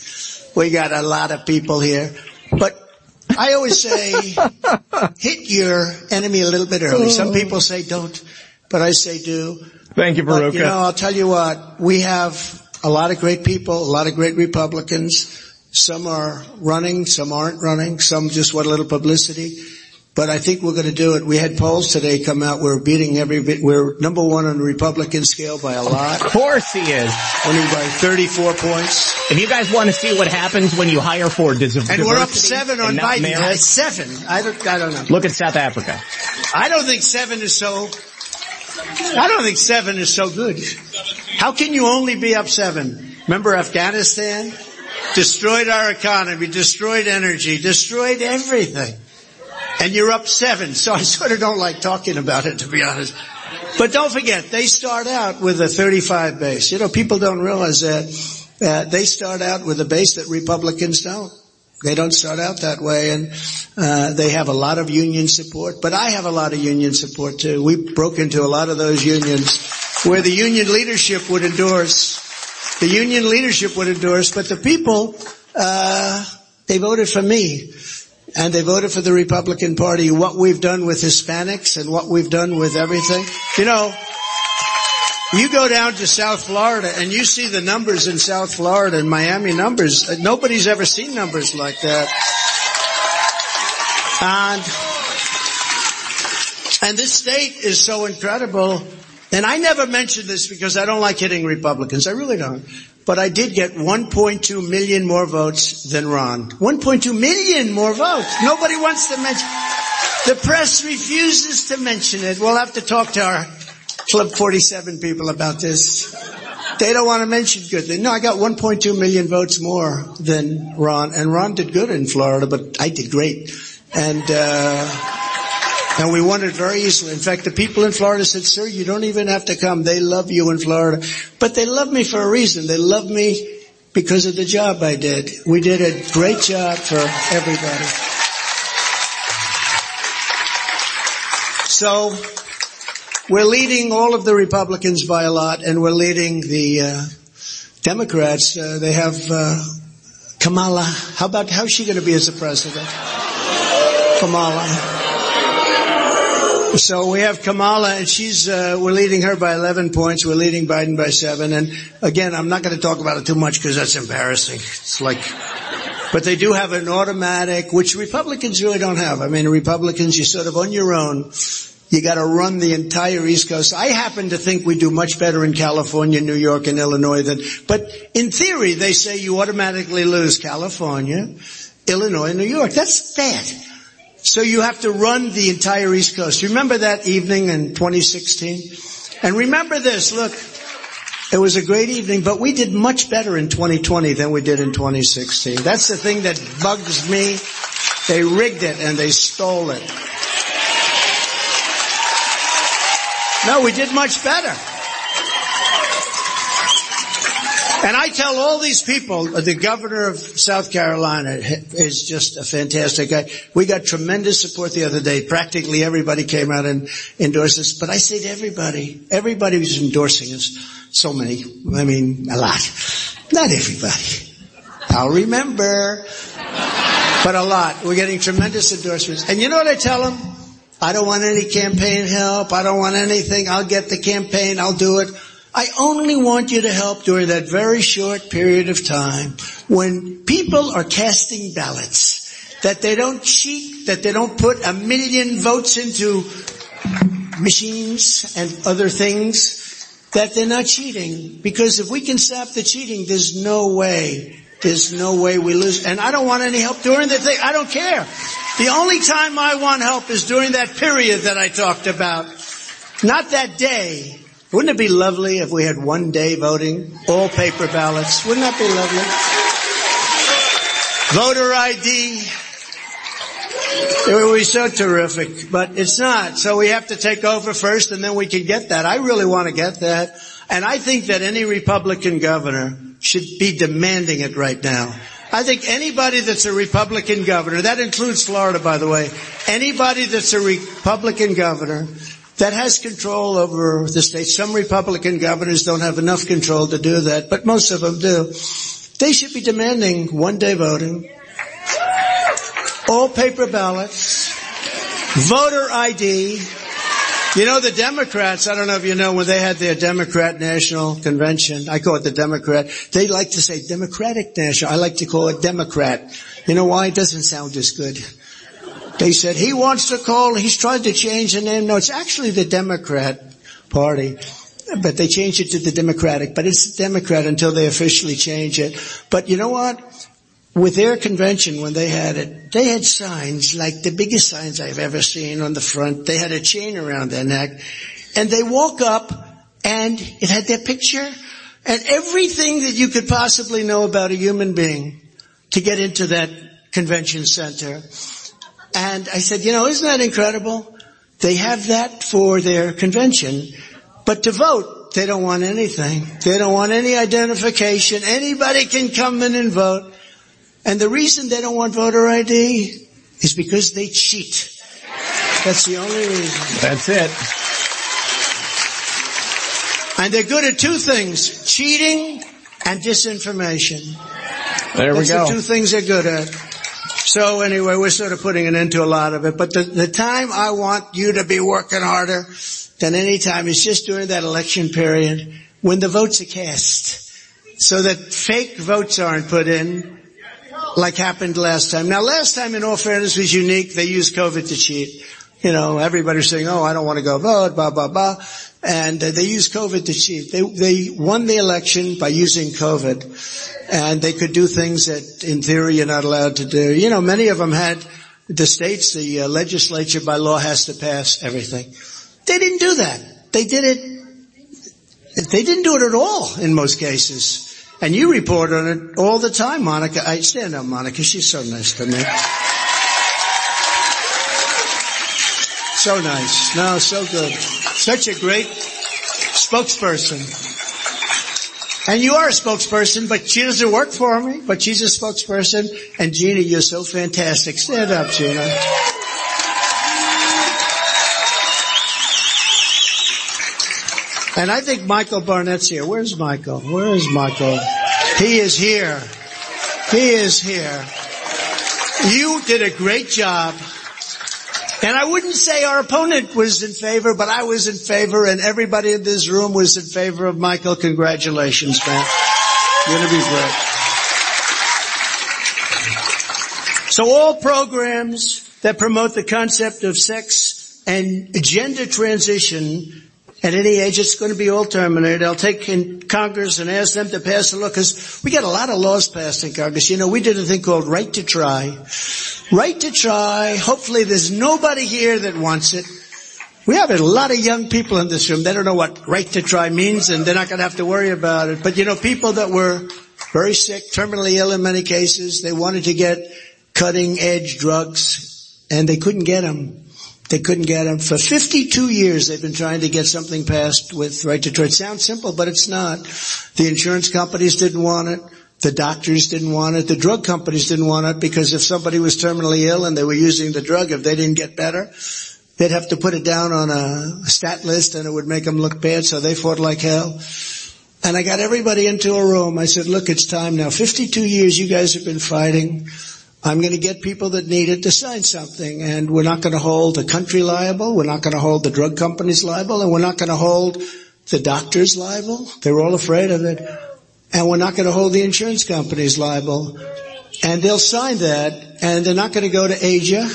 We got a lot of people here. But I always say, hit your enemy a little bit early. Some oh. people say don't, but I say do. Thank you. But, you know, I'll tell you what, we have a lot of great people, a lot of great Republicans. Some are running, some aren't running, some just want a little publicity. But I think we're going to do it. We had polls today come out. We're beating every bit. We're number one on the Republican scale by a lot. Of course he is. Only by 34 points. If you guys want to see what happens when you hire for dis- And we're up seven on Biden. merit, Seven. I don't, I don't know. look at South Africa. I don't think seven is so. I don't think seven is so good. How can you only be up seven? Remember Afghanistan? Destroyed our economy, destroyed energy, destroyed everything. And you're up seven, so I sort of don't like talking about it to be honest. But don't forget, they start out with a 35 base. You know, people don't realize that. Uh, they start out with a base that Republicans don't. They don't start out that way and, uh, they have a lot of union support, but I have a lot of union support too. We broke into a lot of those unions where the union leadership would endorse, the union leadership would endorse, but the people, uh, they voted for me and they voted for the Republican Party. What we've done with Hispanics and what we've done with everything, you know, you go down to South Florida and you see the numbers in South Florida and Miami numbers. Nobody's ever seen numbers like that. And, and this state is so incredible. And I never mention this because I don't like hitting Republicans. I really don't. But I did get 1.2 million more votes than Ron. 1.2 million more votes. Nobody wants to mention. The press refuses to mention it. We'll have to talk to our Club 47 people about this. They don't want to mention good. No, I got 1.2 million votes more than Ron, and Ron did good in Florida, but I did great. And, uh, and we won it very easily. In fact, the people in Florida said, sir, you don't even have to come. They love you in Florida. But they love me for a reason. They love me because of the job I did. We did a great job for everybody. So, we're leading all of the Republicans by a lot, and we're leading the uh, Democrats. Uh, they have uh, Kamala. How about how's she going to be as a president? Kamala. So we have Kamala, and she's uh, we're leading her by 11 points. We're leading Biden by seven. And again, I'm not going to talk about it too much because that's embarrassing. It's like. But they do have an automatic, which Republicans really don't have. I mean, Republicans, you're sort of on your own. You gotta run the entire East Coast. I happen to think we do much better in California, New York, and Illinois than, but in theory they say you automatically lose California, Illinois, and New York. That's bad. So you have to run the entire East Coast. Remember that evening in 2016? And remember this, look, it was a great evening, but we did much better in 2020 than we did in 2016. That's the thing that bugs me. They rigged it and they stole it. No, we did much better. And I tell all these people, the governor of South Carolina is just a fantastic guy. We got tremendous support the other day. Practically everybody came out and endorsed us. But I say to everybody, everybody who's endorsing us, so many, I mean, a lot. Not everybody. I'll remember. But a lot. We're getting tremendous endorsements. And you know what I tell them? I don't want any campaign help. I don't want anything. I'll get the campaign. I'll do it. I only want you to help during that very short period of time when people are casting ballots, that they don't cheat, that they don't put a million votes into machines and other things, that they're not cheating. Because if we can stop the cheating, there's no way, there's no way we lose. And I don't want any help during the thing. I don't care. The only time I want help is during that period that I talked about. Not that day. Wouldn't it be lovely if we had one day voting, all paper ballots? Wouldn't that be lovely? Voter ID. It would be so terrific, but it's not. So we have to take over first and then we can get that. I really want to get that. And I think that any Republican governor should be demanding it right now. I think anybody that's a Republican governor, that includes Florida by the way, anybody that's a Republican governor that has control over the state. Some Republican governors don't have enough control to do that, but most of them do. They should be demanding one day voting, all paper ballots, voter ID. You know, the Democrats, I don't know if you know, when they had their Democrat National Convention, I call it the Democrat, they like to say Democratic National. I like to call it Democrat. You know why? It doesn't sound as good. They said he wants to call, he's tried to change the name. No, it's actually the Democrat Party. But they changed it to the Democratic, but it's Democrat until they officially change it. But you know what? With their convention, when they had it, they had signs, like the biggest signs I've ever seen on the front. They had a chain around their neck. And they walk up and it had their picture and everything that you could possibly know about a human being to get into that convention center. And I said, you know, isn't that incredible? They have that for their convention, but to vote, they don't want anything. They don't want any identification. Anybody can come in and vote. And the reason they don't want voter ID is because they cheat. That's the only reason. That's it. And they're good at two things, cheating and disinformation. There we That's go. the two things they're good at. So anyway, we're sort of putting an end to a lot of it. But the, the time I want you to be working harder than any time is just during that election period when the votes are cast. So that fake votes aren't put in like happened last time. Now last time in all fairness was unique. They used COVID to cheat. You know, everybody's saying, oh, I don't want to go vote, blah, blah, blah. And uh, they used COVID to cheat. They, they won the election by using COVID. And they could do things that in theory you're not allowed to do. You know, many of them had the states, the uh, legislature by law has to pass everything. They didn't do that. They did it, they didn't do it at all in most cases. And you report on it all the time, Monica. I stand up, Monica. She's so nice to me. So nice. No, so good. Such a great spokesperson. And you are a spokesperson, but she doesn't work for me, but she's a spokesperson. And Gina, you're so fantastic. Stand up, Gina. And I think Michael Barnett's here. Where's Michael? Where is Michael? He is here. He is here. You did a great job. And I wouldn't say our opponent was in favor, but I was in favor and everybody in this room was in favor of Michael. Congratulations, man. You're gonna be great. So all programs that promote the concept of sex and gender transition at any age, it's going to be all terminated. I'll take in Congress and ask them to pass a law because we got a lot of laws passed in Congress. You know, we did a thing called Right to Try. Right to Try. Hopefully there's nobody here that wants it. We have a lot of young people in this room. They don't know what right to try means and they're not going to have to worry about it. But you know, people that were very sick, terminally ill in many cases, they wanted to get cutting edge drugs and they couldn't get them. They couldn't get them. For 52 years they've been trying to get something passed with right to. It sounds simple, but it's not. The insurance companies didn't want it. The doctors didn't want it. The drug companies didn't want it because if somebody was terminally ill and they were using the drug, if they didn't get better, they'd have to put it down on a stat list and it would make them look bad, so they fought like hell. And I got everybody into a room. I said, look, it's time now. 52 years you guys have been fighting. I'm going to get people that need it to sign something and we're not going to hold the country liable. We're not going to hold the drug companies liable and we're not going to hold the doctors liable. They're all afraid of it. And we're not going to hold the insurance companies liable. And they'll sign that and they're not going to go to Asia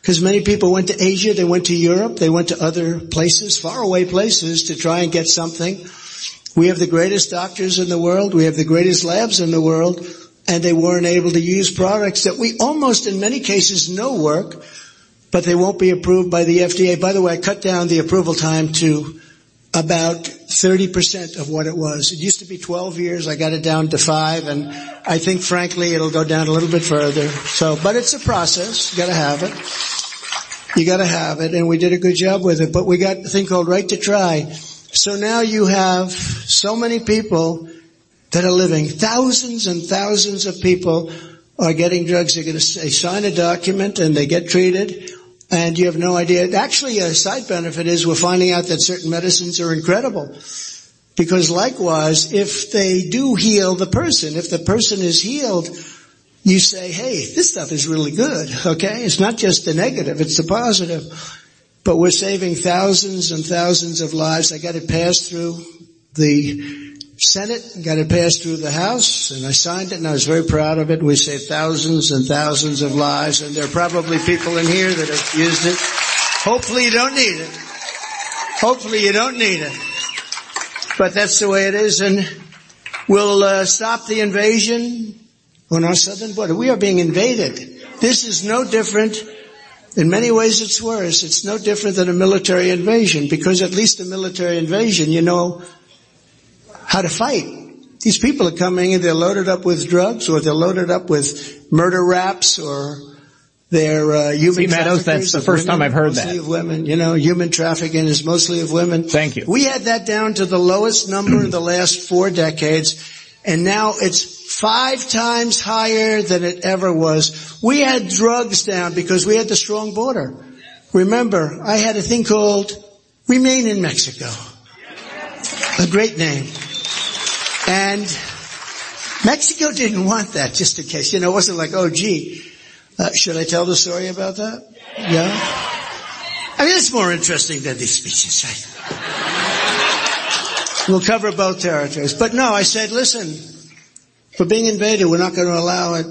because many people went to Asia, they went to Europe, they went to other places, faraway places to try and get something. We have the greatest doctors in the world. We have the greatest labs in the world and they weren't able to use products that we almost in many cases know work, but they won't be approved by the FDA. By the way, I cut down the approval time to about 30% of what it was. It used to be 12 years. I got it down to five and I think frankly it'll go down a little bit further. So, but it's a process. You gotta have it. You gotta have it and we did a good job with it, but we got a thing called right to try. So now you have so many people that are living. Thousands and thousands of people are getting drugs. They're going to they sign a document and they get treated and you have no idea. Actually, a side benefit is we're finding out that certain medicines are incredible. Because likewise, if they do heal the person, if the person is healed, you say, hey, this stuff is really good, okay? It's not just the negative, it's the positive. But we're saving thousands and thousands of lives. I got it passed through the Senate, got it passed through the House, and I signed it, and I was very proud of it. We saved thousands and thousands of lives, and there are probably people in here that have used it. Hopefully you don't need it. Hopefully you don't need it. But that's the way it is, and we'll uh, stop the invasion on our southern border. We are being invaded. This is no different. In many ways it's worse. It's no different than a military invasion because at least a military invasion, you know how to fight. These people are coming in, they're loaded up with drugs or they're loaded up with murder raps or they're uh, human See, Meadows, that's the first time I've heard mostly that. Of women, you know, human trafficking is mostly of women. Thank you. We had that down to the lowest number in the last four decades, and now it's five times higher than it ever was. We had drugs down because we had the strong border. Remember, I had a thing called Remain in Mexico. A great name. And Mexico didn't want that, just in case. You know, it wasn't like, oh gee, uh, should I tell the story about that? Yeah? I mean, it's more interesting than these speeches. Right? We'll cover both territories. But no, I said, listen, for being invaded, we're not going to allow it.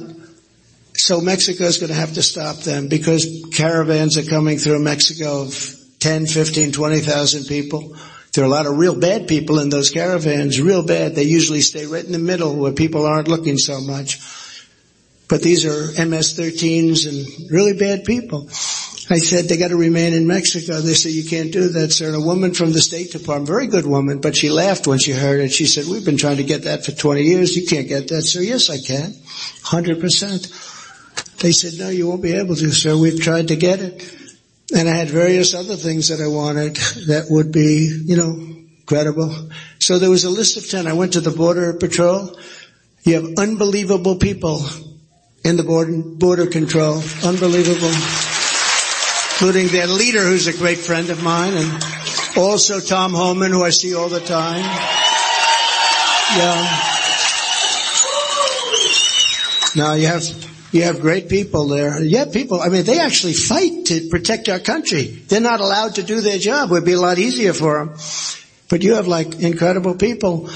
So Mexico's going to have to stop them because caravans are coming through Mexico of 10, 15, 20,000 people. There are a lot of real bad people in those caravans, real bad. They usually stay right in the middle where people aren't looking so much. But these are MS-13s and really bad people. I said they got to remain in Mexico. They said you can't do that, sir. And a woman from the State Department, very good woman, but she laughed when she heard it. She said, "We've been trying to get that for 20 years. You can't get that, sir." Yes, I can, 100 percent. They said, "No, you won't be able to, sir. We've tried to get it." And I had various other things that I wanted that would be, you know, credible. So there was a list of 10. I went to the Border Patrol. You have unbelievable people in the border, border control. Unbelievable. Including their leader who's a great friend of mine and also Tom Homan who I see all the time. Yeah. Now you have, you have great people there. Have people, I mean, they actually fight to protect our country. They're not allowed to do their job. It would be a lot easier for them. But you have like incredible people.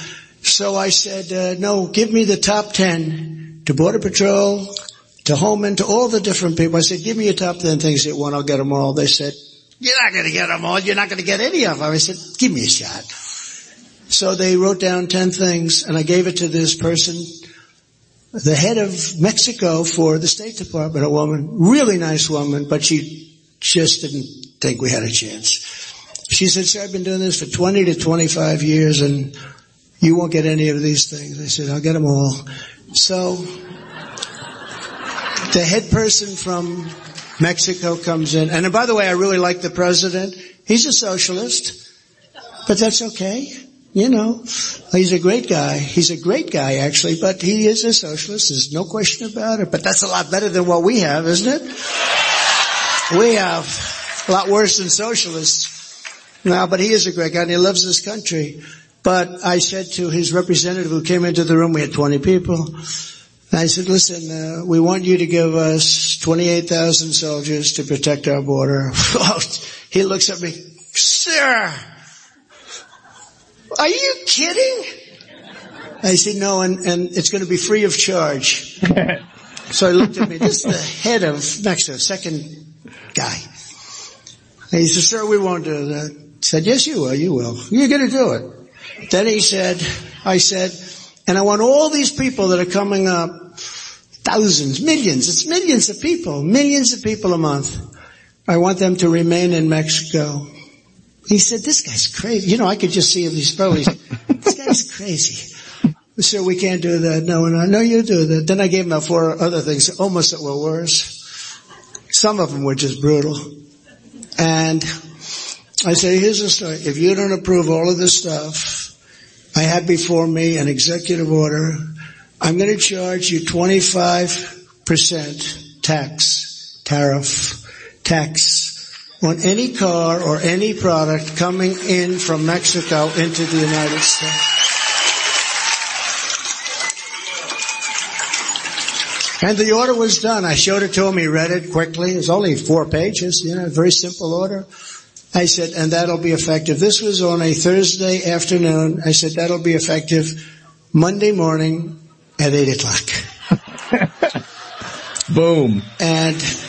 So I said, uh, no, give me the top 10 to Border Patrol, to Homeland, to all the different people. I said, give me your top 10 things that want, I'll get them all. They said, you're not going to get them all. You're not going to get any of them. I said, give me a shot. So they wrote down 10 things and I gave it to this person, the head of Mexico for the State Department, a woman, really nice woman, but she just didn't think we had a chance. She said, sir, I've been doing this for 20 to 25 years and you won't get any of these things. I said, I'll get them all. So the head person from Mexico comes in. And by the way, I really like the president. He's a socialist, but that's okay. You know, he's a great guy. He's a great guy actually, but he is a socialist. There's no question about it. But that's a lot better than what we have, isn't it? We have a lot worse than socialists. No, but he is a great guy and he loves this country. But I said to his representative who came into the room, we had 20 people. I said, listen, uh, we want you to give us 28,000 soldiers to protect our border. he looks at me, sir, are you kidding? I said, no, and, and it's going to be free of charge. so he looked at me, this is the head of Mexico, second guy. And he said, sir, we won't do that. I said, yes, you will, you will. You're going to do it. Then he said, I said, and I want all these people that are coming up, thousands, millions, it's millions of people, millions of people a month. I want them to remain in Mexico. He said, this guy's crazy. You know, I could just see him, he's probably, this guy's crazy. So we can't do that. No, no, no, you do that. Then I gave him four other things, almost that were worse. Some of them were just brutal. And I say, here's the story. If you don't approve all of this stuff, I have before me an executive order. I'm going to charge you 25% tax, tariff, tax on any car or any product coming in from Mexico into the United States. And the order was done. I showed it to him. He read it quickly. It was only four pages, you know, very simple order. I said, and that'll be effective. This was on a Thursday afternoon. I said, that'll be effective Monday morning at 8 o'clock. Boom. And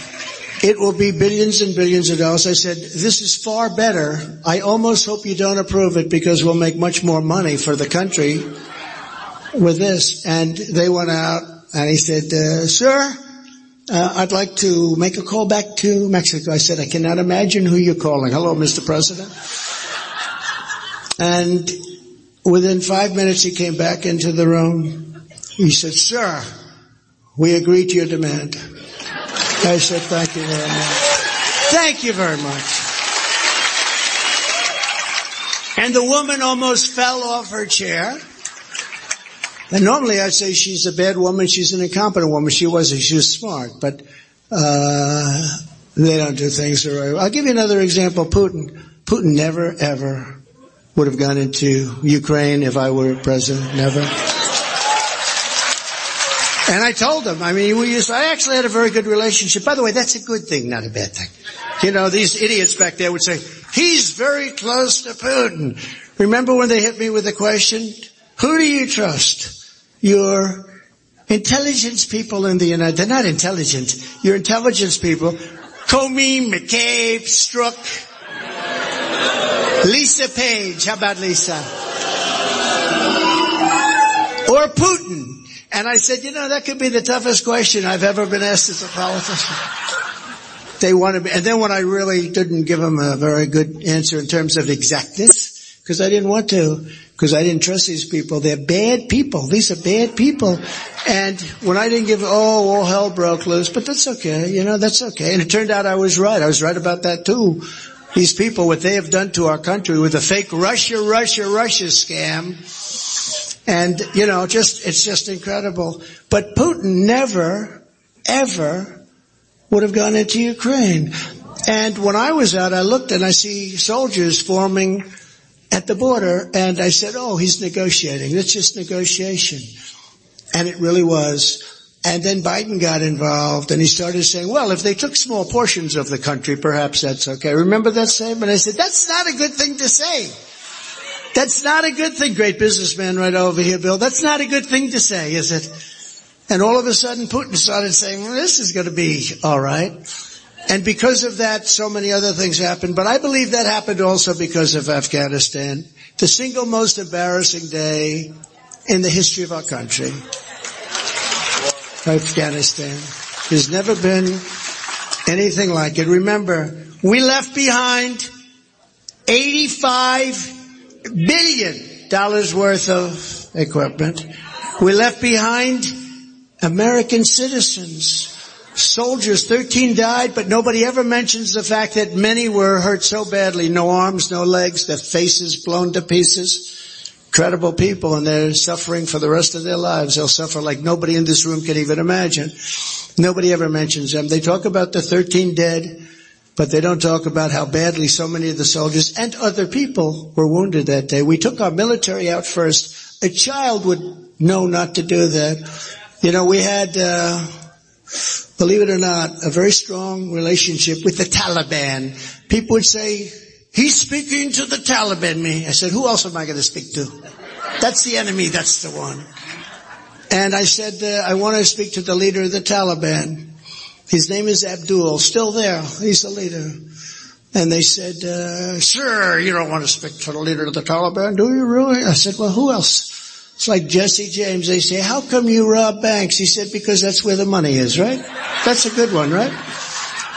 it will be billions and billions of dollars. I said, this is far better. I almost hope you don't approve it because we'll make much more money for the country with this. And they went out and he said, uh, sir, uh, I'd like to make a call back to Mexico. I said, I cannot imagine who you're calling. Hello, Mr. President. And within five minutes he came back into the room. He said, sir, we agree to your demand. I said, thank you very much. Thank you very much. And the woman almost fell off her chair. And normally I say she's a bad woman, she's an incompetent woman. She wasn't, she was smart, but, uh, they don't do things the right way. I'll give you another example. Putin. Putin never ever would have gone into Ukraine if I were president. Never. And I told him, I mean, we used, I actually had a very good relationship. By the way, that's a good thing, not a bad thing. You know, these idiots back there would say, he's very close to Putin. Remember when they hit me with the question, who do you trust? Your intelligence people in the United, they're not intelligent. Your intelligence people, Comey, McCabe, Strzok, Lisa Page. How about Lisa? Or Putin. And I said, you know, that could be the toughest question I've ever been asked as a politician. They wanted me, and then when I really didn't give them a very good answer in terms of exactness, because I didn't want to, because I didn't trust these people. They're bad people. These are bad people. And when I didn't give, oh, all hell broke loose, but that's okay. You know, that's okay. And it turned out I was right. I was right about that too. These people, what they have done to our country with a fake Russia, Russia, Russia scam. And, you know, just, it's just incredible. But Putin never, ever would have gone into Ukraine. And when I was out, I looked and I see soldiers forming at the border and I said, oh, he's negotiating. It's just negotiation. And it really was. And then Biden got involved and he started saying, well, if they took small portions of the country, perhaps that's okay. Remember that statement? I said, that's not a good thing to say. That's not a good thing, great businessman right over here, Bill. That's not a good thing to say, is it? And all of a sudden Putin started saying, well, this is going to be alright. And because of that, so many other things happened. But I believe that happened also because of Afghanistan. The single most embarrassing day in the history of our country. Afghanistan. There's never been anything like it. Remember, we left behind 85 billion dollars worth of equipment. We left behind American citizens soldiers, 13 died, but nobody ever mentions the fact that many were hurt so badly, no arms, no legs, their faces blown to pieces. Incredible people and they're suffering for the rest of their lives. They'll suffer like nobody in this room can even imagine. Nobody ever mentions them. They talk about the 13 dead, but they don't talk about how badly so many of the soldiers and other people were wounded that day. We took our military out first. A child would know not to do that. You know, we had, uh, believe it or not, a very strong relationship with the Taliban. People would say, he's speaking to the Taliban, me. I said, who else am I going to speak to? That's the enemy, that's the one. And I said, uh, I want to speak to the leader of the Taliban. His name is Abdul, still there. He's the leader. And they said, uh, sir, you don't want to speak to the leader of the Taliban, do you really? I said, well, who else? It's like Jesse James. They say, how come you rob banks? He said, because that's where the money is, right? That's a good one, right?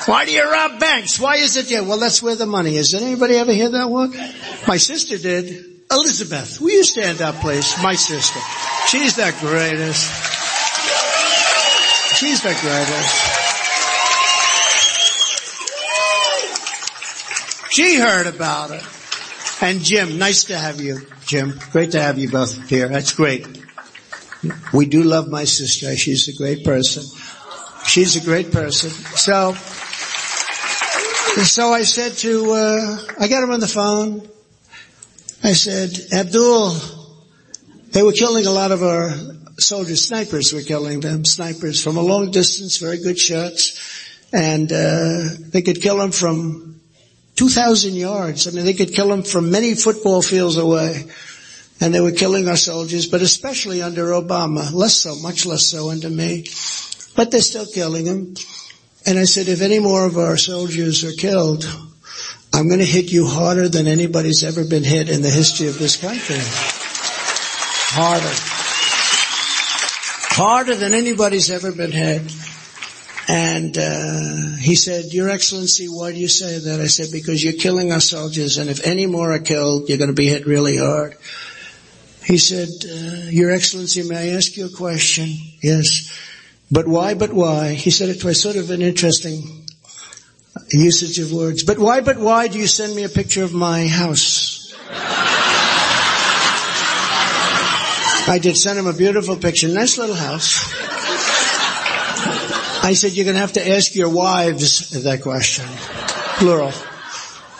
Why do you rob banks? Why is it there? Well, that's where the money is. Did anybody ever hear that one? My sister did. Elizabeth, will you stand up, please? My sister. She's the greatest. She's the greatest. She heard about it. And Jim, nice to have you, Jim. Great to have you both here. That's great. We do love my sister. She's a great person. She's a great person. So, so I said to, uh, I got him on the phone. I said, Abdul, they were killing a lot of our soldiers. Snipers were killing them. Snipers from a long distance, very good shots. And, uh, they could kill them from 2,000 yards. I mean, they could kill them from many football fields away. And they were killing our soldiers, but especially under Obama. Less so, much less so under me. But they're still killing them. And I said, if any more of our soldiers are killed, I'm going to hit you harder than anybody's ever been hit in the history of this country. Harder. Harder than anybody's ever been hit. And uh, he said, Your Excellency, why do you say that? I said, because you're killing our soldiers, and if any more are killed, you're going to be hit really hard. He said, uh, Your Excellency, may I ask you a question? Yes. But why, but why? He said it was sort of an interesting usage of words. But why, but why do you send me a picture of my house? I did send him a beautiful picture, nice little house. I said, you're going to have to ask your wives that question. Plural.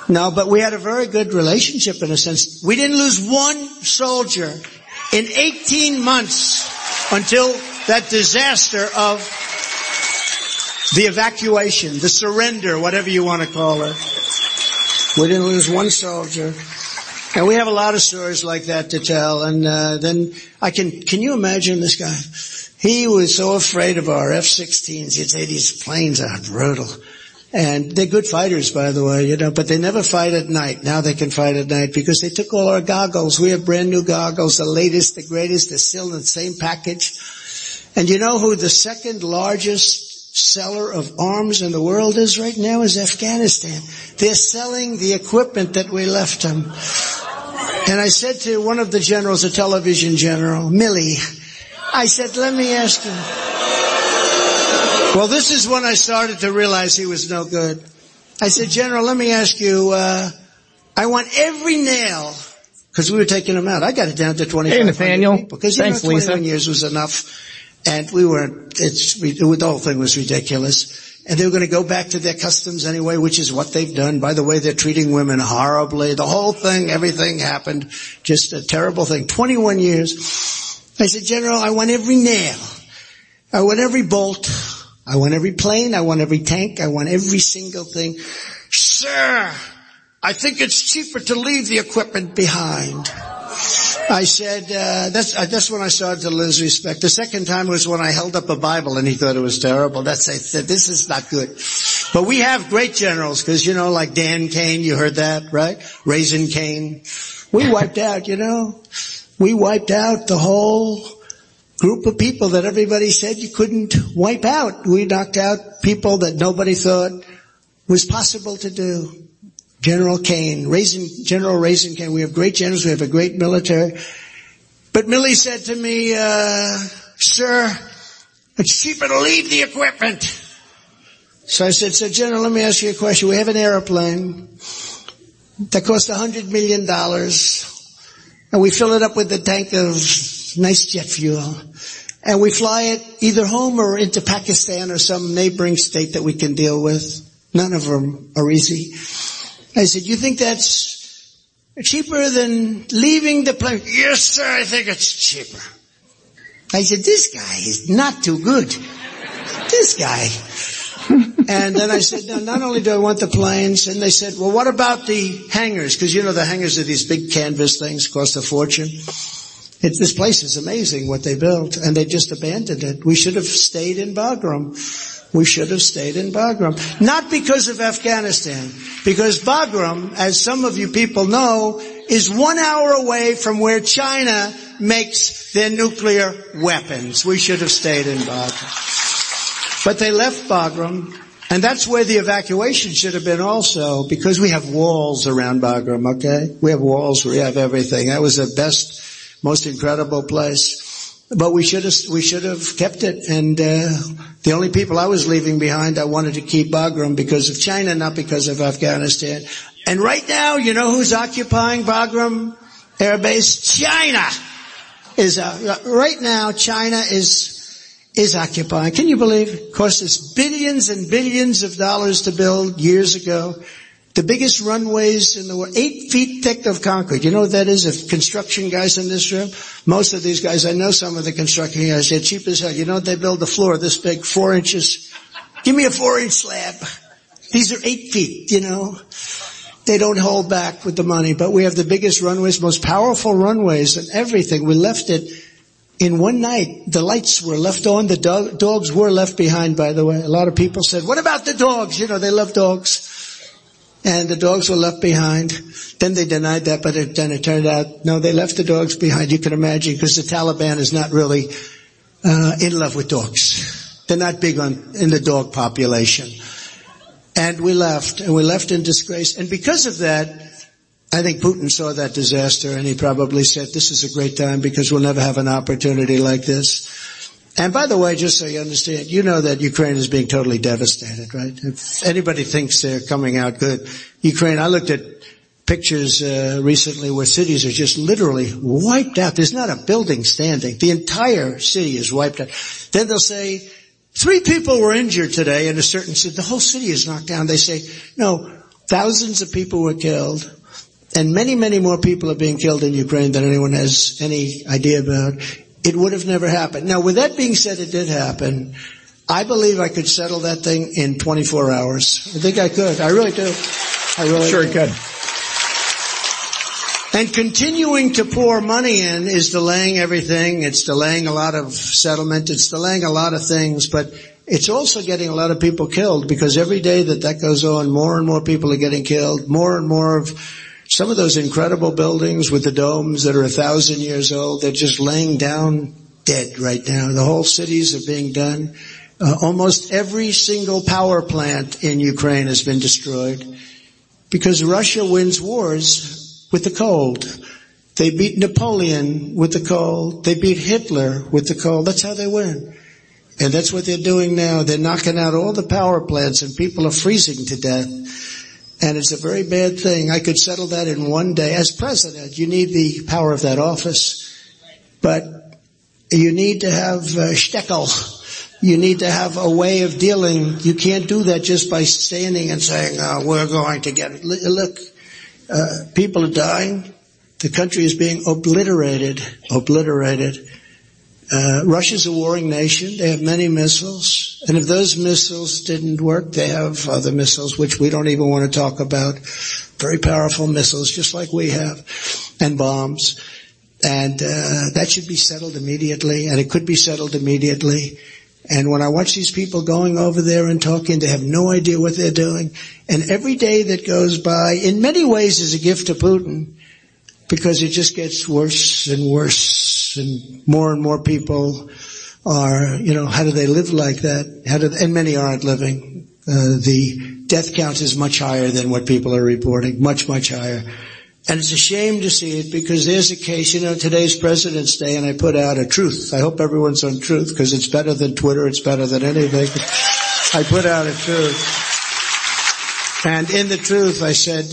No, but we had a very good relationship in a sense. We didn't lose one soldier in 18 months until that disaster of the evacuation, the surrender, whatever you want to call it. We didn't lose one soldier. And we have a lot of stories like that to tell. And uh, then I can, can you imagine this guy? He was so afraid of our F-16s. He'd say these planes are brutal. And they're good fighters, by the way, you know, but they never fight at night. Now they can fight at night because they took all our goggles. We have brand new goggles, the latest, the greatest. They're still in the same package. And you know who the second largest seller of arms in the world is right now is Afghanistan. They're selling the equipment that we left them. And I said to one of the generals, a television general, Milley, I said, let me ask you. Well, this is when I started to realize he was no good. I said, General, let me ask you, uh, I want every nail, because we were taking them out. I got it down to 25 Hey, Nathaniel. Because, you know, 21 Lisa. years was enough. And we weren't, it's, the whole thing was ridiculous. And they were going to go back to their customs anyway, which is what they've done. By the way, they're treating women horribly. The whole thing, everything happened. Just a terrible thing. 21 years. I said, General, I want every nail. I want every bolt. I want every plane. I want every tank. I want every single thing. Sir, I think it's cheaper to leave the equipment behind. I said, uh, that's, uh, that's when I started to lose respect. The second time was when I held up a Bible and he thought it was terrible. That's, I said, this is not good. But we have great generals because, you know, like Dan Caine, you heard that, right? Raisin Caine. We wiped out, you know, we wiped out the whole group of people that everybody said you couldn't wipe out. We knocked out people that nobody thought was possible to do. General Caine, Raisin, General Raisin Caine. We have great generals. We have a great military. But Milley said to me, uh, sir, it's cheaper to leave the equipment. So I said, so General, let me ask you a question. We have an airplane that costs a hundred million dollars and we fill it up with a tank of nice jet fuel and we fly it either home or into Pakistan or some neighboring state that we can deal with. None of them are easy. I said, you think that's cheaper than leaving the plane? Yes, sir, I think it's cheaper. I said, this guy is not too good. This guy. And then I said, no, not only do I want the planes, and they said, well, what about the hangars? Because you know the hangars are these big canvas things, cost a fortune. It, this place is amazing what they built, and they just abandoned it. We should have stayed in Bagram. We should have stayed in Bagram. Not because of Afghanistan, because Bagram, as some of you people know, is one hour away from where China makes their nuclear weapons. We should have stayed in Bagram. But they left Bagram, and that's where the evacuation should have been also, because we have walls around Bagram, okay? We have walls, we have everything. That was the best, most incredible place. But we should have, we should have kept it, and uh, the only people I was leaving behind, I wanted to keep Bagram because of China, not because of Afghanistan. And right now, you know who's occupying Bagram Air Base? China is, uh, right now, China is is occupying. Can you believe it? Cost us billions and billions of dollars to build years ago. The biggest runways in the world, eight feet thick of concrete. You know what that is? If construction guys in this room, most of these guys, I know some of the construction guys, they're cheap as hell. You know what they build? The floor this big, four inches. Give me a four inch slab. These are eight feet, you know. they don't hold back with the money, but we have the biggest runways, most powerful runways and everything. We left it in one night. The lights were left on. The dog, dogs were left behind, by the way. A lot of people said, what about the dogs? You know, they love dogs. And the dogs were left behind. Then they denied that, but it, then it turned out, no, they left the dogs behind. You can imagine, because the Taliban is not really uh, in love with dogs. They're not big on in the dog population. And we left, and we left in disgrace. And because of that, I think Putin saw that disaster and he probably said, this is a great time because we'll never have an opportunity like this. And by the way, just so you understand, you know that Ukraine is being totally devastated, right? If anybody thinks they're coming out good, Ukraine, I looked at pictures uh, recently where cities are just literally wiped out. There's not a building standing. The entire city is wiped out. Then they'll say, three people were injured today in a certain city. The whole city is knocked down. They say, no, thousands of people were killed. And many, many more people are being killed in Ukraine than anyone has any idea about. It would have never happened. Now with that being said, it did happen. I believe I could settle that thing in 24 hours. I think I could. I really do. I really Sure do. could. And continuing to pour money in is delaying everything. It's delaying a lot of settlement. It's delaying a lot of things, but it's also getting a lot of people killed because every day that that goes on, more and more people are getting killed. More and more of some of those incredible buildings with the domes that are a thousand years old, they're just laying down dead right now. The whole cities are being done. Uh, almost every single power plant in Ukraine has been destroyed because Russia wins wars with the cold. They beat Napoleon with the cold. They beat Hitler with the cold. That's how they win. And that's what they're doing now. They're knocking out all the power plants and people are freezing to death. And it's a very bad thing. I could settle that in one day. As president, you need the power of that office. But you need to have uh, shtekel. You need to have a way of dealing. You can't do that just by standing and saying, oh, we're going to get it. Look, uh, people are dying. The country is being obliterated, obliterated. Uh, Russia's a warring nation. They have many missiles. And if those missiles didn't work, they have other missiles, which we don't even want to talk about. Very powerful missiles, just like we have, and bombs. And, uh, that should be settled immediately, and it could be settled immediately. And when I watch these people going over there and talking, they have no idea what they're doing. And every day that goes by, in many ways is a gift to Putin, because it just gets worse and worse, and more and more people are, you know, how do they live like that? How do, and many aren't living. Uh, the death count is much higher than what people are reporting, much, much higher. And it's a shame to see it because there's a case, you know, today's President's Day and I put out a truth. I hope everyone's on truth because it's better than Twitter. It's better than anything. I put out a truth. And in the truth I said,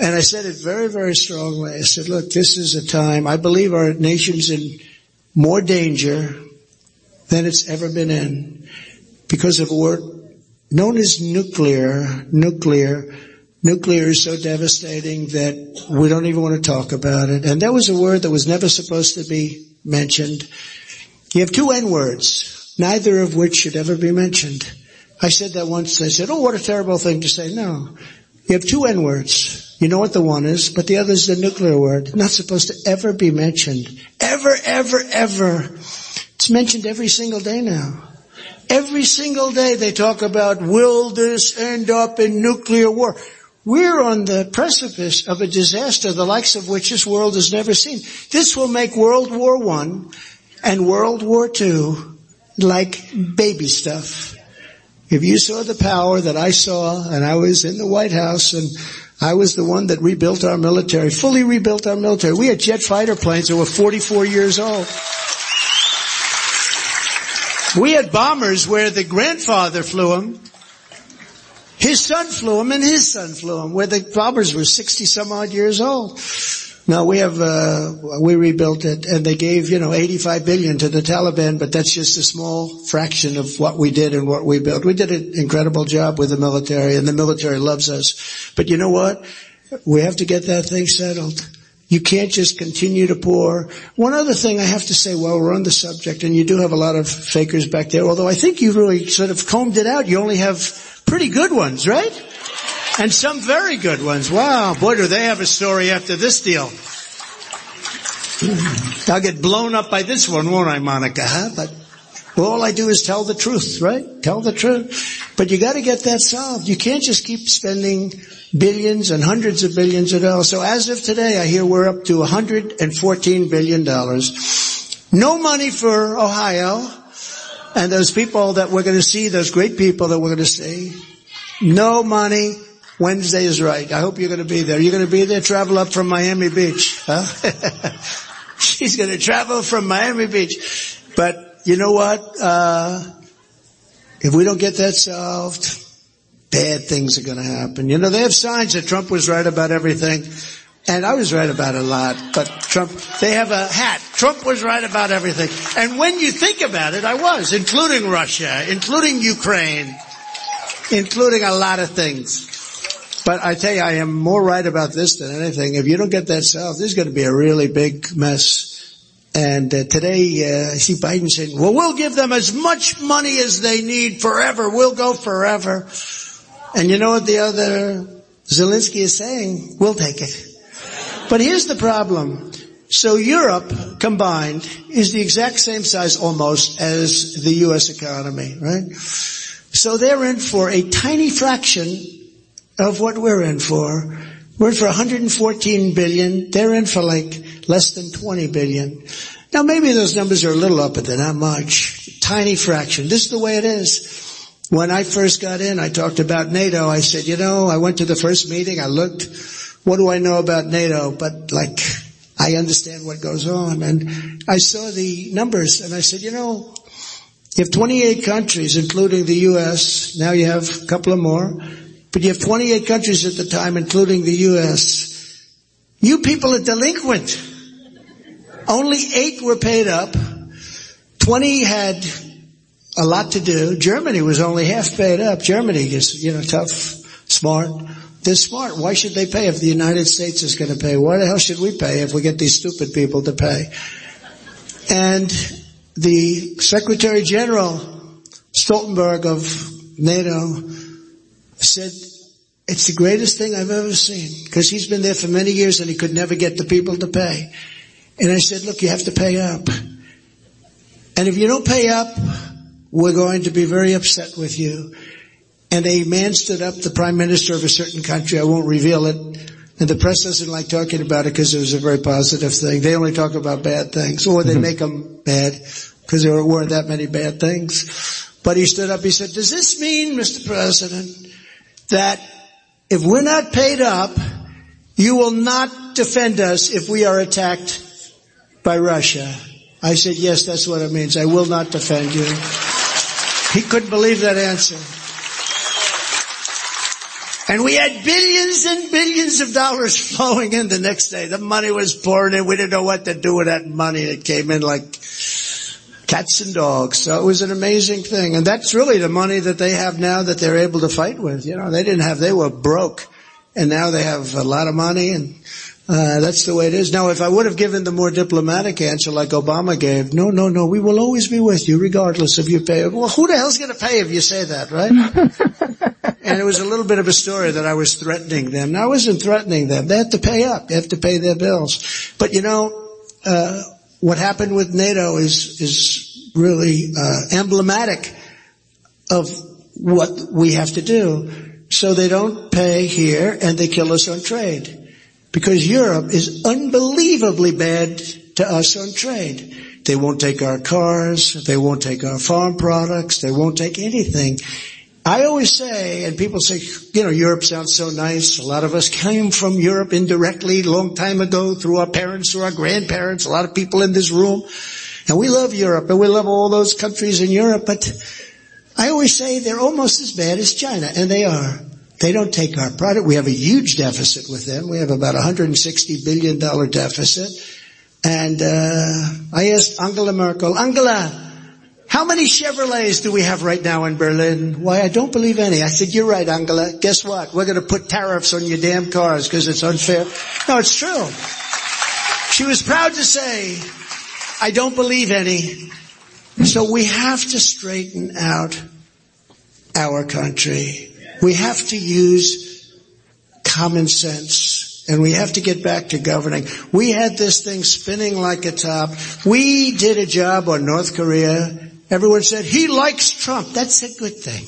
and I said it very, very strongly. I said, look, this is a time, I believe our nation's in more danger than it's ever been in because of a word known as nuclear, nuclear, nuclear is so devastating that we don't even want to talk about it. And that was a word that was never supposed to be mentioned. You have two N words, neither of which should ever be mentioned. I said that once. I said, oh, what a terrible thing to say. No. You have two N words. You know what the one is, but the other is the nuclear word. Not supposed to ever be mentioned. Ever, ever, ever. It's mentioned every single day now. Every single day they talk about, will this end up in nuclear war? We're on the precipice of a disaster the likes of which this world has never seen. This will make World War One and World War Two like baby stuff. If you saw the power that I saw and I was in the White House and I was the one that rebuilt our military, fully rebuilt our military. We had jet fighter planes that were 44 years old. We had bombers where the grandfather flew them. His son flew them and his son flew them where the bombers were 60 some odd years old. Now we have, uh, we rebuilt it and they gave, you know, 85 billion to the Taliban, but that's just a small fraction of what we did and what we built. We did an incredible job with the military and the military loves us. But you know what? We have to get that thing settled. You can't just continue to pour. One other thing I have to say while we're on the subject, and you do have a lot of fakers back there, although I think you really sort of combed it out. You only have pretty good ones, right? And some very good ones. Wow, boy, do they have a story after this deal. I'll get blown up by this one, won't I, Monica? Huh? But all I do is tell the truth, right? Tell the truth. But you gotta get that solved. You can't just keep spending billions and hundreds of billions of dollars. So as of today, I hear we're up to 114 billion dollars. No money for Ohio and those people that we're gonna see, those great people that we're gonna see. No money. Wednesday is right. I hope you're gonna be there. You're gonna be there, travel up from Miami Beach, huh? She's gonna travel from Miami Beach. But you know what? Uh, if we don't get that solved, bad things are going to happen. You know, they have signs that Trump was right about everything. And I was right about a lot, but Trump, they have a hat. Trump was right about everything. And when you think about it, I was, including Russia, including Ukraine, including a lot of things. But I tell you, I am more right about this than anything. If you don't get that this is going to be a really big mess. And uh, today, uh, I see Biden saying, well, we'll give them as much money as they need forever. We'll go forever. And you know what the other Zelensky is saying? We'll take it. But here's the problem. So Europe combined is the exact same size almost as the US economy, right? So they're in for a tiny fraction of what we're in for. We're in for 114 billion. They're in for like less than 20 billion. Now maybe those numbers are a little up, but they're not much. Tiny fraction. This is the way it is. When I first got in, I talked about NATO. I said, you know, I went to the first meeting. I looked, what do I know about NATO? But like, I understand what goes on. And I saw the numbers and I said, you know, you have 28 countries, including the U.S. Now you have a couple of more. But you have 28 countries at the time, including the U.S. You people are delinquent. Only eight were paid up. 20 had a lot to do. Germany was only half paid up. Germany is, you know, tough, smart. They're smart. Why should they pay if the United States is going to pay? Why the hell should we pay if we get these stupid people to pay? And the Secretary General Stoltenberg of NATO said, it's the greatest thing I've ever seen because he's been there for many years and he could never get the people to pay. And I said, look, you have to pay up. And if you don't pay up, we're going to be very upset with you. And a man stood up, the prime minister of a certain country, I won't reveal it, and the press doesn't like talking about it because it was a very positive thing. They only talk about bad things, or they mm-hmm. make them bad because there weren't that many bad things. But he stood up, he said, does this mean, Mr. President, that if we're not paid up, you will not defend us if we are attacked by Russia? I said, yes, that's what it means. I will not defend you. He couldn't believe that answer. And we had billions and billions of dollars flowing in the next day. The money was pouring in. We didn't know what to do with that money. It came in like cats and dogs. So it was an amazing thing. And that's really the money that they have now that they're able to fight with. You know, they didn't have, they were broke. And now they have a lot of money and uh, that's the way it is. Now, if I would have given the more diplomatic answer like Obama gave, no, no, no, we will always be with you regardless of your pay. Well, who the hell's going to pay if you say that, right? and it was a little bit of a story that I was threatening them. Now, I wasn't threatening them. They have to pay up. They have to pay their bills. But you know, uh, what happened with NATO is is really uh, emblematic of what we have to do. So they don't pay here, and they kill us on trade because Europe is unbelievably bad to us on trade. They won't take our cars, they won't take our farm products, they won't take anything. I always say, and people say, you know, Europe sounds so nice. A lot of us came from Europe indirectly long time ago through our parents, through our grandparents, a lot of people in this room. And we love Europe and we love all those countries in Europe, but I always say they're almost as bad as China, and they are. They don't take our product. We have a huge deficit with them. We have about a $160 billion deficit. And uh, I asked Angela Merkel, Angela, how many Chevrolets do we have right now in Berlin? Why, I don't believe any. I said, you're right, Angela. Guess what? We're going to put tariffs on your damn cars because it's unfair. No, it's true. She was proud to say, I don't believe any. So we have to straighten out our country. We have to use common sense. And we have to get back to governing. We had this thing spinning like a top. We did a job on North Korea. Everyone said, he likes Trump. That's a good thing.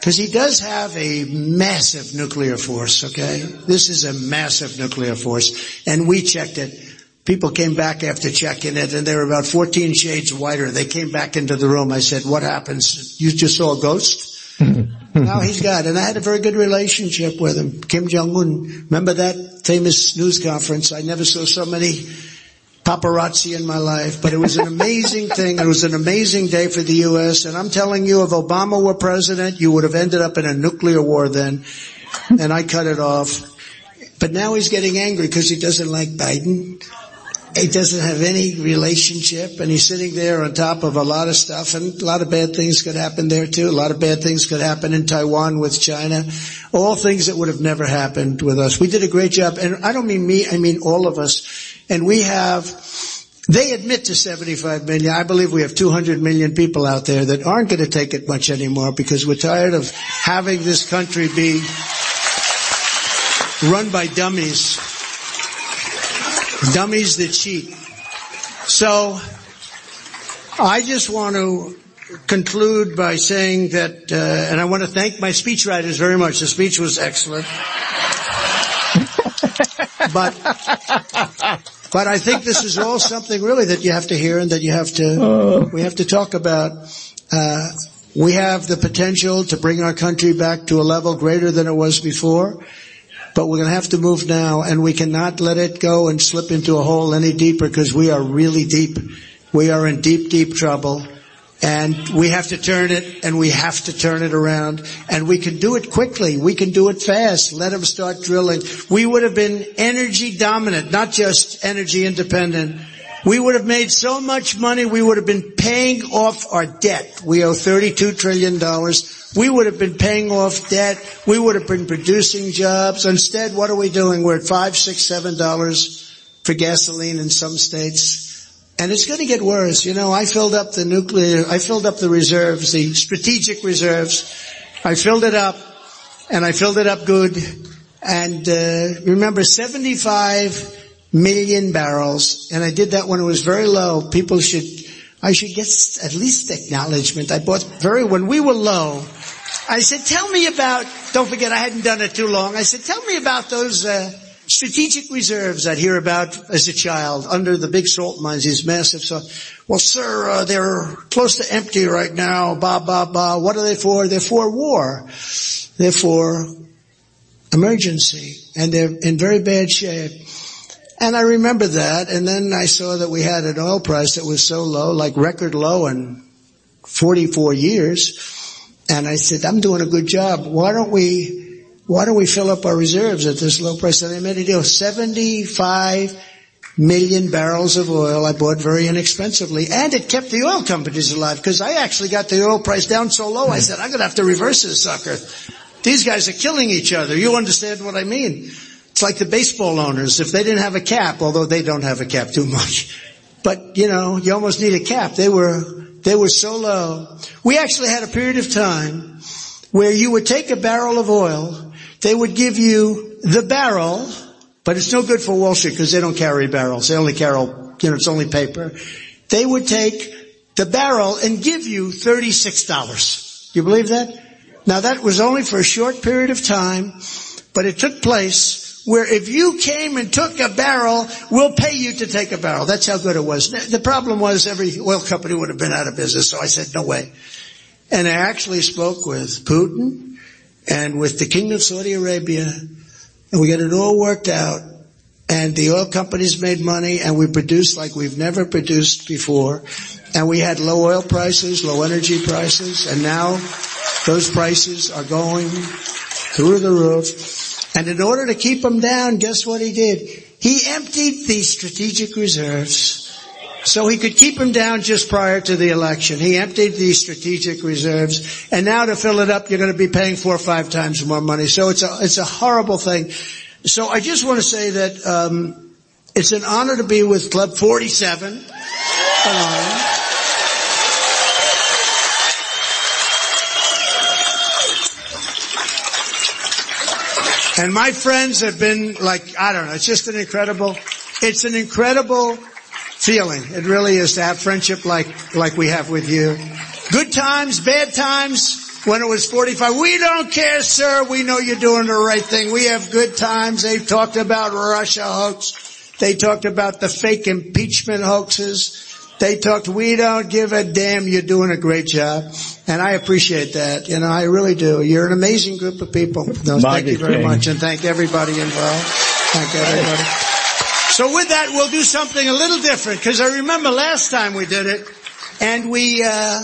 Because he does have a massive nuclear force, okay? This is a massive nuclear force. And we checked it. People came back after checking it and they were about 14 shades whiter. They came back into the room. I said, what happens? You just saw a ghost? now he's got, and I had a very good relationship with him. Kim Jong-un. Remember that famous news conference? I never saw so many paparazzi in my life, but it was an amazing thing. It was an amazing day for the U.S. And I'm telling you, if Obama were president, you would have ended up in a nuclear war then. And I cut it off. But now he's getting angry because he doesn't like Biden. He doesn't have any relationship and he's sitting there on top of a lot of stuff and a lot of bad things could happen there too. A lot of bad things could happen in Taiwan with China. All things that would have never happened with us. We did a great job and I don't mean me, I mean all of us. And we have, they admit to 75 million. I believe we have 200 million people out there that aren't going to take it much anymore because we're tired of having this country be run by dummies. Dummies that cheat. So, I just want to conclude by saying that, uh, and I want to thank my speechwriters very much. The speech was excellent. but, but I think this is all something really that you have to hear and that you have to, we have to talk about. Uh, we have the potential to bring our country back to a level greater than it was before. But we're going to have to move now and we cannot let it go and slip into a hole any deeper because we are really deep. We are in deep, deep trouble and we have to turn it and we have to turn it around and we can do it quickly. We can do it fast. Let them start drilling. We would have been energy dominant, not just energy independent. We would have made so much money, we would have been paying off our debt. We owe $32 trillion. We would have been paying off debt. We would have been producing jobs. Instead, what are we doing? We're at five, six, seven dollars for gasoline in some states. And it's going to get worse. You know, I filled up the nuclear, I filled up the reserves, the strategic reserves. I filled it up and I filled it up good. And, uh, remember 75 million barrels. And I did that when it was very low. People should, I should get at least acknowledgement. I bought very, when we were low, I said, tell me about, don't forget I hadn't done it too long. I said, tell me about those, uh, strategic reserves I'd hear about as a child under the big salt mines, these massive salt. Well, sir, uh, they're close to empty right now. Ba ba ba. What are they for? They're for war. They're for emergency, and they're in very bad shape. And I remember that, and then I saw that we had an oil price that was so low, like record low in 44 years. And I said, I'm doing a good job. Why don't we, why don't we fill up our reserves at this low price? And I made a deal. 75 million barrels of oil I bought very inexpensively. And it kept the oil companies alive because I actually got the oil price down so low I said, I'm going to have to reverse this sucker. These guys are killing each other. You understand what I mean? It's like the baseball owners. If they didn't have a cap, although they don't have a cap too much, but you know, you almost need a cap. They were, they were so low. We actually had a period of time where you would take a barrel of oil, they would give you the barrel, but it's no good for Wall Street because they don't carry barrels. They only carry, you know, it's only paper. They would take the barrel and give you $36. Do You believe that? Now that was only for a short period of time, but it took place where if you came and took a barrel, we'll pay you to take a barrel. That's how good it was. The problem was every oil company would have been out of business, so I said, no way. And I actually spoke with Putin and with the King of Saudi Arabia, and we got it all worked out. And the oil companies made money, and we produced like we've never produced before. And we had low oil prices, low energy prices, and now those prices are going through the roof. And in order to keep them down, guess what he did? He emptied the strategic reserves so he could keep them down just prior to the election. He emptied the strategic reserves and now to fill it up, you're going to be paying four or five times more money. So it's a, it's a horrible thing. So I just want to say that, um, it's an honor to be with Club 47. And my friends have been like, I don't know, it's just an incredible, it's an incredible feeling. It really is to have friendship like, like we have with you. Good times, bad times, when it was 45. We don't care, sir. We know you're doing the right thing. We have good times. They've talked about Russia hoax. They talked about the fake impeachment hoaxes. They talked, we don't give a damn. You're doing a great job. And I appreciate that. You know, I really do. You're an amazing group of people. No, thank you very much. And thank everybody involved. Thank everybody. So with that, we'll do something a little different because I remember last time we did it and we, uh,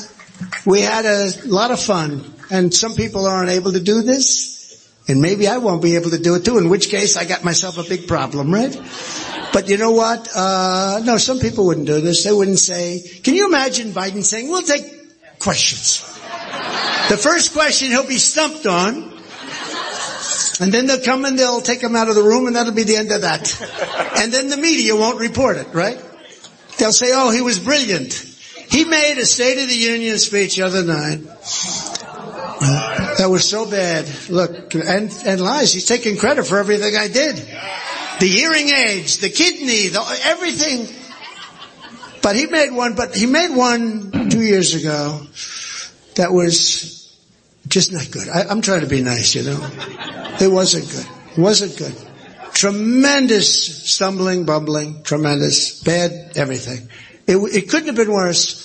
we had a lot of fun and some people aren't able to do this and maybe I won't be able to do it too, in which case I got myself a big problem, right? But you know what? Uh, no, some people wouldn't do this. They wouldn't say, can you imagine Biden saying, we'll take questions. The first question he'll be stumped on and then they'll come and they'll take him out of the room and that'll be the end of that. And then the media won't report it, right? They'll say, oh, he was brilliant. He made a State of the Union speech the other night. Uh, that was so bad. Look, and, and lies. He's taking credit for everything I did. The hearing aids, the kidney, the, everything. But he made one, but he made one two years ago that was just not good. I, I'm trying to be nice, you know. It wasn't good. It wasn't good. Tremendous stumbling, bumbling, tremendous, bad, everything. It, it couldn't have been worse.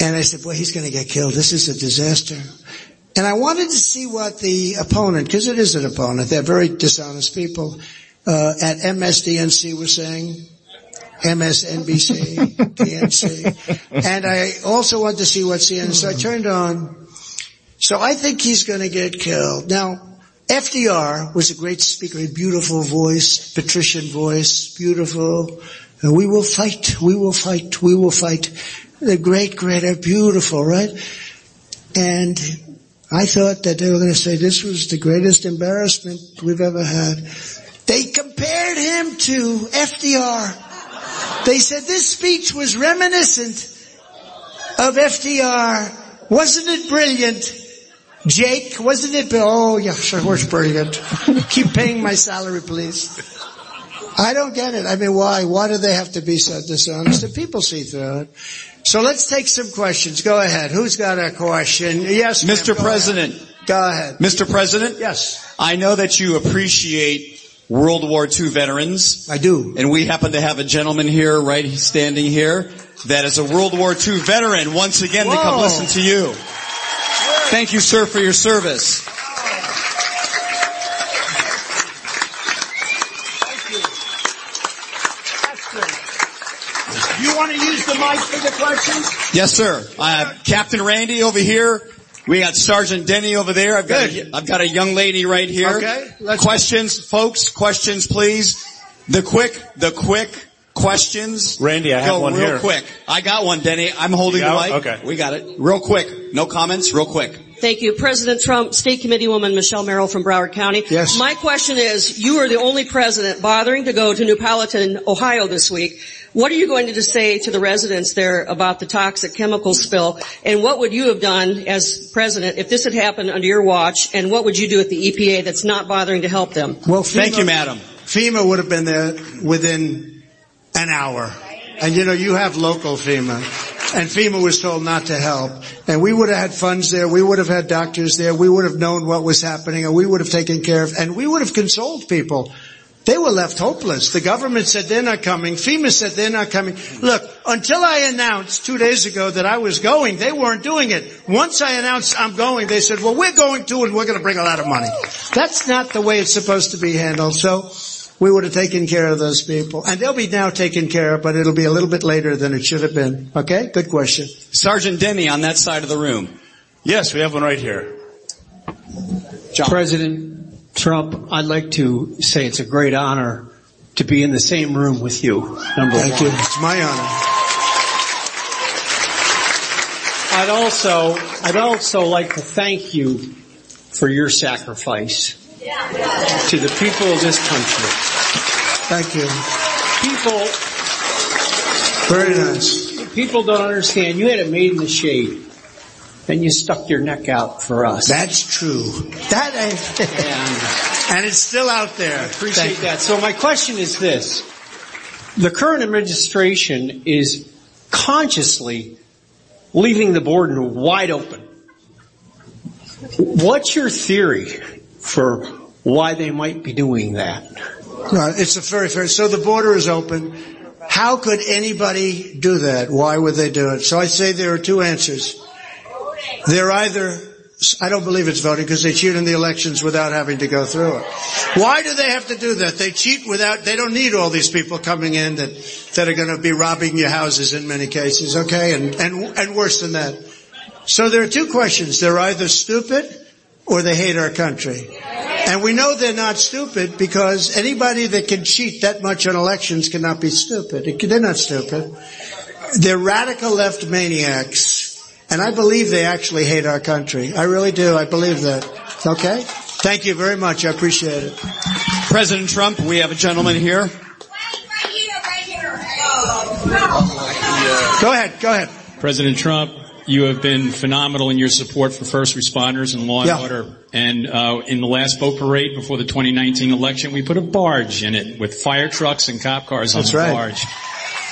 And I said, boy, he's going to get killed. This is a disaster. And I wanted to see what the opponent, because it is an opponent, they're very dishonest people, uh, at MSDNC was saying, MSNBC, DNC. And I also wanted to see what CNN, so I turned on. So I think he's going to get killed. Now, FDR was a great speaker, a beautiful voice, patrician voice, beautiful. And we will fight, we will fight, we will fight. The great, great, beautiful, right? And I thought that they were going to say this was the greatest embarrassment we've ever had. They compared him to FDR. They said this speech was reminiscent of FDR. Wasn't it brilliant? Jake, wasn't it? Oh, yeah, sure, was brilliant. Keep paying my salary, please. I don't get it. I mean, why? Why do they have to be so dishonest? The people see through it. So let's take some questions. Go ahead. Who's got a question? Yes. Mr. Go President. ahead. Go ahead. Mr. President? Yes. I know that you appreciate World War II veterans. I do. And we happen to have a gentleman here, right, standing here, that is a World War II veteran once again to come listen to you. Thank you, sir, for your service. Thank you You want to use the mic for the questions? Yes, sir. Uh, Captain Randy over here. We got Sergeant Denny over there. I've got, a, I've got a young lady right here. Okay, questions, folks, questions please. The quick, the quick questions. Randy, I have Go one real here. quick. I got one, Denny. I'm holding the mic. Okay. We got it. Real quick. No comments, real quick. Thank you. President Trump, State Committee woman Michelle Merrill from Broward County. Yes. My question is, you are the only president bothering to go to New Palestine, Ohio this week. What are you going to say to the residents there about the toxic chemical spill? And what would you have done as president if this had happened under your watch? And what would you do at the EPA that's not bothering to help them? Well, FEMA, Thank you, madam. FEMA would have been there within an hour. And you know, you have local FEMA. And FEMA was told not to help. And we would have had funds there, we would have had doctors there, we would have known what was happening, and we would have taken care of, and we would have consoled people. They were left hopeless. The government said they're not coming. FEMA said they're not coming. Look, until I announced two days ago that I was going, they weren't doing it. Once I announced I'm going, they said, well, we're going to and we're going to bring a lot of money. That's not the way it's supposed to be handled. So we would have taken care of those people. And they'll be now taken care of, but it'll be a little bit later than it should have been. Okay? Good question. Sergeant Denny on that side of the room. Yes, we have one right here. President Trump, I'd like to say it's a great honor to be in the same room with you. Number Thank one. you. It's my honor. I'd also, I'd also like to thank you for your sacrifice to the people of this country. Thank you. People, Very nice. people don't understand. You had it made in the shade. And you stuck your neck out for us. That's true. That ain't. And it's still out there. I Appreciate that. So my question is this. The current administration is consciously leaving the border wide open. What's your theory for why they might be doing that? No, it's a very fair. So the border is open. How could anybody do that? Why would they do it? So I say there are two answers. They're either, I don't believe it's voting because they cheat in the elections without having to go through it. Why do they have to do that? They cheat without, they don't need all these people coming in that, that are going to be robbing your houses in many cases, okay? And, and, and worse than that. So there are two questions. They're either stupid or they hate our country. And we know they're not stupid because anybody that can cheat that much on elections cannot be stupid. They're not stupid. They're radical left maniacs. And I believe they actually hate our country. I really do. I believe that. Okay? Thank you very much. I appreciate it. President Trump, we have a gentleman here. Go ahead. Go ahead. President Trump, you have been phenomenal in your support for first responders and law and Yeah. order. And uh, in the last boat parade before the 2019 election, we put a barge in it with fire trucks and cop cars on That's the right. barge.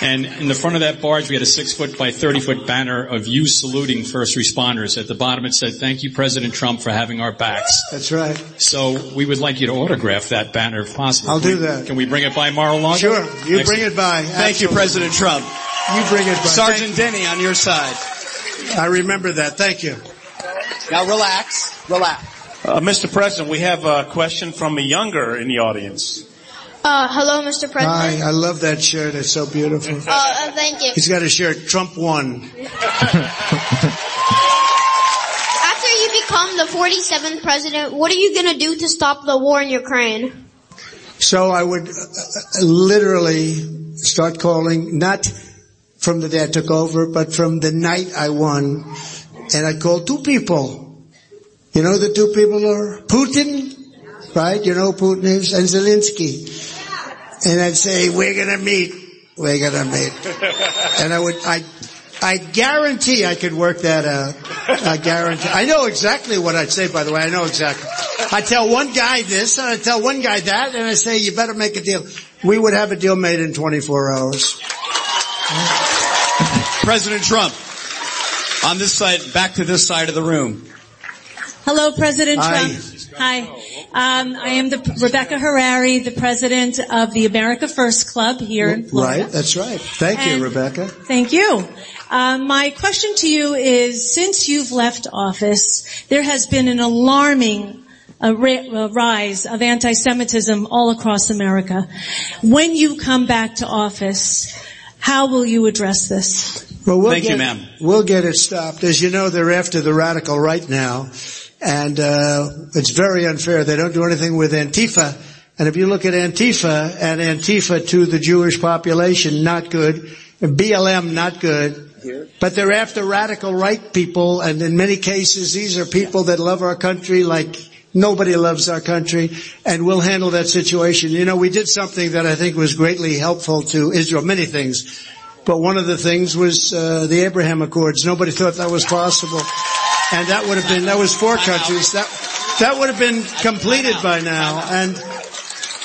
And in the front of that barge, we had a six foot by 30 foot banner of you saluting first responders. At the bottom, it said, thank you, President Trump, for having our backs. That's right. So we would like you to autograph that banner if possible. I'll Can do we- that. Can we bring it by Mar-a-Lago? Sure. You Excellent. bring it by. Thank you, President Trump. You bring it by. Sergeant Denny on your side. I remember that. Thank you. Now relax. Relax. Uh, Mr. President, we have a question from a younger in the audience. Uh, hello, Mr. President. Hi. I love that shirt. It's so beautiful. Uh, uh, thank you. He's got a shirt. Trump won. After you become the 47th president, what are you gonna do to stop the war in Ukraine? So I would uh, uh, literally start calling, not from the day I took over, but from the night I won. And I called two people. You know who the two people are? Putin, right? You know who Putin is? And Zelensky. And I'd say, we're gonna meet. We're gonna meet. And I would, I, I guarantee I could work that out. I guarantee. I know exactly what I'd say, by the way. I know exactly. I tell one guy this, and I tell one guy that, and I say, you better make a deal. We would have a deal made in 24 hours. President Trump, on this side, back to this side of the room. Hello, President. Trump. Hi. Um, I am the Rebecca Harari, the president of the America First Club here in Florida. Right? That's right. Thank And- you, Rebecca. Thank you. Um, my question to you is, since you've left office, there has been an alarming uh, ri- uh, rise of anti-Semitism all across America. When you come back to office, how will you address this? Well, we'll Thank you, ma'am. We'll get it stopped. As you know, they're after the radical right now, and uh, it's very unfair. They don't do anything with Antifa. And if you look at Antifa and Antifa to the Jewish population, not good. And BLM, not good. But they're after radical right people, and in many cases, these are people that love our country like nobody loves our country, and we'll handle that situation. You know, we did something that I think was greatly helpful to Israel, many things. But one of the things was uh, the Abraham Accords. Nobody thought that was possible, and that would have been that was four countries. That that would have been completed by now, and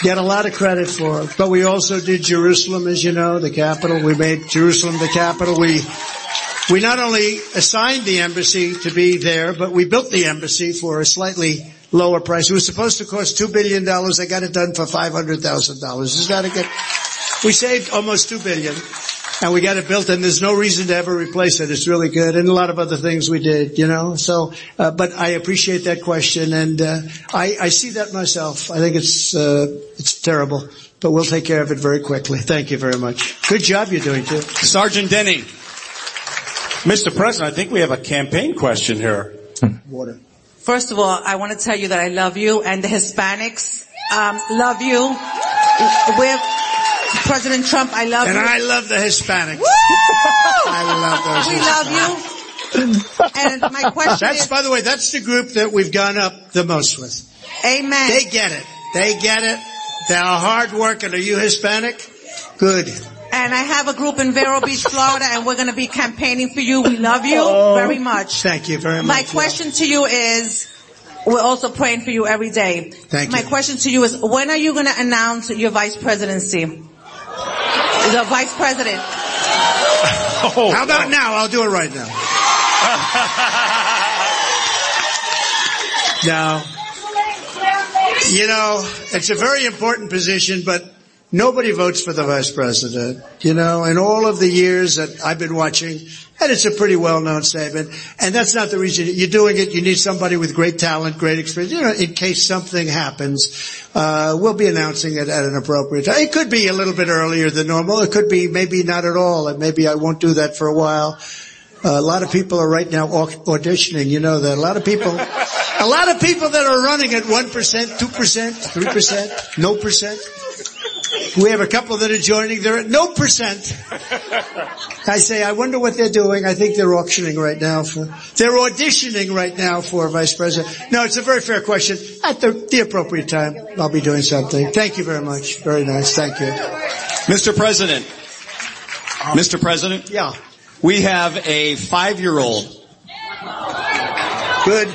get a lot of credit for it. But we also did Jerusalem, as you know, the capital. We made Jerusalem the capital. We we not only assigned the embassy to be there, but we built the embassy for a slightly lower price. It was supposed to cost two billion dollars. They got it done for five hundred thousand dollars. Is that a good? We saved almost two billion, and we got it built. And there's no reason to ever replace it. It's really good, and a lot of other things we did. You know, so. Uh, but I appreciate that question, and uh, I, I see that myself. I think it's uh, it's terrible, but we'll take care of it very quickly. Thank you very much. Good job you're doing too. Sergeant Denny. Mr. President, I think we have a campaign question here. Water. First of all, I want to tell you that I love you and the Hispanics um, love you. With President Trump, I love And you. And I love the Hispanics. I love those. We love you. and my question That's, is, by the way, that's the group that we've gone up the most with. Amen. They get it. They get it. They're hard working. Are you Hispanic? Good. And I have a group in Vero Beach, Florida, and we're going to be campaigning for you. We love you Oh, very much. Thank you very much. My question to you is, We're also praying for you every day. Thank My you. My question to you is, when are you going to announce your vice presidency? The vice president. How about now? I'll do it right now. now, you know, it's a very important position, but nobody votes for the vice president. You know, in all of the years that I've been watching, and it's a pretty well-known statement, and that's not the reason you're doing it. You need somebody with great talent, great experience, you know, in case something happens. Uh, we'll be announcing it at an appropriate time. It could be a little bit earlier than normal. It could be maybe not at all, and maybe I won't do that for a while. Uh, a lot of people are right now auditioning. You know that a lot of people, a lot of people that are running at one percent, two percent, three percent, no percent. We have a couple that are joining. They're at no percent. I say, I wonder what they're doing. I think they're auctioning right now for. They're auditioning right now for vice president. No, it's a very fair question. At the, the appropriate time, I'll be doing something. Thank you very much. Very nice. Thank you. Mr. President. Um, Mr. President. Yeah. We have a five-year-old. Good.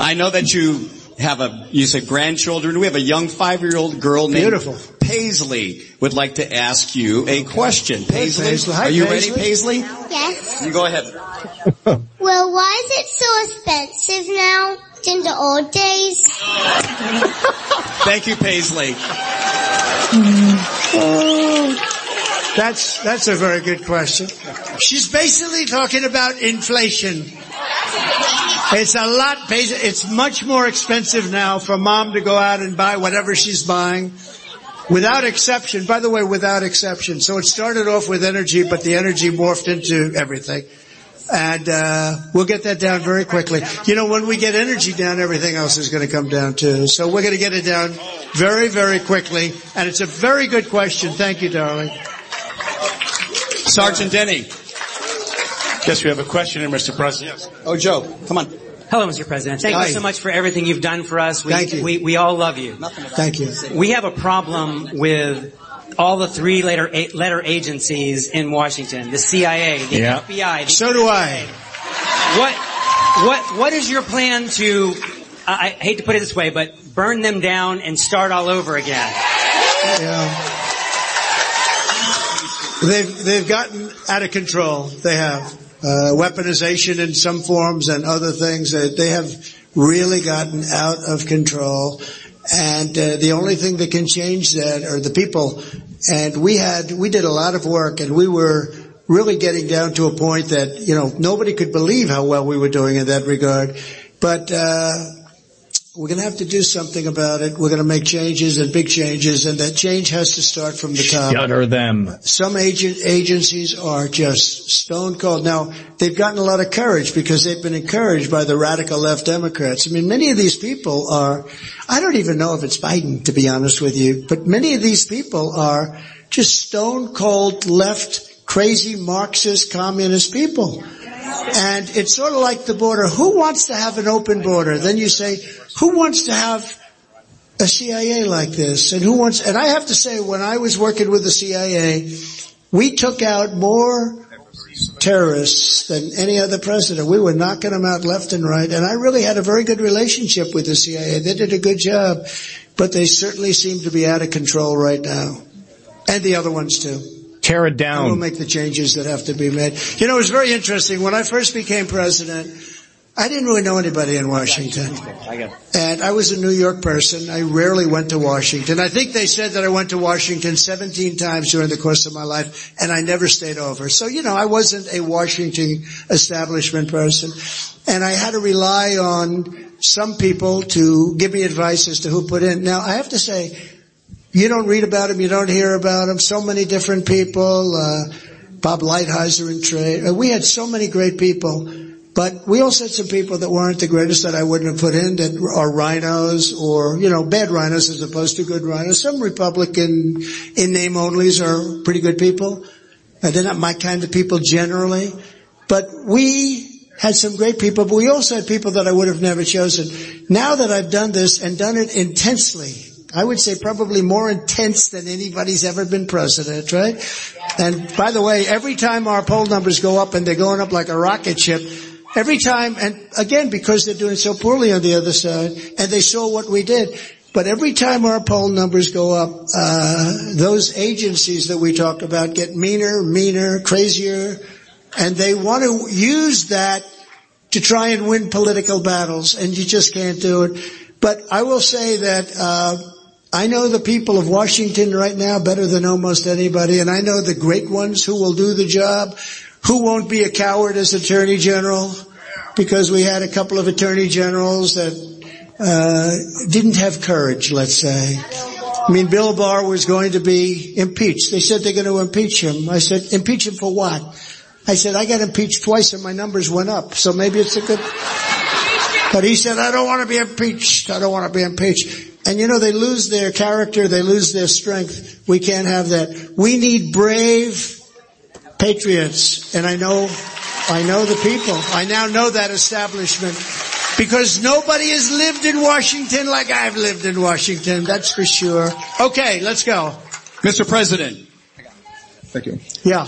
I know that you have a, you said grandchildren. We have a young five-year-old girl named Beautiful. Paisley would like to ask you a question. Paisley, Paisley. Hi, are you Paisley. ready, Paisley? Yes. You go ahead. Well, why is it so expensive now than the old days? Thank you, Paisley. Mm. That's, that's a very good question. She's basically talking about inflation. It's a lot, it's much more expensive now for mom to go out and buy whatever she's buying. Without exception, by the way, without exception. So it started off with energy, but the energy morphed into everything. And, uh, we'll get that down very quickly. You know, when we get energy down, everything else is going to come down too. So we're going to get it down very, very quickly. And it's a very good question. Thank you, darling. Sergeant Denny. Yes, we have a question here, Mr. President. Yes. Oh, Joe, come on. Hello, Mr. President. Thank Hi. you so much for everything you've done for us. We, Thank you. We, we all love you. Thank you. We have a problem with all the three letter, letter agencies in Washington. The CIA, the Yeah. FBI. The So do I. What, what, what is your plan to, I I hate to put it this way, but burn them down and start all over again? Yeah. They've they've gotten out of control. They have uh, weaponization in some forms and other things. That they have really gotten out of control. And uh, the only thing that can change that are the people. And we had we did a lot of work, and we were really getting down to a point that you know nobody could believe how well we were doing in that regard. But uh, we're going to have to do something about it. We're going to make changes and big changes, and that change has to start from the top. Shutter them. Some agent, agencies are just stone cold. Now, they've gotten a lot of courage because they've been encouraged by the radical left Democrats. I mean, many of these people are, I don't even know if it's Biden, to be honest with you, but many of these people are just stone cold left, crazy Marxist, communist people. And it's sort of like the border. Who wants to have an open border? Then you say, who wants to have a CIA like this? And who wants, and I have to say, when I was working with the CIA, we took out more terrorists than any other president. We were knocking them out left and right. And I really had a very good relationship with the CIA. They did a good job, but they certainly seem to be out of control right now. And the other ones too. Tear it down. we'll make the changes that have to be made. You know, it was very interesting. When I first became president, I didn't really know anybody in Washington. And I was a New York person. I rarely went to Washington. I think they said that I went to Washington 17 times during the course of my life, and I never stayed over. So, you know, I wasn't a Washington establishment person. And I had to rely on some people to give me advice as to who put in. Now, I have to say, you don't read about them, you don't hear about them. So many different people, uh, Bob Lighthizer and trade. Uh, we had so many great people, but we also had some people that weren't the greatest that I wouldn't have put in that are RINOs or, you know, bad RINOs as opposed to good RINOs. Some Republican in name onlys are pretty good people. Uh, they're not my kind of people generally, but we had some great people, but we also had people that I would have never chosen. Now that I've done this and done it intensely, I would say probably more intense than anybody's ever been president, right? And by the way, every time our poll numbers go up and they're going up like a rocket ship, Every time, and again, because they're doing so poorly on the other side, and they saw what we did. But every time our poll numbers go up, uh, those agencies that we talk about get meaner, meaner, crazier, and they want to use that to try and win political battles, and you just can't do it. But I will say that uh, I know the people of Washington right now better than almost anybody, and I know the great ones who will do the job, who won't be a coward as Attorney General, because we had a couple of Attorney Generals that uh, didn't have courage, let's say. I mean, Bill Barr was going to be impeached. They said they're going to impeach him. I said, impeach him for what? I said, I got impeached twice and my numbers went up, so maybe it's a good... But he said, I don't want to be impeached. I don't want to be impeached. And you know, they lose their character, they lose their strength. We can't have that. We need brave patriots. And I know, I know the people. I now know that establishment. Because nobody has lived in Washington like I've lived in Washington, that's for sure. Okay, let's go. Mr. President. Thank you. Yeah.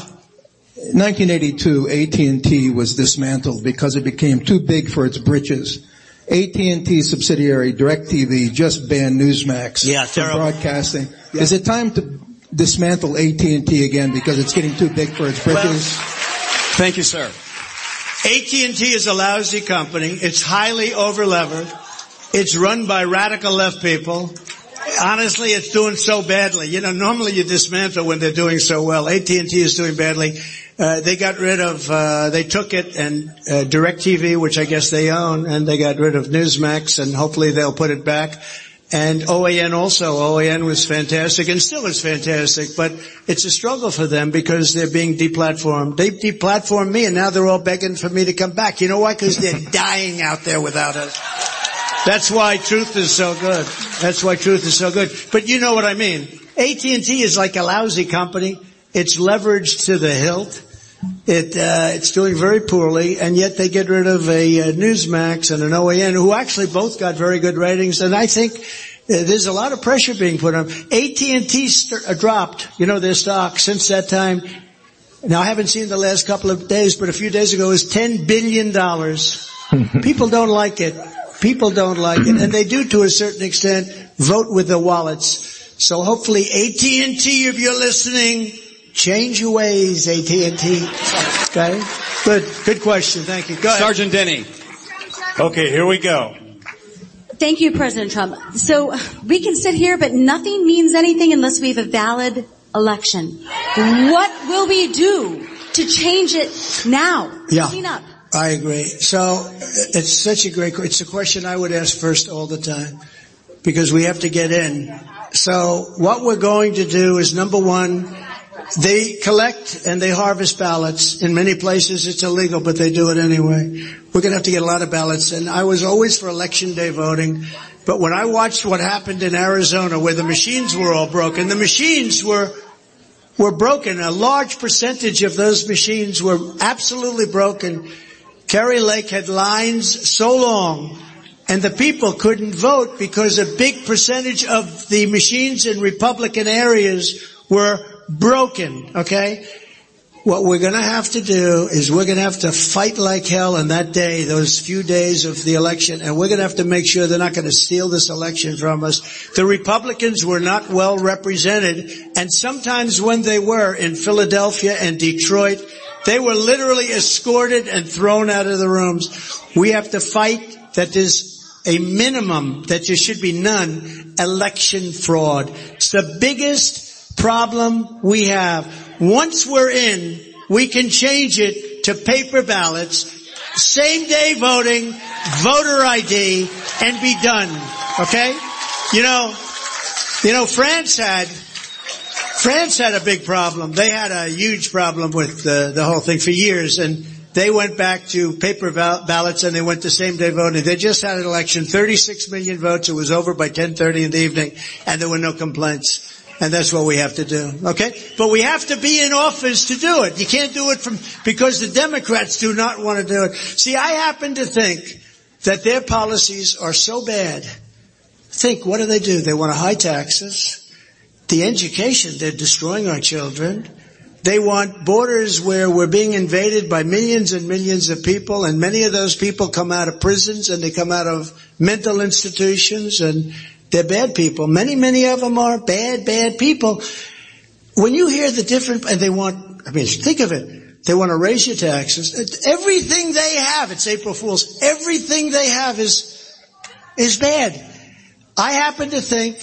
1982, AT&T was dismantled because it became too big for its britches. AT&T subsidiary DirecTV just banned Newsmax yeah, from broadcasting. Yeah. Is it time to dismantle AT&T again because it's getting too big for its britches? Well, thank you, sir. AT&T is a lousy company. It's highly overlevered. It's run by radical left people. Honestly, it's doing so badly. You know, normally you dismantle when they're doing so well. AT&T is doing badly. Uh, they got rid of, uh, they took it and uh, DirecTV, which I guess they own, and they got rid of Newsmax, and hopefully they'll put it back. And OAN also, OAN was fantastic and still is fantastic, but it's a struggle for them because they're being deplatformed. They deplatformed me and now they're all begging for me to come back. You know why? Because they're dying out there without us. That's why truth is so good. That's why truth is so good. But you know what I mean. AT&T is like a lousy company. It's leveraged to the hilt. It uh, it's doing very poorly, and yet they get rid of a, a Newsmax and an OAN, who actually both got very good ratings. And I think uh, there's a lot of pressure being put on. AT&T st- uh, dropped, you know, their stock since that time. Now I haven't seen the last couple of days, but a few days ago it was ten billion dollars. People don't like it. People don't like it, and they do to a certain extent vote with their wallets. So hopefully AT&T, if you're listening, change your ways, AT&T. Okay? Good. Good question. Thank you. Go ahead. Sergeant Denny. Okay, here we go. Thank you, President Trump. So we can sit here, but nothing means anything unless we have a valid election. What will we do to change it now? Yeah. Clean up. I agree. So it's such a great, it's a question I would ask first all the time because we have to get in. So what we're going to do is number one, they collect and they harvest ballots. In many places it's illegal, but they do it anyway. We're gonna have to get a lot of ballots. And I was always for election day voting, but when I watched what happened in Arizona where the machines were all broken, the machines were were broken. A large percentage of those machines were absolutely broken. Kari Lake had lines so long and the people couldn't vote because a big percentage of the machines in Republican areas were broken, okay? What we're gonna have to do is we're gonna have to fight like hell on that day, those few days of the election, and we're gonna have to make sure they're not gonna steal this election from us. The Republicans were not well represented, and sometimes when they were in Philadelphia and Detroit, they were literally escorted and thrown out of the rooms. We have to fight that there's a minimum, that there should be none, election fraud. It's the biggest problem we have. Once we're in, we can change it to paper ballots, same day voting, voter ID, and be done. Okay? You know, you know, France had, France had a big problem. They had a huge problem with the, the whole thing for years and they went back to paper ballots and they went to same day voting. They just had an election, 36 million votes. It was over by 10:30 in the evening, and there were no complaints. And that's what we have to do. Okay? But we have to be in office to do it. You can't do it from, because the Democrats do not want to do it. See, I happen to think that their policies are so bad. Think, what do they do? They want to high taxes. The education, they're destroying our children. They want borders where we're being invaded by millions and millions of people and many of those people come out of prisons and they come out of mental institutions and they're bad people. Many, many of them are bad, bad people. When you hear the different, and they want, I mean, think of it. They want to raise your taxes. Everything they have, it's April Fool's, everything they have is, is bad. I happen to think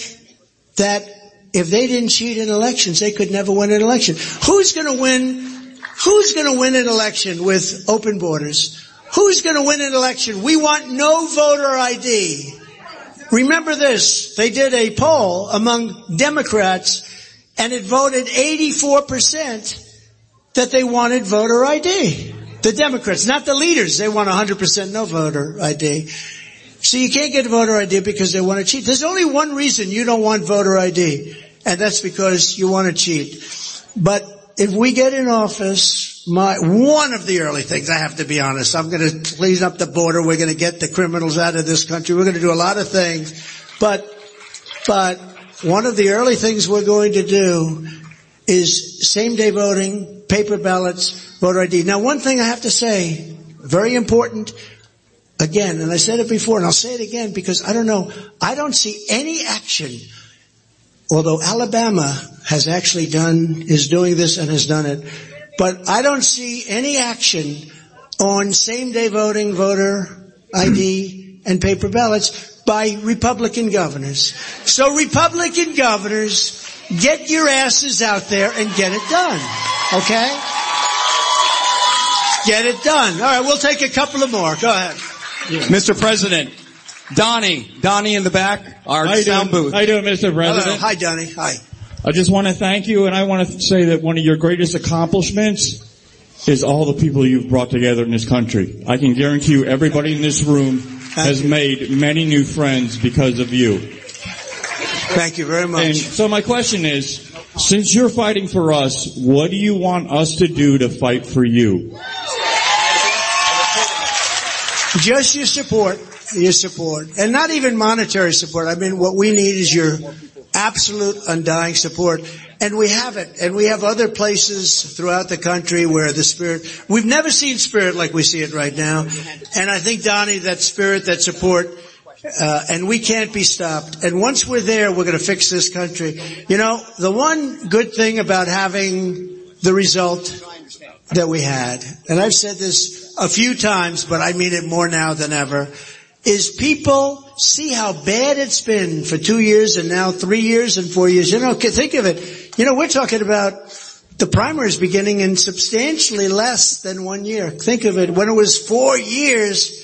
that if they didn't cheat in elections, they could never win an election. Who's gonna win, who's gonna win an election with open borders? Who's gonna win an election? We want no voter ID. Remember this, they did a poll among Democrats and it voted 84% that they wanted voter ID. The Democrats, not the leaders, they want 100% no voter ID. So you can't get voter ID because they want to cheat. There's only one reason you don't want voter ID, and that's because you want to cheat. But if we get in office, my, one of the early things, I have to be honest, I'm going to clean up the border, we're going to get the criminals out of this country, we're going to do a lot of things, but, but one of the early things we're going to do is same day voting, paper ballots, voter ID. Now one thing I have to say, very important, again, and I said it before and I'll say it again because I don't know, I don't see any action, although Alabama has actually done, is doing this and has done it, but I don't see any action on same day voting, voter ID, and paper ballots by Republican governors. So Republican governors, get your asses out there and get it done. Okay? Get it done. Alright, we'll take a couple of more. Go ahead. Mr. President, Donnie, Donnie in the back, our How you sound doing? booth. How you doing, Mr. President? Hello. Hi, Donnie. Hi. I just want to thank you, and I want to say that one of your greatest accomplishments is all the people you've brought together in this country. I can guarantee you, everybody in this room has made many new friends because of you. Thank you very much. And so my question is, since you're fighting for us, what do you want us to do to fight for you? Just your support, your support, and not even monetary support. I mean, what we need is your absolute undying support. And we have it. And we have other places throughout the country where the spirit, we've never seen spirit like we see it right now. And I think Donnie, that spirit, that support, uh, and we can't be stopped. And once we're there, we're going to fix this country. You know, the one good thing about having the result that we had, and I've said this a few times, but I mean it more now than ever, is people see how bad it's been for two years and now three years and four years. You know, think of it. You know, we're talking about the primaries beginning in substantially less than one year. Think of it. When it was four years,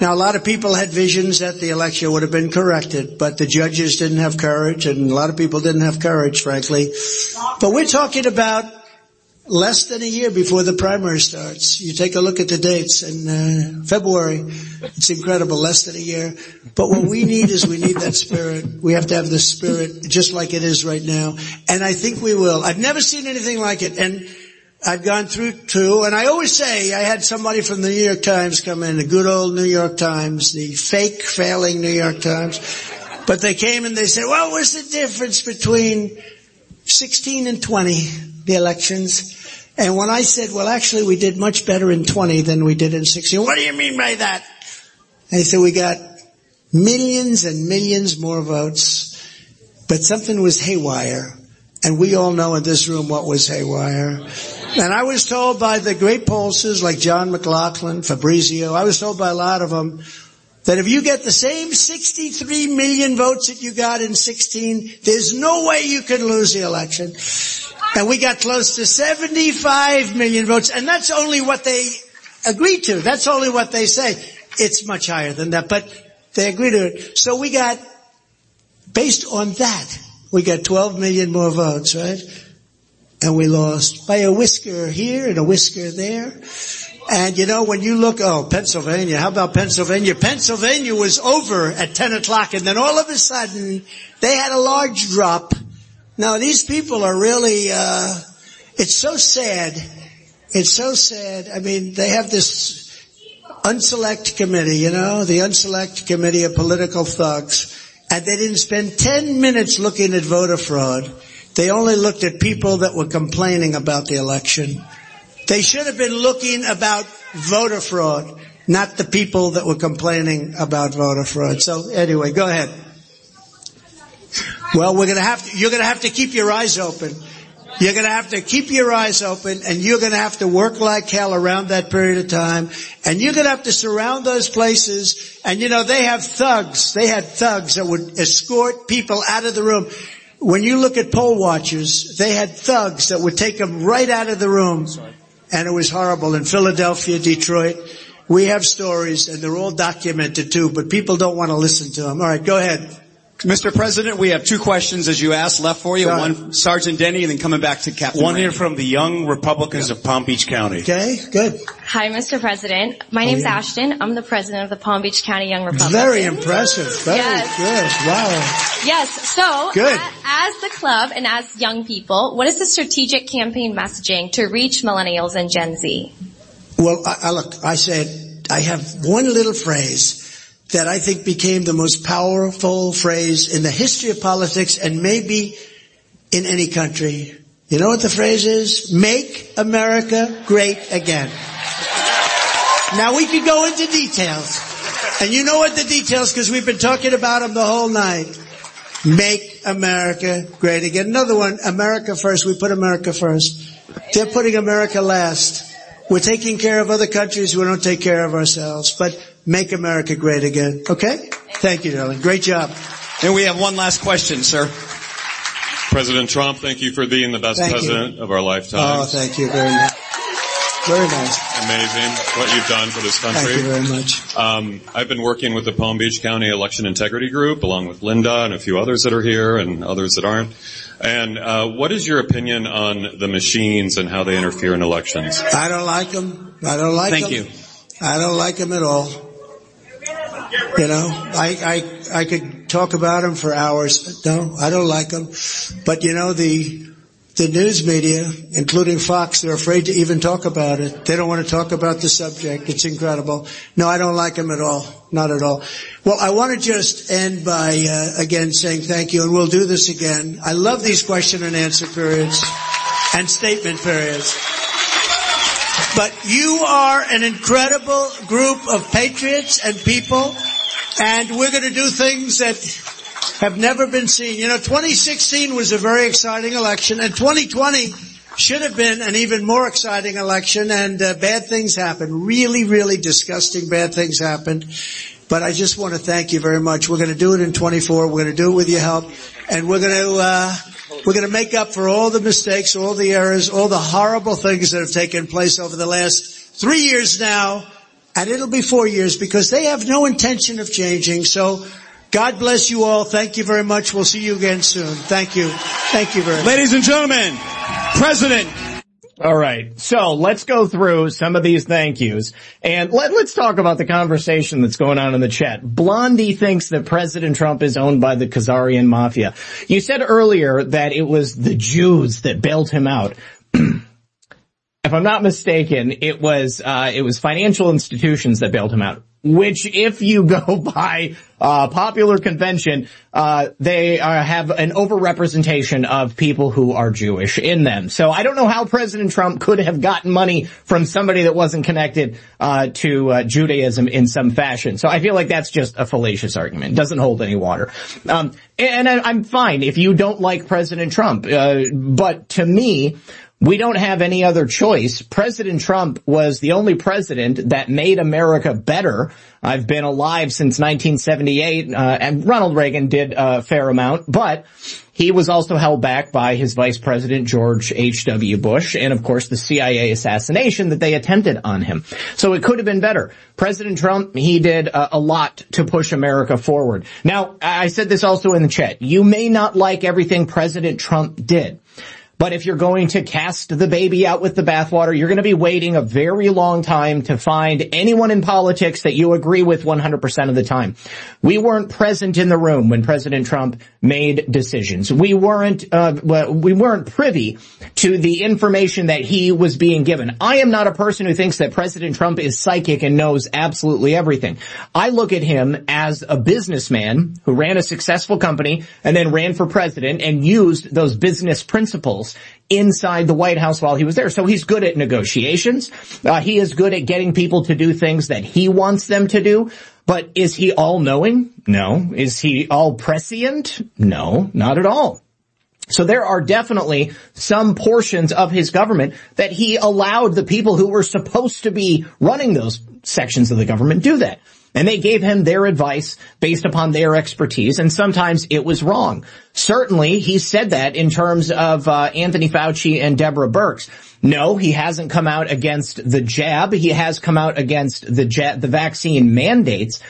now a lot of people had visions that the election would have been corrected, but the judges didn't have courage and a lot of people didn't have courage, frankly. But we're talking about less than a year before the primary starts. You take a look at the dates in uh, February. It's incredible, less than a year. But what we need is we need that spirit. We have to have the spirit just like it is right now. And I think we will. I've never seen anything like it. And I've gone through two, and I always say I had somebody from the New York Times come in, the good old New York Times, the fake, failing New York Times. But they came and they said, well, what's the difference between 16 and 20, the elections? And when I said, well, actually, we did much better in 20 than we did in 16. What do you mean by that? And he said, we got millions and millions more votes, but something was haywire. And we all know in this room what was haywire. And I was told by the great pollsters like John McLaughlin, Fabrizio, I was told by a lot of them that if you get the same 63 million votes that you got in 16, there's no way you can lose the election. And we got close to 75 million votes, and that's only what they agreed to. That's only what they say. It's much higher than that, but they agree to it. So we got, based on that, we got 12 million more votes, right? And we lost by a whisker here and a whisker there. And you know, when you look, oh, Pennsylvania, how about Pennsylvania? Pennsylvania was over at 10 o'clock and then all of a sudden they had a large drop. Now these people are really, uh, it's so sad. It's so sad. I mean, they have this unselect committee, you know, the unselect committee of political thugs, and they didn't spend 10 minutes looking at voter fraud. They only looked at people that were complaining about the election. They should have been looking about voter fraud, not the people that were complaining about voter fraud. So anyway, go ahead. Well, we're gonna have to, you're gonna have to keep your eyes open. You're gonna have to keep your eyes open and you're gonna have to work like hell around that period of time and you're gonna have to surround those places and you know, they have thugs. They had thugs that would escort people out of the room. When you look at poll watchers, they had thugs that would take them right out of the room and it was horrible in Philadelphia, Detroit. We have stories and they're all documented too, but people don't want to listen to them. All right, go ahead. Mr. President, we have two questions as you asked left for you. One, Sergeant Denny, and then coming back to Captain One here from the Young Republicans of Palm Beach County. Okay, good. Hi, Mr. President. My Oh, name's yeah. Ashton. I'm the president of the Palm Beach County Young Republicans. Very impressive. Very Yes. good. Wow. Yes. So, Good. a- as the club and as young people, what is the strategic campaign messaging to reach millennials and Gen Z? Well, I, I look, I said, I have one little phrase that I think became the most powerful phrase in the history of politics and maybe in any country. You know what the phrase is? Make America great again. Now we could go into details. And you know what the details because we've been talking about them the whole night. Make America great again. Another one, America first. We put America first. They're putting America last. We're taking care of other countries. We don't take care of ourselves. But make America great again. Okay? Thank you, darling. Great job. And we have one last question, sir. President Trump, thank you for being the best Thank you. president of our lifetime. Oh, thank you very much. Very nice. Amazing what you've done for this country. Thank you very much. Um, I've been working with the Palm Beach County Election Integrity Group, along with Linda and a few others that are here and others that aren't. And uh, what is your opinion on the machines and how they interfere in elections? I don't like them. I don't like Thank them. Thank you. I don't like them at all. You know, I, I, I could talk about them for hours. No, I don't like them. But you know, the, the news media, including Fox, they're afraid to even talk about it. They don't want to talk about the subject. It's incredible. No, I don't like them at all. Not at all. Well, I want to just end by, uh, again saying thank you and we'll do this again. I love these question and answer periods and statement periods. But you are an incredible group of patriots and people, and we're going to do things that have never been seen. You know, 2016 was a very exciting election, and 2020 should have been an even more exciting election, and uh, bad things happened. Really, really disgusting bad things happened. But I just want to thank you very much. We're going to do it in 24. We're going to do it with your help, and we're going to uh, we're going to make up for all the mistakes, all the errors, all the horrible things that have taken place over the last three years now, and it'll be four years because they have no intention of changing. So. God bless you all. Thank you very much. We'll see you again soon. Thank you. Thank you very much. Ladies and gentlemen, President All right. So let's go through some of these thank yous and let, let's talk about the conversation that's going on in the chat. Blondie thinks that President Trump is owned by the Khazarian mafia. You said earlier that it was the Jews that bailed him out. if I'm not mistaken, it was, uh, it was financial institutions that bailed him out. Which, if you go by uh, popular convention, uh, they uh, have an overrepresentation of people who are Jewish in them. So I don't know how President Trump could have gotten money from somebody that wasn't connected uh, to uh, Judaism in some fashion. So I feel like that's just a fallacious argument. It doesn't hold any water. Um, and I, I'm fine if you don't like President Trump, but to me. We don't have any other choice. President Trump was the only president that made America better. I've been alive since 1978, uh, and Ronald Reagan did a fair amount, but he was also held back by his vice president, George H.W. Bush, and of course the CIA assassination that they attempted on him. So it could have been better. President Trump, he did a, a lot to push America forward. Now, I said this also in the chat. You may not like everything President Trump did. But if you're going to cast the baby out with the bathwater, you're going to be waiting a very long time to find anyone in politics that you agree with 100% of the time. We weren't present in the room when President Trump made decisions. We weren't, uh, we weren't privy to the information that he was being given. I am not a person who thinks that President Trump is psychic and knows absolutely everything. I look at him as a businessman who ran a successful company and then ran for president and used those business principles inside the White House while he was there. So he's good at negotiations. Uh, he is good at getting people to do things that he wants them to do. But is he all knowing? No. Is he all prescient? No, not at all. So there are definitely some portions of his government that he allowed the people who were supposed to be running those sections of the government do that. And they gave him their advice based upon their expertise, and sometimes it was wrong. Certainly, he said that in terms of uh, Anthony Fauci and Deborah Birx. No, he hasn't come out against the jab. He has come out against the the vaccine mandates.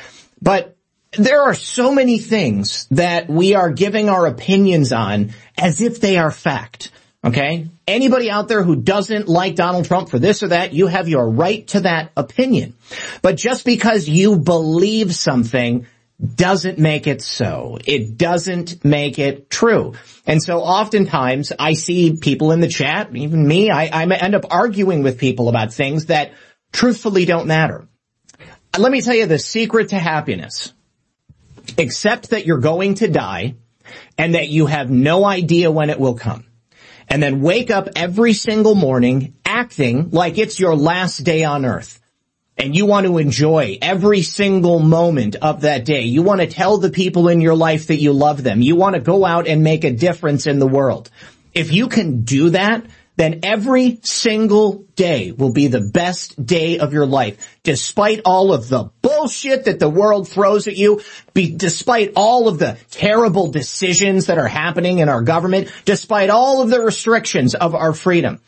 But there are so many things that we are giving our opinions on as if they are fact. Okay? Anybody out there who doesn't like Donald Trump for this or that, you have your right to that opinion. But just because you believe something doesn't make it so. It doesn't make it true. And so oftentimes I see people in the chat, even me, I, I end up arguing with people about things that truthfully don't matter. Let me tell you the secret to happiness. Accept that you're going to die and that you have no idea when it will come and then wake up every single morning acting like it's your last day on earth. And you want to enjoy every single moment of that day. You want to tell the people in your life that you love them. You want to go out and make a difference in the world. If you can do that, then every single day will be the best day of your life, despite all of the bullshit that the world throws at you, be, despite all of the terrible decisions that are happening in our government, despite all of the restrictions of our freedom.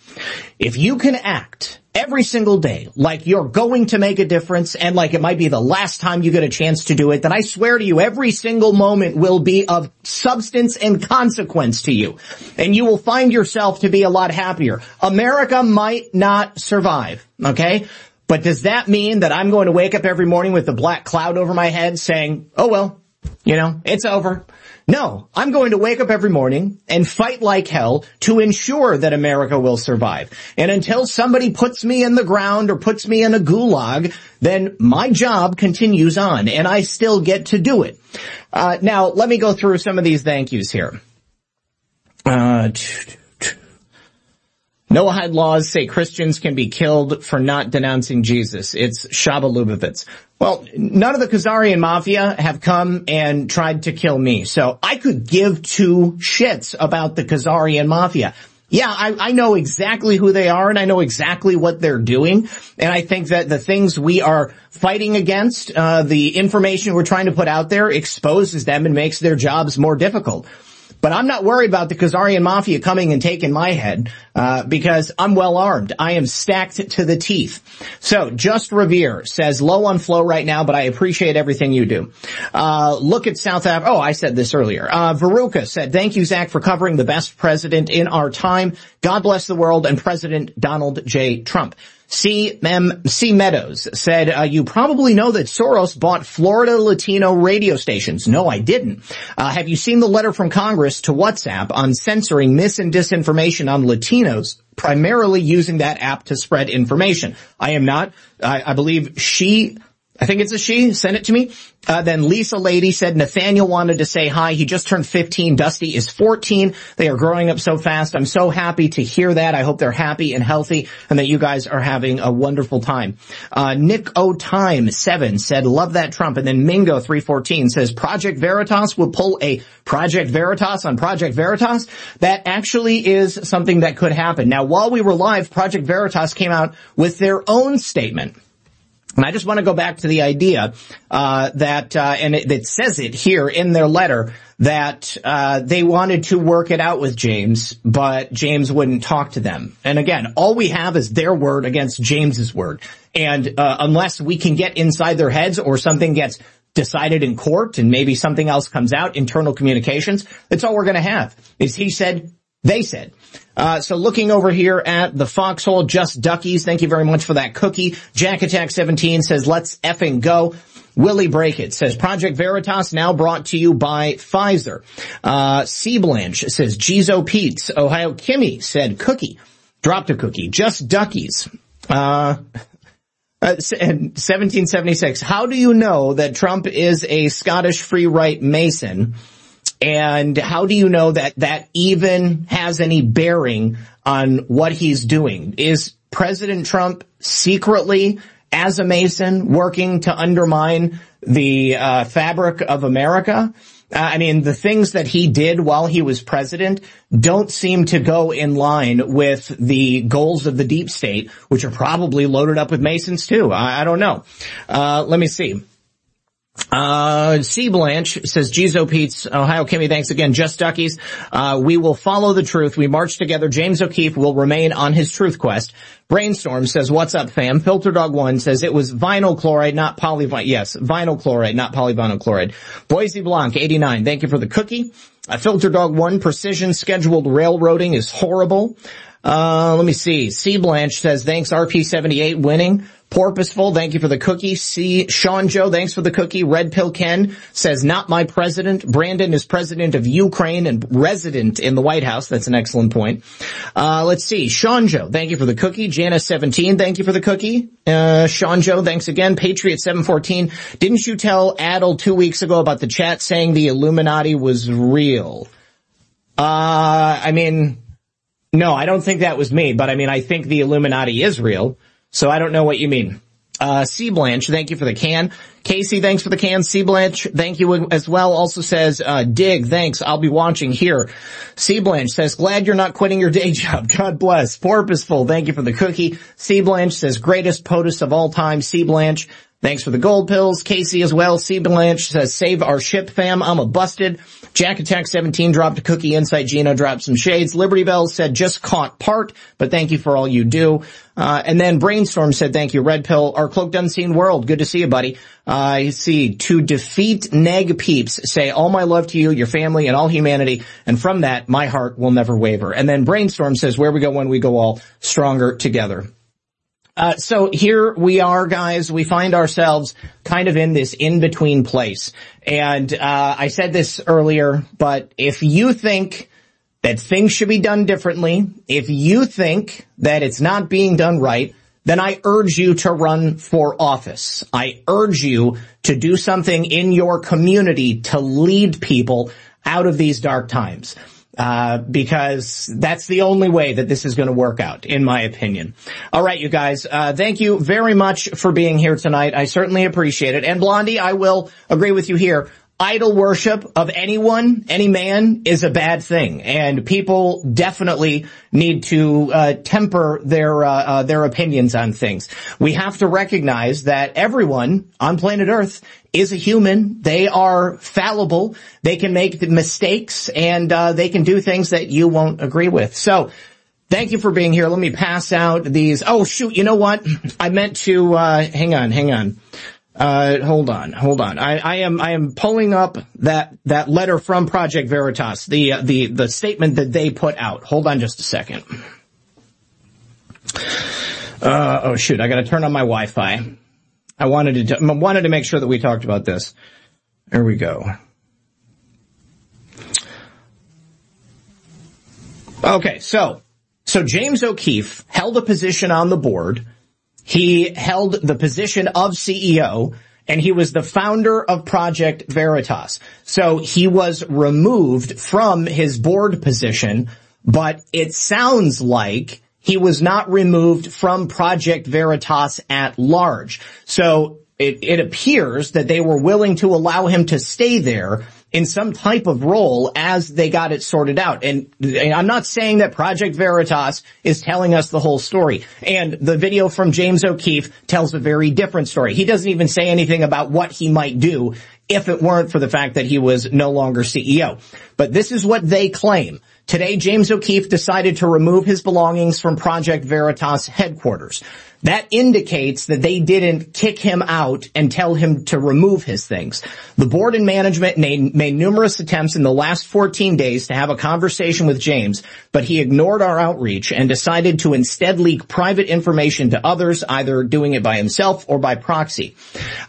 If you can act every single day like you're going to make a difference and like it might be the last time you get a chance to do it, then I swear to you every single moment will be of substance and consequence to you. And you will find yourself to be a lot happier. America might not survive, okay? But does that mean that I'm going to wake up every morning with a black cloud over my head saying, oh well, you know, it's over. No, I'm going to wake up every morning and fight like hell to ensure that America will survive. And until somebody puts me in the ground or puts me in a gulag, then my job continues on and I still get to do it. Uh, now, let me go through some of these thank yous here. Uh, Noahide laws say Christians can be killed for not denouncing Jesus. It's Chabad Lubavitch. Well, none of the Khazarian mafia have come and tried to kill me, so I could give two shits about the Khazarian mafia. Yeah, I, I, know exactly who they are and I know exactly what they're doing. And I think that the things we are fighting against, uh, the information we're trying to put out there exposes them and makes their jobs more difficult. But I'm not worried about the Khazarian mafia coming and taking my head, uh, because I'm well armed. I am stacked to the teeth. So, Just Revere says, low on flow right now, but I appreciate everything you do. Uh, look at South Africa. Oh, I said this earlier. Uh, Veruca said, thank you, Zach, for covering the best president in our time. God bless the world and President Donald J. Trump. C. Meadows said, uh, you probably know that Soros bought Florida Latino radio stations. No, I didn't. Uh, have you seen the letter from Congress to WhatsApp on censoring mis and disinformation on Latinos, primarily using that app to spread information? I am not. I, I believe she I think it's a she. Send it to me. Uh, then Lisa Lady said Nathaniel wanted to say hi. He just turned 15. Dusty is 14. They are growing up so fast. I'm so happy to hear that. I hope they're happy and healthy and that you guys are having a wonderful time. Uh, Nick O Time 7 said love that Trump. And then Mingo 314 says Project Veritas will pull a Project Veritas on Project Veritas. That actually is something that could happen. Now while we were live, Project Veritas came out with their own statement. And I just want to go back to the idea uh, that, uh, and it, it, says it here in their letter that uh, they wanted to work it out with James, but James wouldn't talk to them. And again, all we have is their word against James's word. And uh, unless we can get inside their heads or something gets decided in court and maybe something else comes out, internal communications, that's all we're going to have. Is he said They said. Uh, so looking over here at the foxhole, just duckies. Thank you very much for that cookie. Jack Attack 17 says, let's effing go. Willie Break It says Project Veritas now brought to you by Pfizer. Uh, C Blanche says Jizo Pete's. Ohio Kimmy said cookie. Dropped a cookie. Just duckies. Uh, uh, 1776. How do you know that Trump is a Scottish free right Mason? And how do you know that that even has any bearing on what he's doing? Is President Trump secretly as a Mason working to undermine the uh, fabric of America? Uh, I mean, the things that he did while he was president don't seem to go in line with the goals of the deep state, which are probably loaded up with Masons too. I, I don't know. Uh, let me see. Uh, C. Blanche says, Jizo Pete's, Ohio Kimmy, thanks again. Just Duckies. Uh, we will follow the truth. We march together. James O'Keefe will remain on his truth quest. Brainstorm says, what's up fam? Filter Dog 1 says it was vinyl chloride, not polyvinyl, yes, vinyl chloride, not polyvinyl chloride. Boise Blanc, 89, thank you for the cookie. Uh, Filter Dog 1, precision scheduled railroading is horrible. Uh, let me see. C. Blanche says, thanks RP78 winning. Porpoiseful, thank you for the cookie. See, Sean Joe, thanks for the cookie. Red Pill Ken says, not my president. Brandon is president of Ukraine and resident in the White House. That's an excellent point. Uh, let's see. Sean Joe, thank you for the cookie. Janice17, thank you for the cookie. Uh, Sean Joe, thanks again. Patriot714, didn't you tell Adel two weeks ago about the chat saying the Illuminati was real? Uh, I mean, no, I don't think that was me, but I mean, I think the Illuminati is real. So I don't know what you mean. Uh, C Blanche, thank you for the can. Casey, thanks for the can. C Blanche, thank you as well. Also says, uh, Dig, thanks. I'll be watching here. C Blanche says, glad you're not quitting your day job. God bless. Porpoiseful, thank you for the cookie. C Blanche says, greatest POTUS of all time. C Blanche, thanks for the gold pills. Casey as well. C Blanche says, save our ship fam. I'm a busted. Jack Attack 17 dropped a cookie. Insight Gino dropped some shades. Liberty Bell said just caught part, but thank you for all you do. Uh, and then Brainstorm said thank you. Red Pill, our cloaked unseen world. Good to see you, buddy. I see to defeat neg peeps say all my love to you, your family, and all humanity. And from that, my heart will never waver. And then Brainstorm says where we go when we go all stronger together. Uh, so here we are, guys. We find ourselves kind of in this in-between place. And uh, I said this earlier, but if you think that things should be done differently, if you think that it's not being done right, then I urge you to run for office. I urge you to do something in your community to lead people out of these dark times. Uh, because that's the only way that this is going to work out, in my opinion. All right, you guys. Uh, thank you very much for being here tonight. I certainly appreciate it. And Blondie, I will agree with you here idol worship of anyone, any man, is a bad thing, and people definitely need to uh, temper their uh, uh, their opinions on things. We have to recognize that everyone on planet Earth is a human. They are fallible. They can make mistakes, and uh, they can do things that you won't agree with. So. Thank you for being here. Let me pass out these. Oh shoot, you know what? I meant to, uh, hang on, hang on. Uh, hold on, hold on. I, I, am I am pulling up that that letter from Project Veritas, the uh, the the statement that they put out. Hold on, just a second. Uh, oh shoot, I got to turn on my Wi-Fi. I wanted to wanted to make sure that we talked about this. There we go. Okay, so so James O'Keefe held a position on the board he held the position of CEO and he was the founder of Project Veritas. So he was removed from his board position, but it sounds like he was not removed from Project Veritas at large. So it, it appears that they were willing to allow him to stay there in some type of role as they got it sorted out. And I'm not saying that Project Veritas is telling us the whole story. And the video from James O'Keefe tells a very different story. He doesn't even say anything about what he might do if it weren't for the fact that he was no longer CEO. But this is what they claim. Today, James O'Keefe decided to remove his belongings from Project Veritas headquarters. That indicates that they didn't kick him out and tell him to remove his things. The board and management made, made, numerous attempts in the last 14 days to have a conversation with James, but he ignored our outreach and decided to instead leak private information to others, either doing it by himself or by proxy.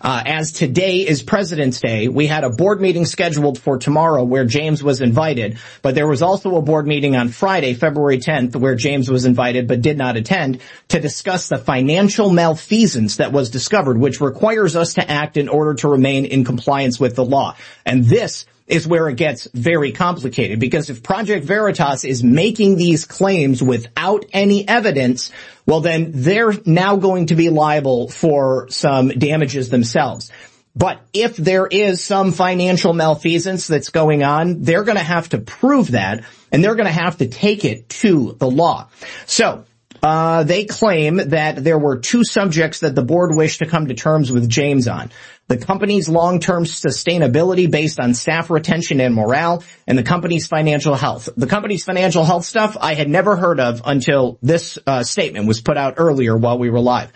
Uh, as today is President's Day, we had a board meeting scheduled for tomorrow where James was invited, but there was also a board meeting on Friday, February 10th, where James was invited but did not attend to discuss the financial malfeasance that was discovered, which requires us to act in order to remain in compliance with the law. And this is where it gets very complicated because if Project Veritas is making these claims without any evidence, well then they're now going to be liable for some damages themselves. But if there is some financial malfeasance that's going on, they're going to have to prove that and they're going to have to take it to the law. So uh, they claim that there were two subjects that the board wished to come to terms with James on. The company's long-term sustainability based on staff retention and morale, and the company's financial health. The company's financial health stuff I had never heard of until this uh, statement was put out earlier while we were live.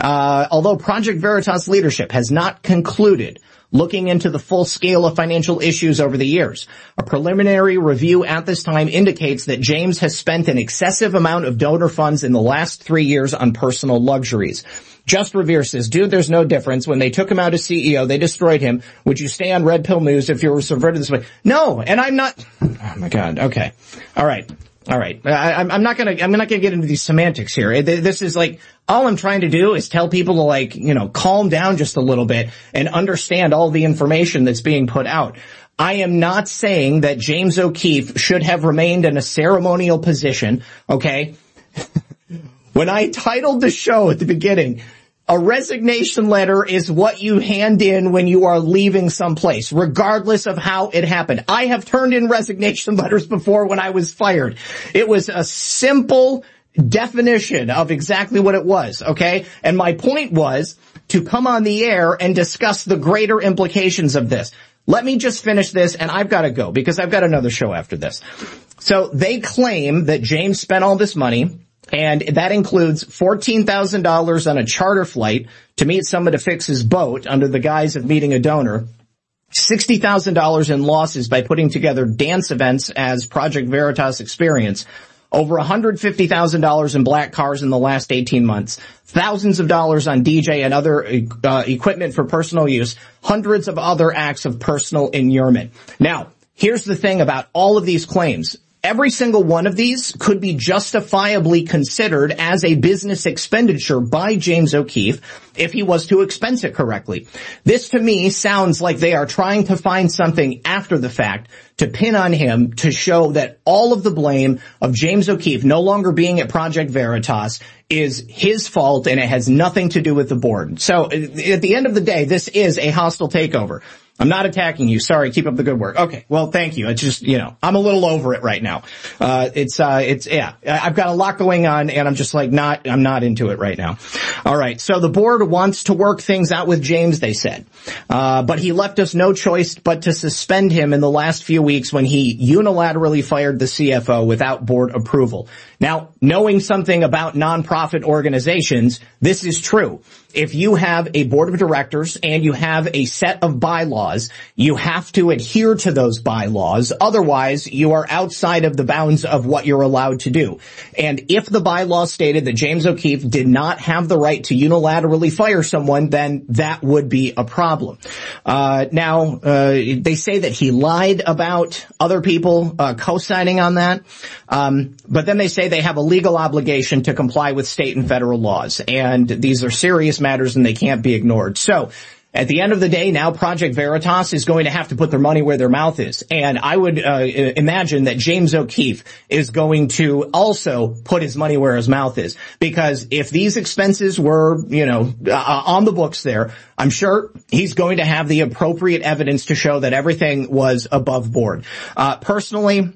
Uh, although Project Veritas leadership has not concluded looking into the full scale of financial issues over the years. A preliminary review at this time indicates that James has spent an excessive amount of donor funds in the last three years on personal luxuries. Just Revere says, dude, there's no difference. When they took him out as CEO, they destroyed him. Would you stay on Red Pill News if you were subverted this way? No, and I'm not. Oh my God. Okay. All right. All right. I, am not gonna, I'm not gonna get into these semantics here. This is like, all I'm trying to do is tell people to like, you know, calm down just a little bit and understand all the information that's being put out. I am not saying that James O'Keefe should have remained in a ceremonial position, okay? when I titled the show at the beginning, a resignation letter is what you hand in when you are leaving someplace, regardless of how it happened. I have turned in resignation letters before when I was fired. It was a simple definition of exactly what it was, okay? And my point was to come on the air and discuss the greater implications of this. Let me just finish this and I've got to go because I've got another show after this. So they claim that James spent all this money and that includes $14,000 on a charter flight to meet someone to fix his boat under the guise of meeting a donor. $60,000 in losses by putting together dance events as Project Veritas experience. Over $150,000 in black cars in the last 18 months. Thousands of dollars on DJ and other uh, equipment for personal use. Hundreds of other acts of personal inurement. Now, here's the thing about all of these claims every single one of these could be justifiably considered as a business expenditure by James O'Keefe if he was to expense it correctly. This to me sounds like they are trying to find something after the fact to pin on him to show that all of the blame of James O'Keefe no longer being at Project Veritas is his fault and it has nothing to do with the board. So at the end of the day, this is a hostile takeover. I'm not attacking you. Sorry. Keep up the good work. Okay. Well, thank you. It's just, you know, I'm a little over it right now. Uh, it's, uh, it's, yeah, I've got a lot going on and I'm just like not, I'm not into it right now. All right. So the board wants to work things out with James, they said. Uh, but he left us no choice but to suspend him in the last few weeks when he unilaterally fired the CFO without board approval. Now, knowing something about nonprofit organizations, this is true. If you have a board of directors and you have a set of bylaws, you have to adhere to those bylaws. Otherwise, you are outside of the bounds of what you're allowed to do. And if the bylaw stated that James O'Keefe did not have the right to unilaterally fire someone, then that would be a problem. Uh, now, uh, they say that he lied about other people uh, co-signing on that, um, but then they say they have a legal obligation to comply with state and federal laws, and these are serious matters and they can't be ignored. So at the end of the day, now Project Veritas is going to have to put their money where their mouth is. And I would uh, imagine that James O'Keefe is going to also put his money where his mouth is. Because if these expenses were, you know, uh, on the books there, I'm sure he's going to have the appropriate evidence to show that everything was above board. Uh, personally,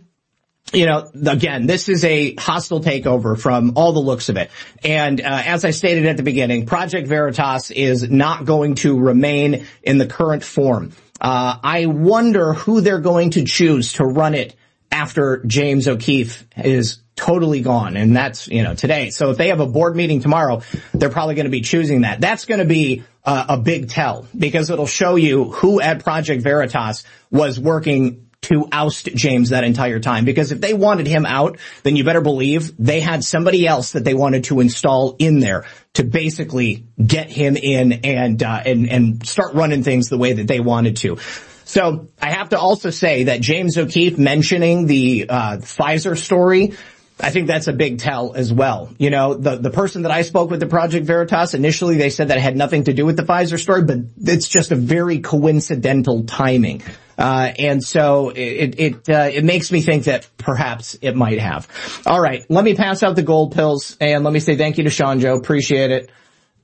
you know, again, this is a hostile takeover from all the looks of it. And uh, as I stated at the beginning, Project Veritas is not going to remain in the current form. Uh, I wonder who they're going to choose to run it after James O'Keefe is totally gone. And that's, you know, today. So if they have a board meeting tomorrow, they're probably going to be choosing that. That's going to be uh, a big tell because it'll show you who at Project Veritas was working to oust James that entire time. Because if they wanted him out, then you better believe they had somebody else that they wanted to install in there to basically get him in and, uh, and, and start running things the way that they wanted to. So I have to also say that James O'Keefe mentioning the, uh, Pfizer story, I think that's a big tell as well. You know, the, the person that I spoke with at Project Veritas, initially they said that it had nothing to do with the Pfizer story, but it's just a very coincidental timing. Uh, and so it, it, uh, it makes me think that perhaps it might have. All right. Let me pass out the gold pills and let me say thank you to Sean Joe. Appreciate it.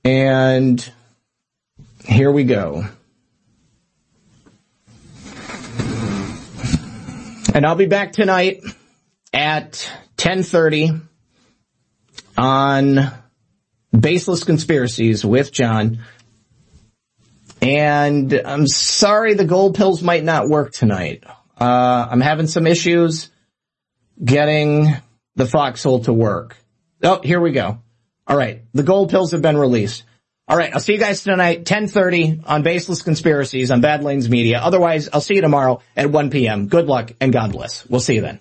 And here we go. And I'll be back tonight at 1030 on Baseless Conspiracies with John. And I'm sorry the gold pills might not work tonight. Uh, I'm having some issues getting the foxhole to work. Oh, here we go. All right. The gold pills have been released. All right. I'll see you guys tonight, 1030 on Baseless Conspiracies on Badlands Media. Otherwise, I'll see you tomorrow at 1 p.m. Good luck and God bless. We'll see you then.